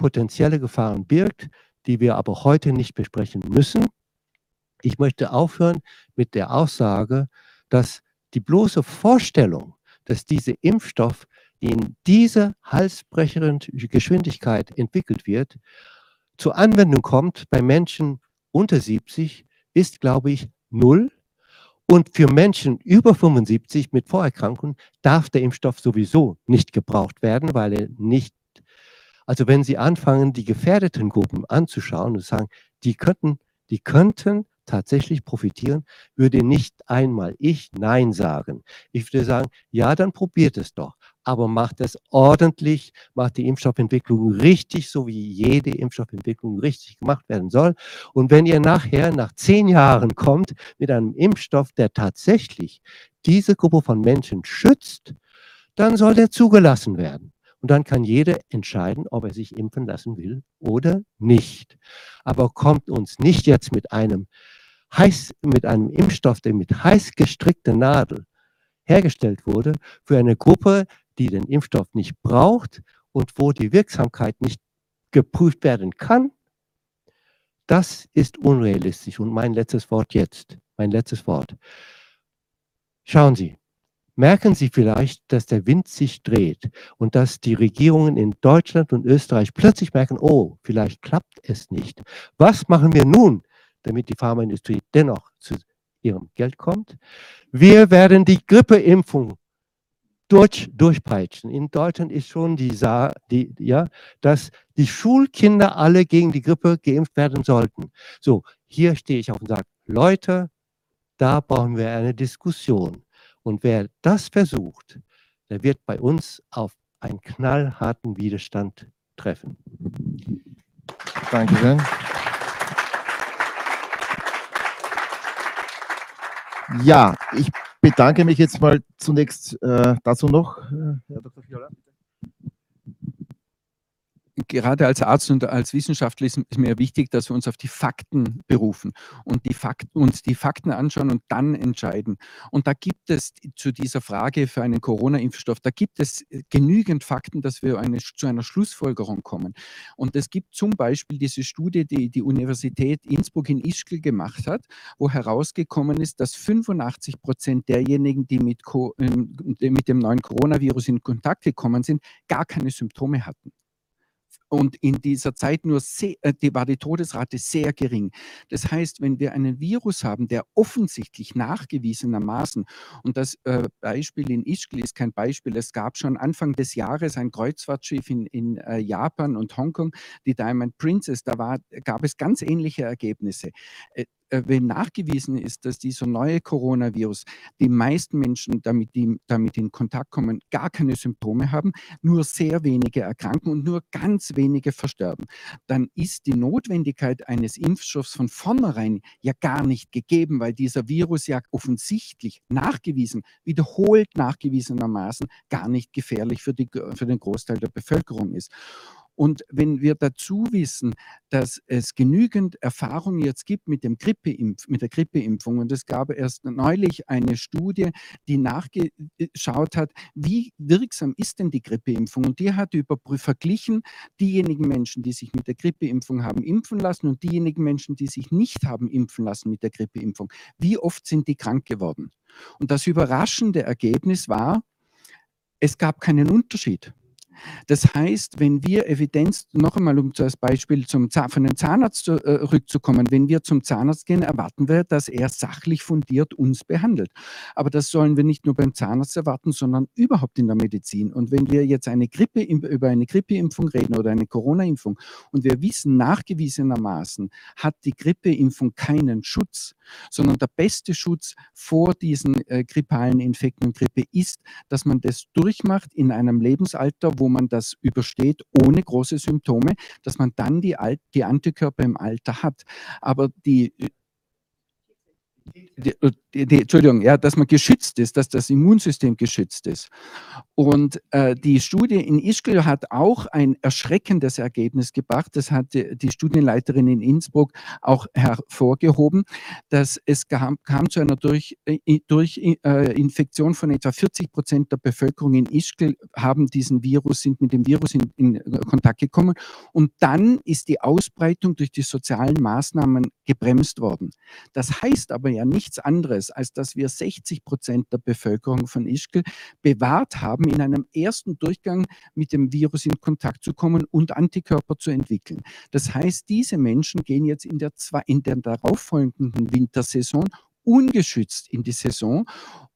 potenzielle Gefahren birgt, die wir aber heute nicht besprechen müssen. Ich möchte aufhören mit der Aussage, dass die bloße Vorstellung, dass dieser Impfstoff in dieser halsbrechenden Geschwindigkeit entwickelt wird, zur Anwendung kommt bei Menschen unter 70, ist, glaube ich, null. Und für Menschen über 75 mit Vorerkrankungen darf der Impfstoff sowieso nicht gebraucht werden, weil er nicht also wenn Sie anfangen, die gefährdeten Gruppen anzuschauen und sagen, die könnten, die könnten tatsächlich profitieren, würde nicht einmal ich Nein sagen. Ich würde sagen, ja, dann probiert es doch. Aber macht es ordentlich, macht die Impfstoffentwicklung richtig, so wie jede Impfstoffentwicklung richtig gemacht werden soll. Und wenn ihr nachher nach zehn Jahren kommt mit einem Impfstoff, der tatsächlich diese Gruppe von Menschen schützt, dann soll der zugelassen werden. Und dann kann jeder entscheiden, ob er sich impfen lassen will oder nicht. Aber kommt uns nicht jetzt mit einem, heiß, mit einem Impfstoff, der mit heiß gestrickter Nadel hergestellt wurde, für eine Gruppe, die den Impfstoff nicht braucht und wo die Wirksamkeit nicht geprüft werden kann, das ist unrealistisch. Und mein letztes Wort jetzt, mein letztes Wort. Schauen Sie, merken Sie vielleicht, dass der Wind sich dreht und dass die Regierungen in Deutschland und Österreich plötzlich merken, oh, vielleicht klappt es nicht. Was machen wir nun, damit die Pharmaindustrie dennoch zu ihrem Geld kommt? Wir werden die Grippeimpfung durch, durchpeitschen. In Deutschland ist schon die, die, ja, dass die Schulkinder alle gegen die Grippe geimpft werden sollten. So, hier stehe ich auf und sage, Leute, da brauchen wir eine Diskussion. Und wer das versucht, der wird bei uns auf einen knallharten Widerstand treffen. Dankeschön. Ja, ich bedanke mich jetzt mal zunächst äh, dazu noch, äh, Herr Dr. Fiola. Gerade als Arzt und als Wissenschaftler ist, mir wichtig, dass wir uns auf die Fakten berufen und die Fakten, uns die Fakten anschauen und dann entscheiden. Und da gibt es zu dieser Frage für einen Corona-Impfstoff, da gibt es genügend Fakten, dass wir eine, zu einer Schlussfolgerung kommen. Und es gibt zum Beispiel diese Studie, die die Universität Innsbruck in Ischgl gemacht hat, wo herausgekommen ist, dass 85 Prozent derjenigen, die mit, ähm, mit dem neuen Coronavirus in Kontakt gekommen sind, gar keine Symptome hatten und in dieser Zeit nur sehr, äh, die war die Todesrate sehr gering. Das heißt, wenn wir einen Virus haben, der offensichtlich nachgewiesenermaßen, und das äh, Beispiel in Ischgl ist kein Beispiel, es gab schon Anfang des Jahres ein Kreuzfahrtschiff in, in äh, Japan und Hongkong, die Diamond Princess, da war, gab es ganz ähnliche Ergebnisse. Äh, wenn nachgewiesen ist, dass dieser neue Coronavirus die meisten Menschen, damit, die damit in Kontakt kommen, gar keine Symptome haben, nur sehr wenige erkranken und nur ganz wenige versterben, dann ist die Notwendigkeit eines Impfstoffs von vornherein ja gar nicht gegeben, weil dieser Virus ja offensichtlich nachgewiesen, wiederholt nachgewiesenermaßen gar nicht gefährlich für, die, für den Großteil der Bevölkerung ist. Und wenn wir dazu wissen, dass es genügend Erfahrung jetzt gibt mit, dem Grippeimpf, mit der Grippeimpfung, und es gab erst neulich eine Studie, die nachgeschaut hat, wie wirksam ist denn die Grippeimpfung? Und die hat über, verglichen diejenigen Menschen, die sich mit der Grippeimpfung haben impfen lassen und diejenigen Menschen, die sich nicht haben impfen lassen mit der Grippeimpfung. Wie oft sind die krank geworden? Und das überraschende Ergebnis war, es gab keinen Unterschied. Das heißt, wenn wir Evidenz, noch einmal um als Beispiel zum, von dem Zahnarzt zurückzukommen, äh, wenn wir zum Zahnarzt gehen, erwarten wir, dass er sachlich fundiert uns behandelt. Aber das sollen wir nicht nur beim Zahnarzt erwarten, sondern überhaupt in der Medizin. Und wenn wir jetzt eine Grippe, über eine Grippeimpfung reden oder eine Corona-Impfung und wir wissen nachgewiesenermaßen, hat die Grippeimpfung keinen Schutz, sondern der beste Schutz vor diesen äh, grippalen Infekten und Grippe ist, dass man das durchmacht in einem Lebensalter, wo man das übersteht ohne große Symptome, dass man dann die, Alt die Antikörper im Alter hat. Aber die die, die, die, Entschuldigung, ja, dass man geschützt ist, dass das Immunsystem geschützt ist. Und äh, die Studie in Ischgl hat auch ein erschreckendes Ergebnis gebracht. Das hat die, die Studienleiterin in Innsbruck auch hervorgehoben, dass es kam, kam zu einer durch, äh, durch äh, Infektion von etwa 40 Prozent der Bevölkerung in Ischgl haben diesen Virus, sind mit dem Virus in, in Kontakt gekommen. Und dann ist die Ausbreitung durch die sozialen Maßnahmen gebremst worden. Das heißt aber ja nichts anderes, als dass wir 60 Prozent der Bevölkerung von Ischgl bewahrt haben, in einem ersten Durchgang mit dem Virus in Kontakt zu kommen und Antikörper zu entwickeln. Das heißt, diese Menschen gehen jetzt in der, in der darauffolgenden Wintersaison ungeschützt in die Saison.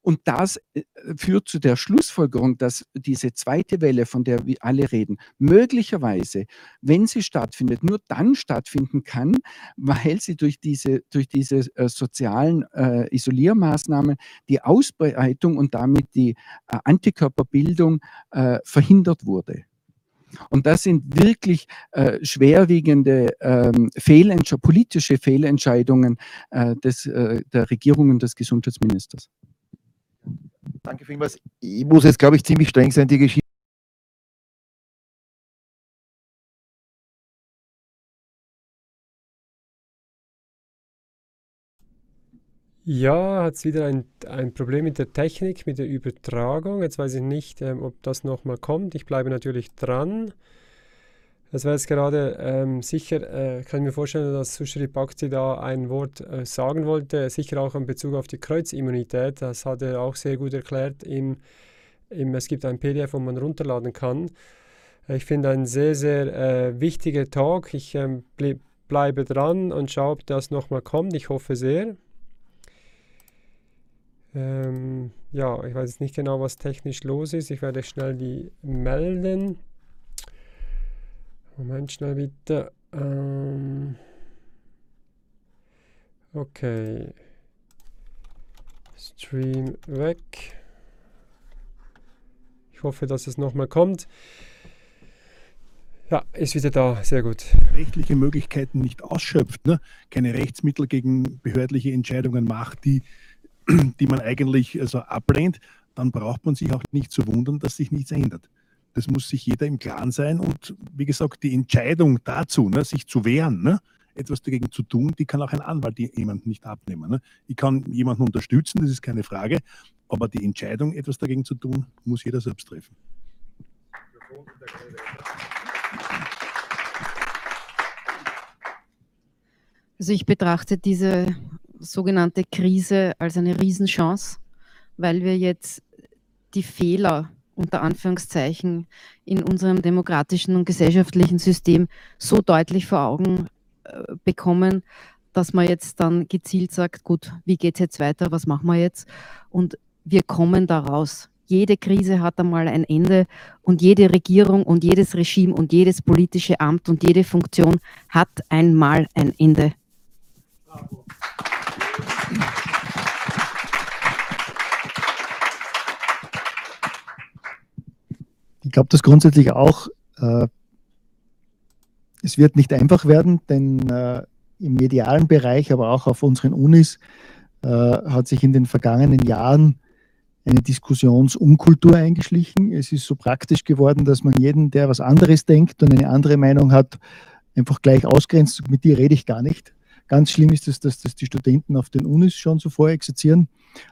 Und das äh, führt zu der Schlussfolgerung, dass diese zweite Welle, von der wir alle reden, möglicherweise, wenn sie stattfindet, nur dann stattfinden kann, weil sie durch diese, durch diese äh, sozialen äh, Isoliermaßnahmen die Ausbreitung und damit die äh, Antikörperbildung äh, verhindert wurde. Und das sind wirklich äh, schwerwiegende ähm, Fehlentsch politische Fehlentscheidungen äh, des, äh, der Regierung und des Gesundheitsministers. Danke vielmals. Ich muss jetzt, glaube ich, ziemlich streng sein, die Geschichte. Ja, hat es wieder ein, ein Problem mit der Technik, mit der Übertragung. Jetzt weiß ich nicht, ähm, ob das nochmal kommt. Ich bleibe natürlich dran. Das war jetzt gerade ähm, sicher, äh, kann ich mir vorstellen, dass Sushri Bhakti da ein Wort äh, sagen wollte, sicher auch in Bezug auf die Kreuzimmunität. Das hat er auch sehr gut erklärt. Im, im, es gibt ein PDF, wo man runterladen kann. Ich finde ein sehr, sehr äh, wichtiger Talk. Ich ähm, bleibe dran und schaue, ob das nochmal kommt. Ich hoffe sehr. Ähm, ja, ich weiß nicht genau, was technisch los ist. Ich werde schnell die melden. Moment schnell bitte. Ähm, okay. Stream weg. Ich hoffe, dass es nochmal kommt. Ja, ist wieder da, sehr gut. Rechtliche Möglichkeiten nicht ausschöpft, ne? keine Rechtsmittel gegen behördliche Entscheidungen macht, die die man eigentlich also ablehnt, dann braucht man sich auch nicht zu wundern, dass sich nichts ändert. Das muss sich jeder im Klaren sein. Und wie gesagt, die Entscheidung dazu, ne, sich zu wehren, ne, etwas dagegen zu tun, die kann auch ein Anwalt jemandem nicht abnehmen. Ne. Ich kann jemanden unterstützen, das ist keine Frage, aber die Entscheidung, etwas dagegen zu tun, muss jeder selbst treffen. Also ich betrachte diese sogenannte Krise als eine Riesenchance, weil wir jetzt die Fehler unter Anführungszeichen in unserem demokratischen und gesellschaftlichen System so deutlich vor Augen äh, bekommen, dass man jetzt dann gezielt sagt, gut, wie geht es jetzt weiter, was machen wir jetzt? Und wir kommen da raus. Jede Krise hat einmal ein Ende und jede Regierung und jedes Regime und jedes politische Amt und jede Funktion hat einmal ein Ende. Bravo. Glaube, dass grundsätzlich auch, äh, es wird nicht einfach werden, denn äh, im medialen Bereich, aber auch auf unseren Unis, äh, hat sich in den vergangenen Jahren eine Diskussionsunkultur eingeschlichen. Es ist so praktisch geworden, dass man jeden, der was anderes denkt und eine andere Meinung hat, einfach gleich ausgrenzt. Mit dir rede ich gar nicht. Ganz schlimm ist es, dass das die Studenten auf den Unis schon so vorexerzieren.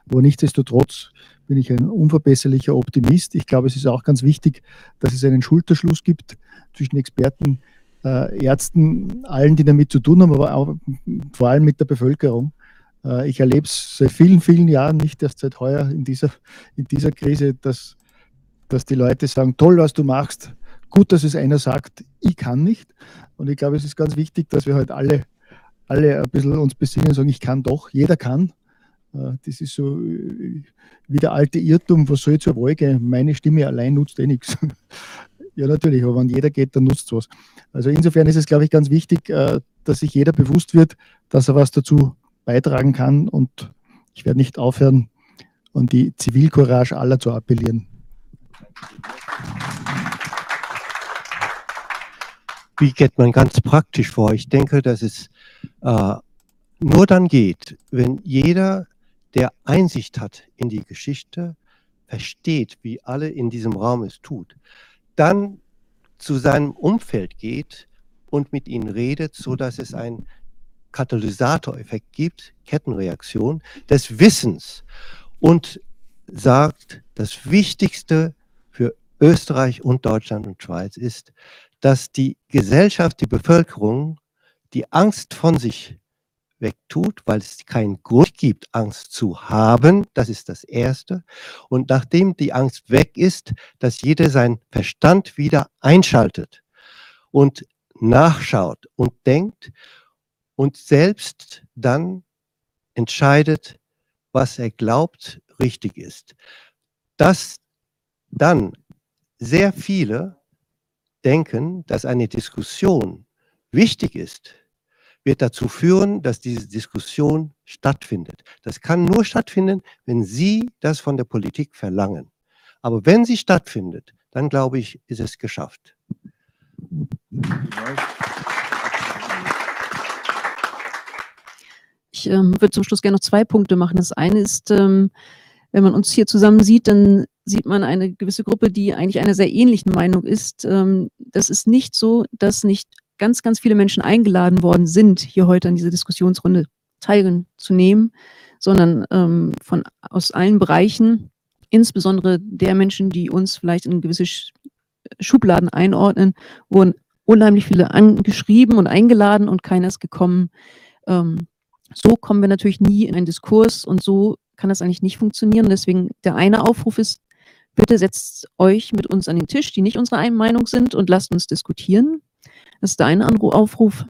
Aber nichtsdestotrotz bin ich ein unverbesserlicher Optimist. Ich glaube, es ist auch ganz wichtig, dass es einen Schulterschluss gibt zwischen Experten, äh, Ärzten, allen, die damit zu tun haben, aber auch vor allem mit der Bevölkerung. Äh, ich erlebe es seit vielen, vielen Jahren, nicht erst seit heuer in dieser, in dieser Krise, dass, dass die Leute sagen, toll, was du machst, gut, dass es einer sagt, ich kann nicht. Und ich glaube, es ist ganz wichtig, dass wir halt alle alle ein bisschen uns besinnen und sagen, ich kann doch, jeder kann. Äh, das ist so äh, wie der alte Irrtum, was soll zur Wahl? Meine Stimme allein nutzt eh nichts. Ja, natürlich, aber wenn jeder geht, dann nutzt es was. Also insofern ist es, glaube ich, ganz wichtig, äh, dass sich jeder bewusst wird, dass er was dazu beitragen kann und ich werde nicht aufhören, an die Zivilcourage aller zu appellieren. Wie geht man ganz praktisch vor? Ich denke, dass es äh, nur dann geht, wenn jeder, der Einsicht hat in die Geschichte, versteht, wie alle in diesem Raum es tut, dann zu seinem Umfeld geht und mit ihnen redet, so dass es einen Katalysatoreffekt gibt, Kettenreaktion des Wissens und sagt, das Wichtigste für Österreich und Deutschland und Schweiz ist, dass die Gesellschaft, die Bevölkerung die Angst von sich wegtut, weil es keinen Grund gibt, Angst zu haben. Das ist das Erste. Und nachdem die Angst weg ist, dass jeder seinen Verstand wieder einschaltet und nachschaut und denkt und selbst dann entscheidet, was er glaubt richtig ist. Dass dann sehr viele denken, dass eine Diskussion wichtig ist, wird dazu führen, dass diese Diskussion stattfindet. Das kann nur stattfinden, wenn Sie das von der Politik verlangen. Aber wenn sie stattfindet, dann glaube ich, ist es geschafft. Ich ähm, würde zum Schluss gerne noch zwei Punkte machen. Das eine ist, ähm, wenn man uns hier zusammen sieht, dann sieht man eine gewisse Gruppe, die eigentlich einer sehr ähnlichen Meinung ist. Ähm, das ist nicht so, dass nicht ganz, ganz viele Menschen eingeladen worden sind, hier heute an dieser Diskussionsrunde teilzunehmen, sondern ähm, von, aus allen Bereichen, insbesondere der Menschen, die uns vielleicht in gewisse Schubladen einordnen, wurden unheimlich viele angeschrieben und eingeladen und keiner ist gekommen. Ähm, so kommen wir natürlich nie in einen Diskurs und so kann das eigentlich nicht funktionieren. Deswegen der eine Aufruf ist, bitte setzt euch mit uns an den Tisch, die nicht unserer Meinung sind und lasst uns diskutieren. Das ist der Aufruf.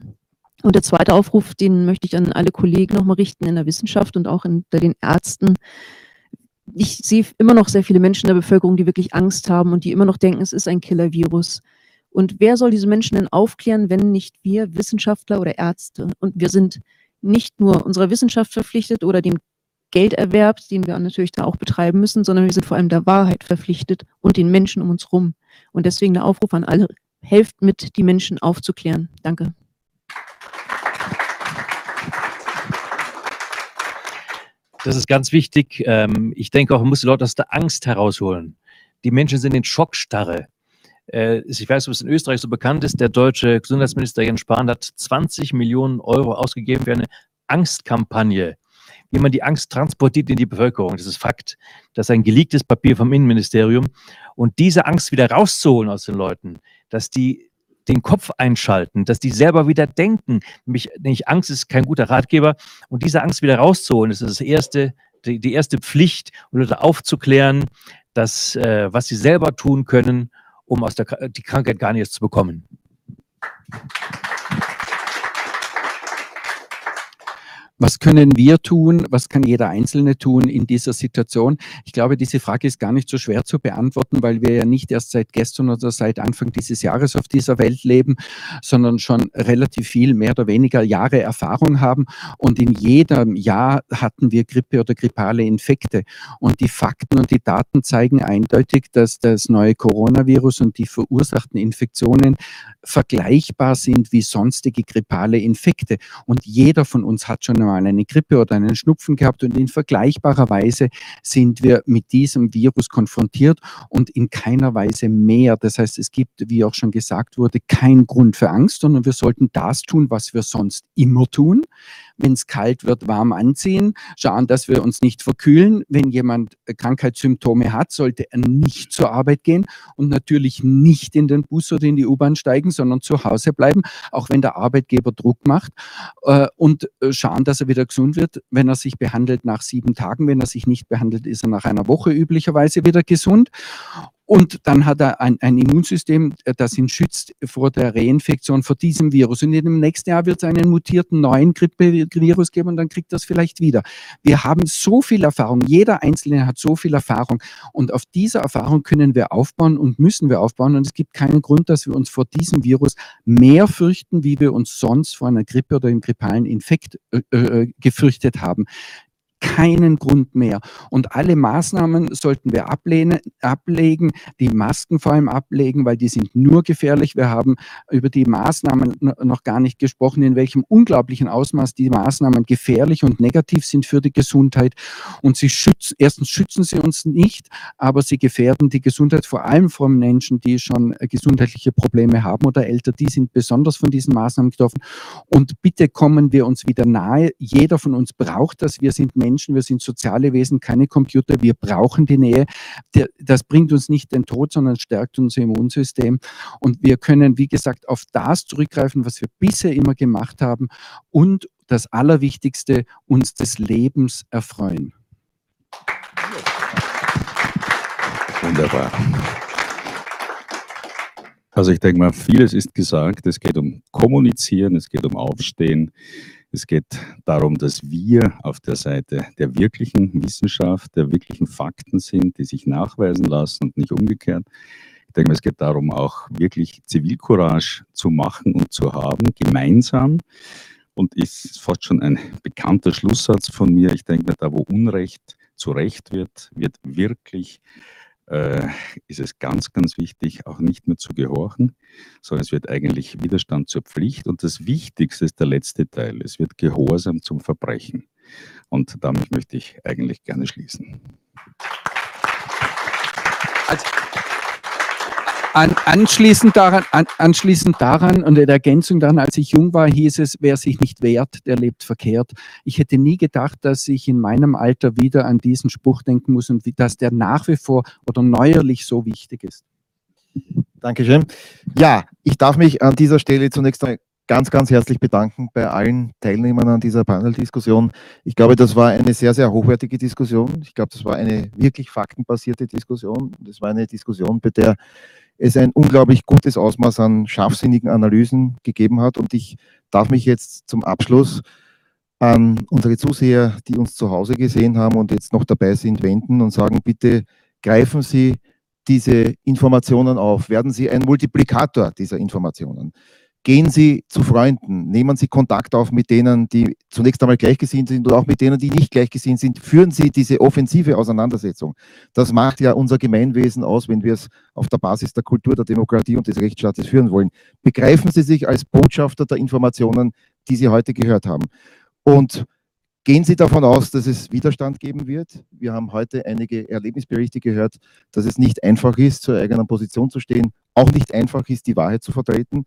Und der zweite Aufruf, den möchte ich an alle Kollegen nochmal richten in der Wissenschaft und auch unter den Ärzten. Ich sehe immer noch sehr viele Menschen in der Bevölkerung, die wirklich Angst haben und die immer noch denken, es ist ein Killer-Virus. Und wer soll diese Menschen denn aufklären, wenn nicht wir Wissenschaftler oder Ärzte? Und wir sind nicht nur unserer Wissenschaft verpflichtet oder dem Gelderwerb, den wir natürlich da auch betreiben müssen, sondern wir sind vor allem der Wahrheit verpflichtet und den Menschen um uns herum. Und deswegen der Aufruf an alle helft mit, die Menschen aufzuklären. Danke. Das ist ganz wichtig. Ähm, ich denke auch, man muss die Leute aus der Angst herausholen. Die Menschen sind in Schockstarre. Äh, ich weiß, ob es in Österreich so bekannt ist, der deutsche Gesundheitsminister Jens Spahn hat 20 Millionen Euro ausgegeben für eine Angstkampagne wie man die Angst transportiert in die Bevölkerung. Das ist Fakt. Das ist ein geleaktes Papier vom Innenministerium. Und diese Angst wieder rauszuholen aus den Leuten, dass die den Kopf einschalten, dass die selber wieder denken. Nämlich, nämlich Angst ist kein guter Ratgeber. Und diese Angst wieder rauszuholen, das ist das erste, die, die erste Pflicht, Leute aufzuklären, dass, äh, was sie selber tun können, um aus der die Krankheit gar nichts zu bekommen. Können wir tun? Was kann jeder Einzelne tun in dieser Situation? Ich glaube, diese Frage ist gar nicht so schwer zu beantworten, weil wir ja nicht erst seit gestern oder seit Anfang dieses Jahres auf dieser Welt leben, sondern schon relativ viel, mehr oder weniger Jahre Erfahrung haben. Und in jedem Jahr hatten wir Grippe oder grippale Infekte. Und die Fakten und die Daten zeigen eindeutig, dass das neue Coronavirus und die verursachten Infektionen vergleichbar sind wie sonstige grippale Infekte. Und jeder von uns hat schon einmal eine Grippe oder einen Schnupfen gehabt und in vergleichbarer Weise sind wir mit diesem Virus konfrontiert und in keiner Weise mehr. Das heißt, es gibt, wie auch schon gesagt wurde, keinen Grund für Angst, sondern wir sollten das tun, was wir sonst immer tun wenn es kalt wird, warm anziehen, schauen, dass wir uns nicht verkühlen. Wenn jemand äh, Krankheitssymptome hat, sollte er nicht zur Arbeit gehen und natürlich nicht in den Bus oder in die U-Bahn steigen, sondern zu Hause bleiben, auch wenn der Arbeitgeber Druck macht äh, und äh, schauen, dass er wieder gesund wird. Wenn er sich behandelt nach sieben Tagen, wenn er sich nicht behandelt, ist er nach einer Woche üblicherweise wieder gesund. Und dann hat er ein, ein, Immunsystem, äh, das ihn schützt vor der Reinfektion vor diesem Virus. Und in dem nächsten Jahr wird es einen mutierten neuen Grippevirus geben und dann kriegt er es vielleicht wieder. Wir haben so viel Erfahrung. Jeder Einzelne hat so viel Erfahrung. Und auf dieser Erfahrung können wir aufbauen und müssen wir aufbauen. Und es gibt keinen Grund, dass wir uns vor diesem Virus mehr fürchten, wie wir uns sonst vor einer Grippe oder einem grippalen Infekt äh, äh, gefürchtet haben keinen Grund mehr. Und alle Maßnahmen sollten wir ablehnen, ablegen, die Masken vor allem ablegen, weil die sind nur gefährlich. Wir haben über die Maßnahmen noch gar nicht gesprochen, in welchem unglaublichen Ausmaß die Maßnahmen gefährlich und negativ sind für die Gesundheit. Und sie schützen, erstens schützen sie uns nicht, aber sie gefährden die Gesundheit vor allem von Menschen, die schon gesundheitliche Probleme haben oder älter, die sind besonders von diesen Maßnahmen getroffen. Und bitte kommen wir uns wieder nahe. Jeder von uns braucht das. Wir sind Menschen, Menschen, wir sind soziale Wesen, keine Computer, wir brauchen die Nähe. Das bringt uns nicht den Tod, sondern stärkt unser Immunsystem. Und wir können, wie gesagt, auf das zurückgreifen, was wir bisher immer gemacht haben und das Allerwichtigste, uns des Lebens erfreuen. Wunderbar. Also ich denke mal, vieles ist gesagt. Es geht um Kommunizieren, es geht um Aufstehen, es geht darum, dass wir auf der Seite der wirklichen Wissenschaft, der wirklichen Fakten sind, die sich nachweisen lassen und nicht umgekehrt. Ich denke, es geht darum, auch wirklich Zivilcourage zu machen und zu haben, gemeinsam. Und ist fast schon ein bekannter Schlusssatz von mir. Ich denke, da wo Unrecht zu Recht wird, wird wirklich ist es ganz, ganz wichtig, auch nicht mehr zu gehorchen, sondern es wird eigentlich Widerstand zur Pflicht. Und das Wichtigste ist der letzte Teil. Es wird Gehorsam zum Verbrechen. Und damit möchte ich eigentlich gerne schließen. Also, an, anschließend, daran, an, anschließend daran und in Ergänzung daran, als ich jung war, hieß es, wer sich nicht wehrt, der lebt verkehrt. Ich hätte nie gedacht, dass ich in meinem Alter wieder an diesen Spruch denken muss und wie, dass der nach wie vor oder neuerlich so wichtig ist. Dankeschön. Ja, ich darf mich an dieser Stelle zunächst ganz, ganz herzlich bedanken bei allen Teilnehmern an dieser Panel-Diskussion. Ich glaube, das war eine sehr, sehr hochwertige Diskussion. Ich glaube, das war eine wirklich faktenbasierte Diskussion. Das war eine Diskussion, bei der es ein unglaublich gutes Ausmaß an scharfsinnigen Analysen gegeben hat. Und ich darf mich jetzt zum Abschluss an unsere Zuseher, die uns zu Hause gesehen haben und jetzt noch dabei sind, wenden und sagen, bitte greifen Sie diese Informationen auf, werden Sie ein Multiplikator dieser Informationen. Gehen Sie zu Freunden, nehmen Sie Kontakt auf mit denen, die zunächst einmal gleichgesinnt sind und auch mit denen, die nicht gleichgesinnt sind. Führen Sie diese offensive Auseinandersetzung. Das macht ja unser Gemeinwesen aus, wenn wir es auf der Basis der Kultur, der Demokratie und des Rechtsstaates führen wollen. Begreifen Sie sich als Botschafter der Informationen, die Sie heute gehört haben. Und Gehen Sie davon aus, dass es Widerstand geben wird. Wir haben heute einige Erlebnisberichte gehört, dass es nicht einfach ist, zur eigenen Position zu stehen, auch nicht einfach ist, die Wahrheit zu vertreten.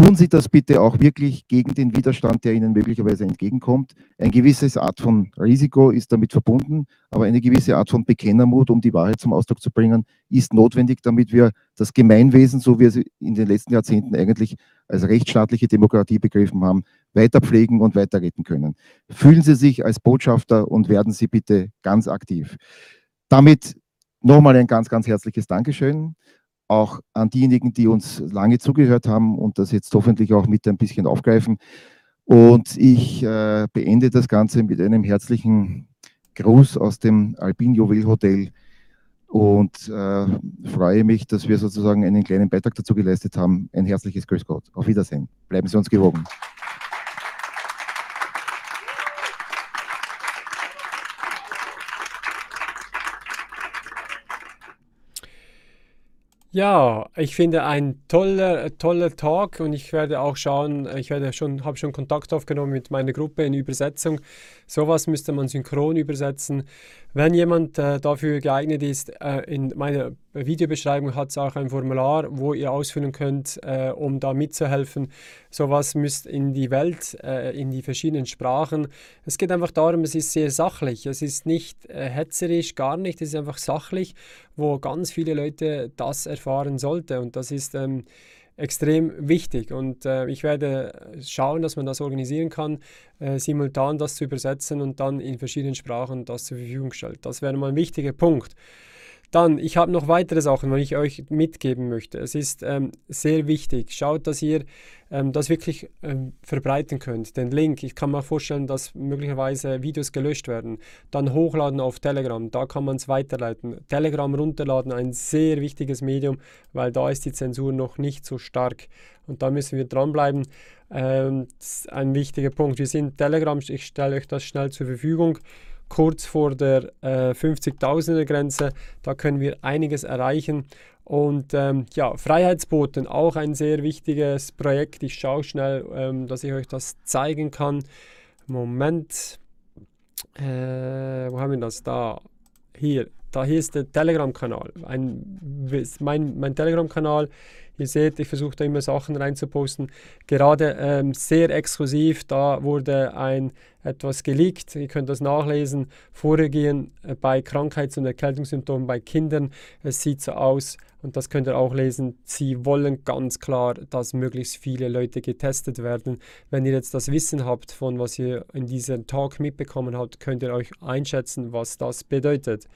Tun Sie das bitte auch wirklich gegen den Widerstand, der Ihnen möglicherweise entgegenkommt. Ein gewisses Art von Risiko ist damit verbunden, aber eine gewisse Art von Bekennermut, um die Wahrheit zum Ausdruck zu bringen, ist notwendig, damit wir das Gemeinwesen, so wie wir es in den letzten Jahrzehnten eigentlich als rechtsstaatliche Demokratie begriffen haben, weiter pflegen und weiter retten können. Fühlen Sie sich als Botschafter und werden Sie bitte ganz aktiv. Damit nochmal ein ganz, ganz herzliches Dankeschön auch an diejenigen, die uns lange zugehört haben und das jetzt hoffentlich auch mit ein bisschen aufgreifen. Und ich äh, beende das Ganze mit einem herzlichen Gruß aus dem Alpin Juwel Hotel und äh, freue mich, dass wir sozusagen einen kleinen Beitrag dazu geleistet haben. Ein herzliches Grüß Gott. Auf Wiedersehen. Bleiben Sie uns gewogen. Ja, ich finde ein toller, toller Talk und ich werde auch schauen, ich werde schon, habe schon Kontakt aufgenommen mit meiner Gruppe in Übersetzung. Sowas müsste man synchron übersetzen. Wenn jemand äh, dafür geeignet ist, äh, in meiner Videobeschreibung hat es auch ein Formular, wo ihr ausfüllen könnt, äh, um da mitzuhelfen. Sowas müsst in die Welt, äh, in die verschiedenen Sprachen. Es geht einfach darum, es ist sehr sachlich. Es ist nicht äh, hetzerisch, gar nicht. Es ist einfach sachlich, wo ganz viele Leute das erfahren sollten. Und das ist ähm, extrem wichtig. Und äh, ich werde schauen, dass man das organisieren kann, äh, simultan das zu übersetzen und dann in verschiedenen Sprachen das zur Verfügung stellt. Das wäre mal ein wichtiger Punkt. Dann, ich habe noch weitere Sachen, die ich euch mitgeben möchte. Es ist ähm, sehr wichtig. Schaut, dass ihr ähm, das wirklich ähm, verbreiten könnt. Den Link, ich kann mir vorstellen, dass möglicherweise Videos gelöscht werden. Dann hochladen auf Telegram, da kann man es weiterleiten. Telegram runterladen, ein sehr wichtiges Medium, weil da ist die Zensur noch nicht so stark. Und da müssen wir dranbleiben. Ähm, das ist ein wichtiger Punkt. Wir sind Telegram, ich stelle euch das schnell zur Verfügung kurz vor der äh, 50.000er Grenze. Da können wir einiges erreichen. Und ähm, ja, Freiheitsboten, auch ein sehr wichtiges Projekt. Ich schaue schnell, ähm, dass ich euch das zeigen kann. Moment. Äh, wo haben wir das? Da. Hier. Da hier ist der Telegram-Kanal. mein mein Telegram-Kanal Ihr seht, ich versuche da immer Sachen reinzuposten. Gerade ähm, sehr exklusiv, da wurde ein etwas geleakt. Ihr könnt das nachlesen. Vorgehen äh, bei Krankheits- und Erkältungssymptomen bei Kindern. Es sieht so aus, und das könnt ihr auch lesen. Sie wollen ganz klar, dass möglichst viele Leute getestet werden. Wenn ihr jetzt das Wissen habt, von was ihr in diesem Talk mitbekommen habt, könnt ihr euch einschätzen, was das bedeutet.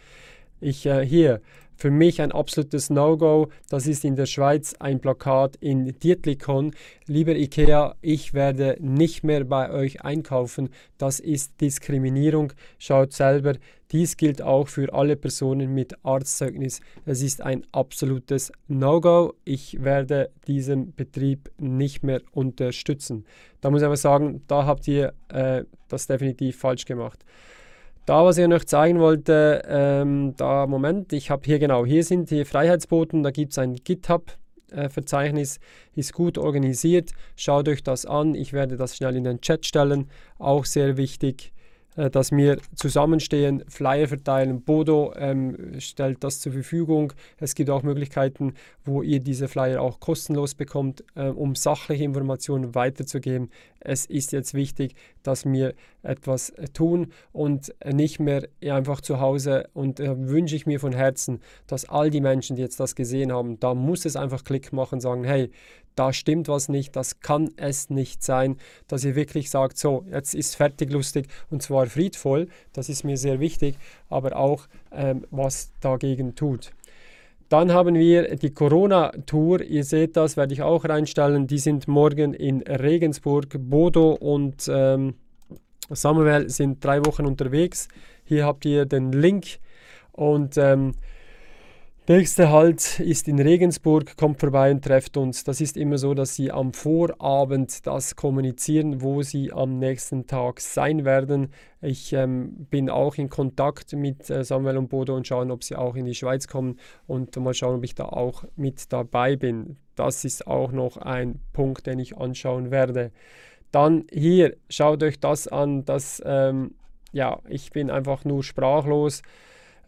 Ich äh, hier für mich ein absolutes No-Go. Das ist in der Schweiz ein Plakat in Dietlikon. Lieber IKEA, ich werde nicht mehr bei euch einkaufen. Das ist Diskriminierung. Schaut selber. Dies gilt auch für alle Personen mit Arztzeugnis. Es ist ein absolutes No-Go. Ich werde diesen Betrieb nicht mehr unterstützen. Da muss ich aber sagen, da habt ihr äh, das definitiv falsch gemacht. Da, was ich noch zeigen wollte, ähm, da, Moment, ich habe hier genau, hier sind die Freiheitsboten, da gibt es ein GitHub-Verzeichnis, ist gut organisiert, schaut euch das an, ich werde das schnell in den Chat stellen, auch sehr wichtig. Äh, dass wir zusammenstehen, Flyer verteilen. Bodo ähm, stellt das zur Verfügung. Es gibt auch Möglichkeiten, wo ihr diese Flyer auch kostenlos bekommt, äh, um sachliche Informationen weiterzugeben. Es ist jetzt wichtig, dass wir etwas äh, tun und nicht mehr einfach zu Hause. Und äh, wünsche ich mir von Herzen, dass all die Menschen, die jetzt das gesehen haben, da muss es einfach Klick machen, sagen, hey, da stimmt was nicht, das kann es nicht sein, dass ihr wirklich sagt, so, jetzt ist fertig lustig und zwar friedvoll, das ist mir sehr wichtig, aber auch ähm, was dagegen tut. Dann haben wir die Corona-Tour. Ihr seht das, werde ich auch reinstellen. Die sind morgen in Regensburg. Bodo und ähm, Samuel sind drei Wochen unterwegs. Hier habt ihr den Link. Und ähm, Nächster Halt ist in Regensburg, kommt vorbei und trefft uns. Das ist immer so, dass sie am Vorabend das kommunizieren, wo sie am nächsten Tag sein werden. Ich ähm, bin auch in Kontakt mit äh, Samuel und Bodo und schauen, ob sie auch in die Schweiz kommen und mal schauen, ob ich da auch mit dabei bin. Das ist auch noch ein Punkt, den ich anschauen werde. Dann hier, schaut euch das an, das, ähm, ja, ich bin einfach nur sprachlos.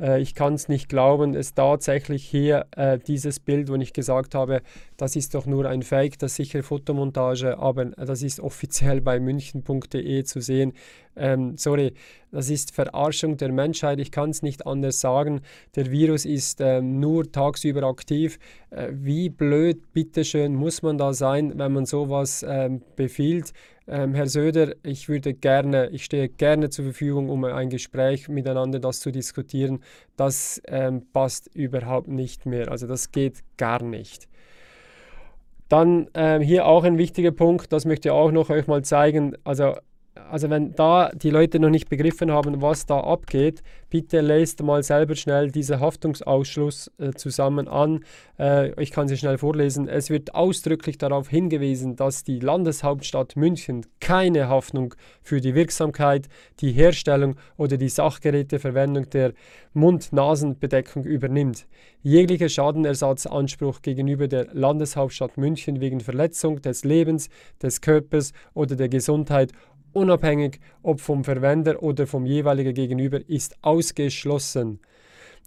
Äh, ich kann es nicht glauben, es tatsächlich hier äh, dieses Bild, wo ich gesagt habe, das ist doch nur ein Fake, das ist sicher Fotomontage, aber das ist offiziell bei münchen.de zu sehen. Ähm, sorry, das ist Verarschung der Menschheit, ich kann es nicht anders sagen. Der Virus ist ähm, nur tagsüber aktiv. Äh, wie blöd, bitteschön, muss man da sein, wenn man sowas ähm, befiehlt? Ähm, Herr Söder, ich würde gerne, ich stehe gerne zur Verfügung, um ein Gespräch miteinander das zu diskutieren. Das ähm, passt überhaupt nicht mehr. Also das geht gar nicht. Dann ähm, hier auch ein wichtiger Punkt, das möchte ich auch noch euch mal zeigen. Also also wenn da die Leute noch nicht begriffen haben, was da abgeht, bitte lest mal selber schnell diesen Haftungsausschluss äh, zusammen an. Äh, ich kann sie schnell vorlesen. Es wird ausdrücklich darauf hingewiesen, dass die Landeshauptstadt München keine Haftung für die Wirksamkeit, die Herstellung oder die Sachgeräteverwendung der Mund-Nasen-Bedeckung übernimmt. Jeglicher Schadenersatzanspruch gegenüber der Landeshauptstadt München wegen Verletzung des Lebens, des Körpers oder der Gesundheit unabhängig ob vom Verwender oder vom jeweiligen Gegenüber, ist ausgeschlossen.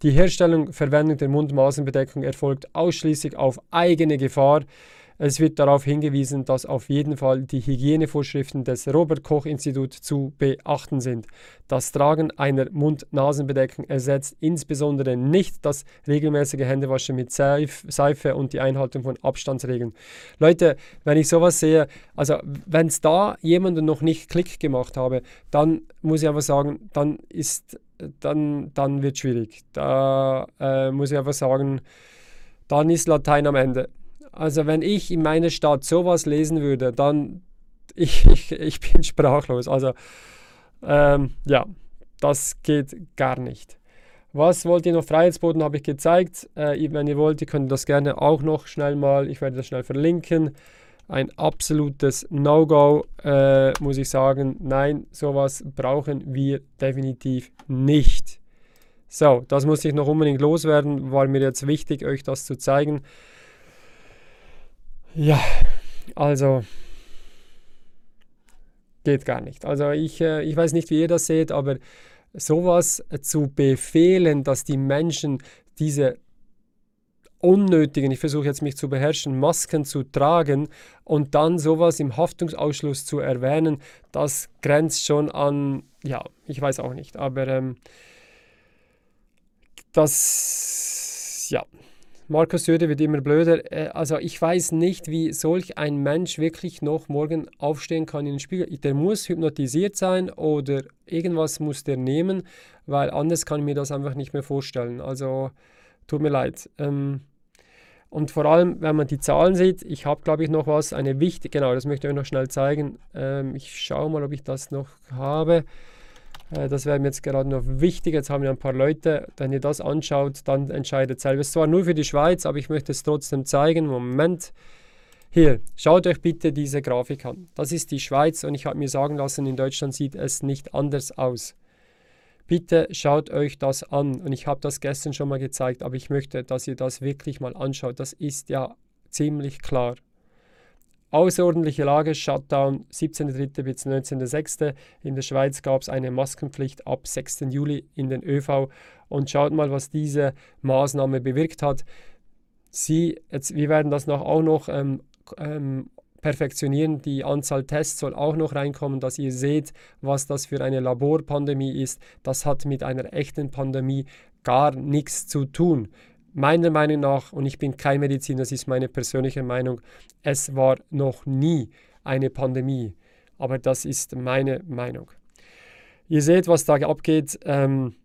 Die Herstellung, Verwendung der Mund-Nasen-Bedeckung erfolgt ausschließlich auf eigene Gefahr. Es wird darauf hingewiesen, dass auf jeden Fall die Hygienevorschriften des Robert Koch Instituts zu beachten sind. Das Tragen einer Mund-Nasen-Bedeckung ersetzt insbesondere nicht das regelmäßige Händewaschen mit Seife und die Einhaltung von Abstandsregeln. Leute, wenn ich sowas sehe, also wenn es da jemanden noch nicht Klick gemacht habe, dann muss ich einfach sagen, dann ist, dann, dann wird schwierig. Da äh, muss ich einfach sagen, dann ist Latein am Ende. Also wenn ich in meiner Stadt sowas lesen würde, dann ich, ich, ich bin sprachlos. Also ähm, ja, das geht gar nicht. Was wollt ihr noch? Freiheitsboden habe ich gezeigt. Äh, wenn ihr wollt, ihr könnt das gerne auch noch schnell mal, ich werde das schnell verlinken. Ein absolutes No-Go, äh, muss ich sagen. Nein, sowas brauchen wir definitiv nicht. So, das muss ich noch unbedingt loswerden. War mir jetzt wichtig, euch das zu zeigen. Ja, also geht gar nicht. Also ich, äh, ich weiß nicht, wie ihr das seht, aber sowas zu befehlen, dass die Menschen diese unnötigen, ich versuche jetzt mich zu beherrschen, Masken zu tragen und dann sowas im Haftungsausschluss zu erwähnen, das grenzt schon an, ja, ich weiß auch nicht, aber ähm, das, ja, Markus Söder wird immer blöder. Äh, also ich weiß nicht, wie solch ein Mensch wirklich noch morgen aufstehen kann in den Spiegel. Der muss hypnotisiert sein oder irgendwas muss der nehmen, weil anders kann ich mir das einfach nicht mehr vorstellen. Also tut mir leid. Ähm, und vor allem, wenn man die Zahlen sieht, ich habe, glaube ich, noch was, eine wichtige, genau, das möchte ich euch noch schnell zeigen. Ähm, ich schaue mal, ob ich das noch habe. Äh, das wäre mir jetzt gerade noch wichtig. Jetzt haben wir ein paar Leute. Wenn ihr das anschaut, dann entscheidet selber. Es zwar nur für die Schweiz, aber ich möchte es trotzdem zeigen. Moment. Hier, schaut euch bitte diese Grafik an. Das ist die Schweiz und ich habe mir sagen lassen, in Deutschland sieht es nicht anders aus. Bitte schaut euch das an und ich habe das gestern schon mal gezeigt, aber ich möchte, dass ihr das wirklich mal anschaut. Das ist ja ziemlich klar. Außerordentliche Lage, Shutdown 17.3. bis 19.6. In der Schweiz gab es eine Maskenpflicht ab 6. Juli in den ÖV. Und schaut mal, was diese Maßnahme bewirkt hat. Sie, jetzt, wir werden das noch, auch noch ähm, ähm, perfektionieren. Die Anzahl Tests soll auch noch reinkommen, dass ihr seht, was das für eine Laborpandemie ist. Das hat mit einer echten Pandemie gar nichts zu tun meiner Meinung nach, und ich bin kein Mediziner, das ist meine persönliche Meinung, es war noch nie eine Pandemie. Aber das ist meine Meinung. Ihr seht, was da abgeht. Ähm,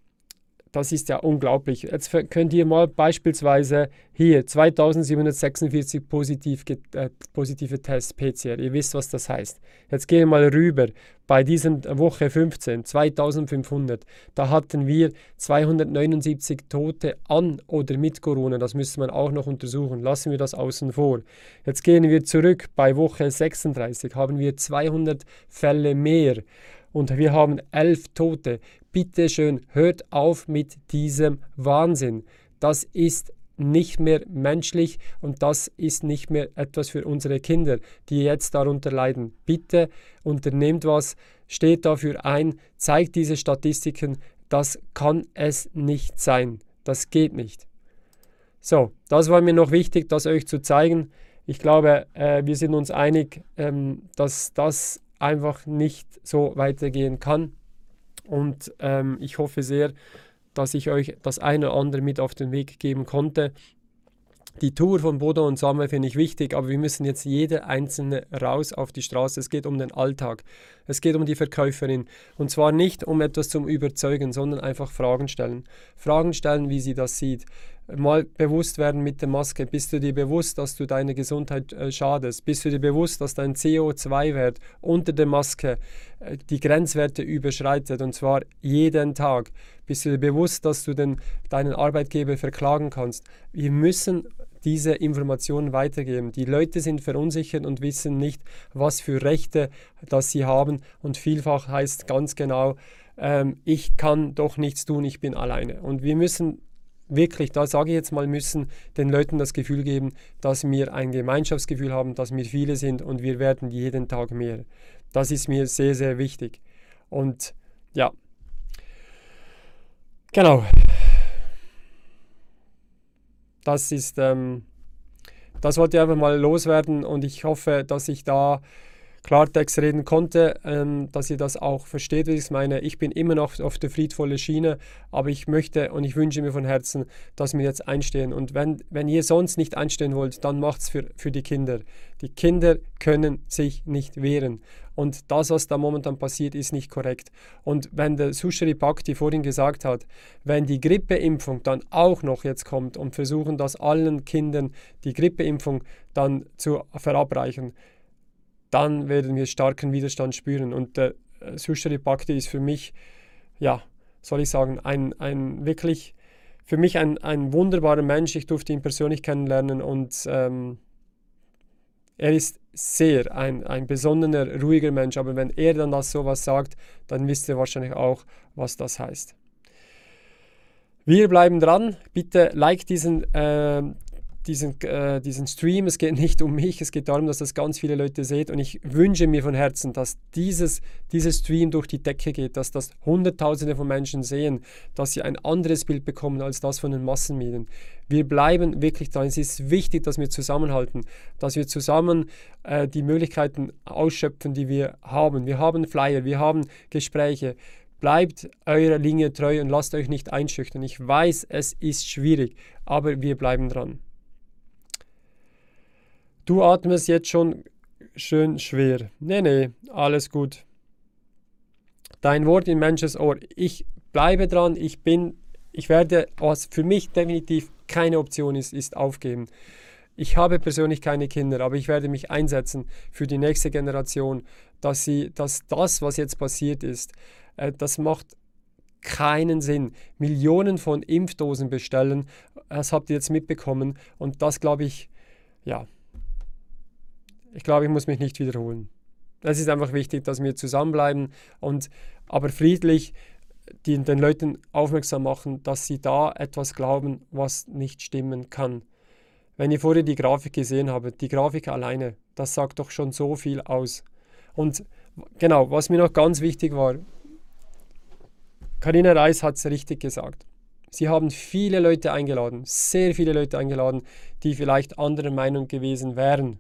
das ist ja unglaublich. Jetzt könnt ihr mal beispielsweise hier 2746 positiv, äh, positive Tests PCR. Ihr wisst, was das heißt. Jetzt gehen wir mal rüber. Bei dieser Woche 15, 2500, da hatten wir 279 Tote an oder mit Corona. Das müsste man auch noch untersuchen. Lassen wir das außen vor. Jetzt gehen wir zurück. Bei Woche 36 haben wir 200 Fälle mehr und wir haben elf Tote. Bitte schön, hört auf mit diesem Wahnsinn. Das ist nicht mehr menschlich und das ist nicht mehr etwas für unsere Kinder, die jetzt darunter leiden. Bitte unternehmt was, steht dafür ein, zeigt diese Statistiken. Das kann es nicht sein. Das geht nicht. So, das war mir noch wichtig, das euch zu zeigen. Ich glaube, äh, wir sind uns einig, ähm, dass das einfach nicht so weitergehen kann. Und ähm, ich hoffe sehr, dass ich euch das eine oder andere mit auf den Weg geben konnte. Die Tour von Bodo und Samuel finde ich wichtig, aber wir müssen jetzt jeder einzelne raus auf die Straße. Es geht um den Alltag. Es geht um die Verkäuferin. Und zwar nicht um etwas zum Überzeugen, sondern einfach Fragen stellen. Fragen stellen, wie sie das sieht mal bewusst werden mit der Maske. Bist du dir bewusst, dass du deine Gesundheit äh, schadest? Bist du dir bewusst, dass dein CO2-Wert unter der Maske äh, die Grenzwerte überschreitet und zwar jeden Tag? Bist du dir bewusst, dass du den, deinen Arbeitgeber verklagen kannst? Wir müssen diese Informationen weitergeben. Die Leute sind verunsichert und wissen nicht, was für Rechte das sie haben und vielfach heißt ganz genau, ähm, ich kann doch nichts tun, ich bin alleine. Und wir müssen wirklich, da sage ich jetzt mal, müssen den Leuten das Gefühl geben, dass wir ein Gemeinschaftsgefühl haben, dass wir viele sind und wir werden jeden Tag mehr. Das ist mir sehr, sehr wichtig. Und ja, genau. Das ist, ähm, das wollte ich einfach mal loswerden und ich hoffe, dass ich da Klartext reden konnte, ähm, dass ihr das auch versteht, wie ich es meine. Ich bin immer noch auf der friedvollen Schiene, aber ich möchte und ich wünsche mir von Herzen, dass wir jetzt einstehen. Und wenn, wenn ihr sonst nicht einstehen wollt, dann macht es für, für die Kinder. Die Kinder können sich nicht wehren. Und das, was da momentan passiert, ist nicht korrekt. Und wenn der Sushri Bhakti vorhin gesagt hat, wenn die Grippeimpfung dann auch noch jetzt kommt und versuchen, das allen Kindern die Grippeimpfung dann zu verabreichen, dann werden wir starken Widerstand spüren. Und der äh, Sushri Bhakti ist für mich, ja, soll ich sagen, ein, ein wirklich, für mich ein, ein wunderbarer Mensch. Ich durfte ihn persönlich kennenlernen und ähm, er ist sehr ein, ein besonderer, ruhiger Mensch. Aber wenn er dann das sowas sagt, dann wisst ihr wahrscheinlich auch, was das heißt. Wir bleiben dran. Bitte like diesen äh, diesen, äh, diesen Stream. Es geht nicht um mich, es geht darum, dass das ganz viele Leute seht. Und ich wünsche mir von Herzen, dass dieses, dieses Stream durch die Decke geht, dass das Hunderttausende von Menschen sehen, dass sie ein anderes Bild bekommen als das von den Massenmedien. Wir bleiben wirklich dran. Es ist wichtig, dass wir zusammenhalten, dass wir zusammen äh, die Möglichkeiten ausschöpfen, die wir haben. Wir haben Flyer, wir haben Gespräche. Bleibt eurer Linie treu und lasst euch nicht einschüchtern. Ich weiß, es ist schwierig, aber wir bleiben dran. Du atmest jetzt schon schön schwer. Nee, nee, alles gut. Dein Wort in Mensches Ohr. Ich bleibe dran, ich bin, ich werde, was für mich definitiv keine Option ist, ist aufgeben. Ich habe persönlich keine Kinder, aber ich werde mich einsetzen für die nächste Generation, dass sie, dass das, was jetzt passiert ist, äh, das macht keinen Sinn. Millionen von Impfdosen bestellen, das habt ihr jetzt mitbekommen und das glaube ich, ja, ich glaube, ich muss mich nicht wiederholen. Es ist einfach wichtig, dass wir zusammenbleiben und aber friedlich die, den Leuten aufmerksam machen, dass sie da etwas glauben, was nicht stimmen kann. Wenn ihr vorher die Grafik gesehen habt, die Grafik alleine, das sagt doch schon so viel aus. Und genau, was mir noch ganz wichtig war, Karina Reis hat es richtig gesagt. Sie haben viele Leute eingeladen, sehr viele Leute eingeladen, die vielleicht anderer Meinung gewesen wären.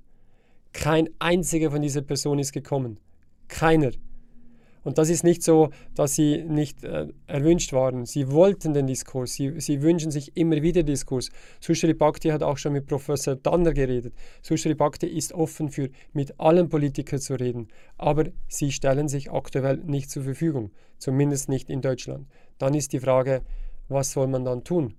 Kein einziger von dieser Person ist gekommen. Keiner. Und das ist nicht so, dass sie nicht äh, erwünscht waren. Sie wollten den Diskurs. Sie, sie wünschen sich immer wieder Diskurs. Sushri Bhakti hat auch schon mit Professor Danner geredet. Sushri Bhakti ist offen für mit allen Politikern zu reden. Aber sie stellen sich aktuell nicht zur Verfügung. Zumindest nicht in Deutschland. Dann ist die Frage, was soll man dann tun?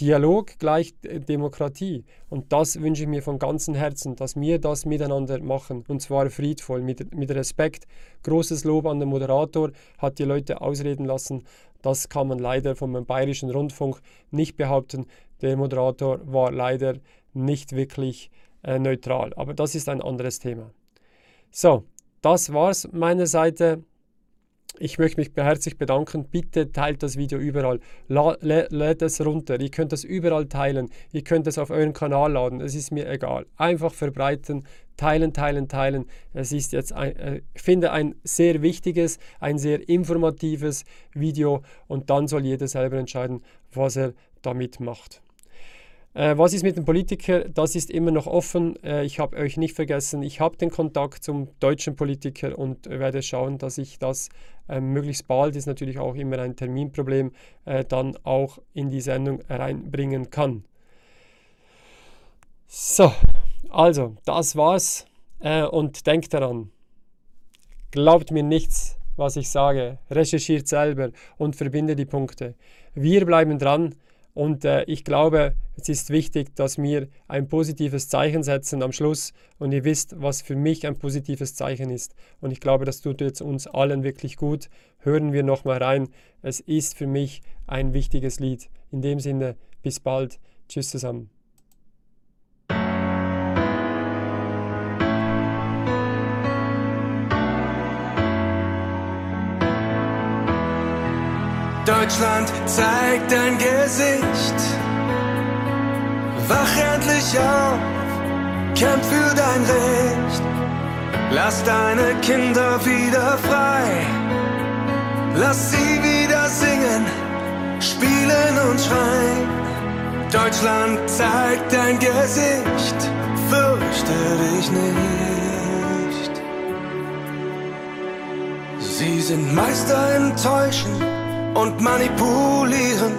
Dialog gleich Demokratie. Und das wünsche ich mir von ganzem Herzen, dass wir das miteinander machen. Und zwar friedvoll, mit, mit Respekt. Großes Lob an den Moderator, hat die Leute ausreden lassen. Das kann man leider vom Bayerischen Rundfunk nicht behaupten. Der Moderator war leider nicht wirklich äh, neutral. Aber das ist ein anderes Thema. So, das war's meiner Seite. Ich möchte mich herzlich bedanken. Bitte teilt das Video überall. Lädt es runter. Ihr könnt das überall teilen. Ihr könnt es auf euren Kanal laden. Es ist mir egal. Einfach verbreiten, teilen, teilen, teilen. Es ist jetzt, ein, äh, ich finde, ein sehr wichtiges, ein sehr informatives Video und dann soll jeder selber entscheiden, was er damit macht. Äh, was ist mit dem Politiker? Das ist immer noch offen. Äh, ich habe euch nicht vergessen. Ich habe den Kontakt zum deutschen Politiker und werde schauen, dass ich das äh, möglichst bald, ist natürlich auch immer ein Terminproblem, äh, dann auch in die Sendung reinbringen kann. So, also, das war's. Äh, und denkt daran, glaubt mir nichts, was ich sage. Recherchiert selber und verbinde die Punkte. Wir bleiben dran. Und äh, ich glaube, es ist wichtig, dass wir ein positives Zeichen setzen am Schluss. Und ihr wisst, was für mich ein positives Zeichen ist. Und ich glaube, das tut jetzt uns allen wirklich gut. Hören wir nochmal rein. Es ist für mich ein wichtiges Lied. In dem Sinne, bis bald. Tschüss zusammen. Deutschland zeigt dein Gesicht. Wach endlich auf, kämpf für dein Recht. Lass deine Kinder wieder frei. Lass sie wieder singen, spielen und schreien. Deutschland zeigt dein Gesicht, fürchte dich nicht. Sie sind Meister im Täuschen und manipulieren.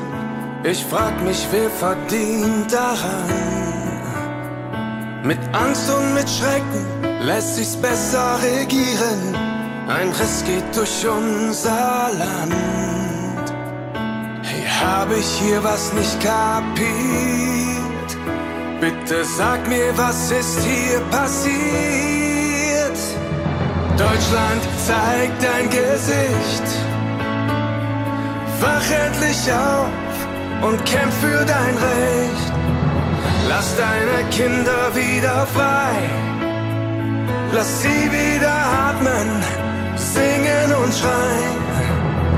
Ich frag mich, wer verdient daran? Mit Angst und mit Schrecken lässt sich's besser regieren. Ein Riss geht durch unser Land. Hey, hab ich hier was nicht kapiert? Bitte sag mir, was ist hier passiert? Deutschland zeigt dein Gesicht. Wach endlich auf und kämpf für dein Recht. Lass deine Kinder wieder frei. Lass sie wieder atmen, singen und schreien.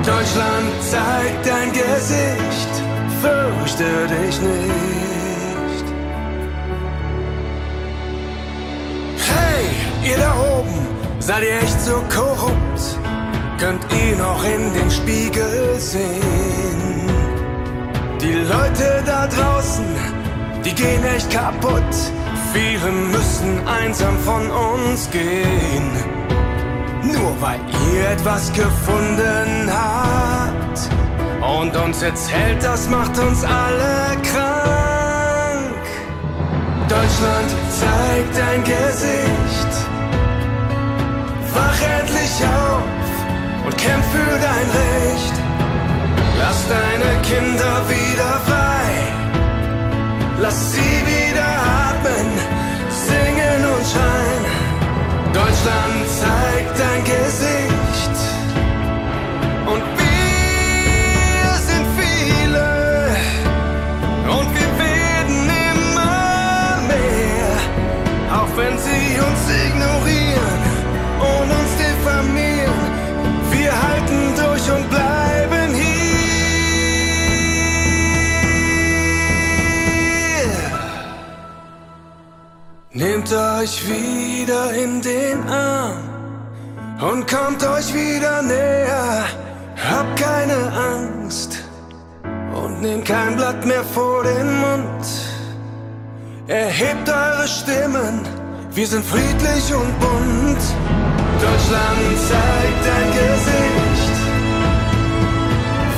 Deutschland zeigt dein Gesicht, fürchte dich nicht. Hey, ihr da oben, seid ihr echt so korrupt? Könnt ihr noch in den Spiegel sehen? Die Leute da draußen, die gehen echt kaputt. Viele müssen einsam von uns gehen. Nur weil ihr etwas gefunden habt und uns erzählt, das macht uns alle krank. Deutschland zeigt dein Gesicht. Wach endlich auf und kämpf für dein Recht. Lass deine Kinder wieder frei. Lass sie wieder atmen, singen und schreien. Deutschland zeigt dein Gesicht. Und wir sind viele. Und wir werden immer mehr. Auch wenn sie uns ignorieren Nehmt euch wieder in den Arm und kommt euch wieder näher. Habt keine Angst und nehmt kein Blatt mehr vor den Mund. Erhebt eure Stimmen, wir sind friedlich und bunt. Deutschland zeigt dein Gesicht.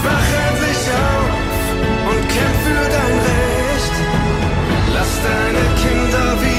Wach endlich auf und kämpf für dein Recht. Lass deine Kinder wieder.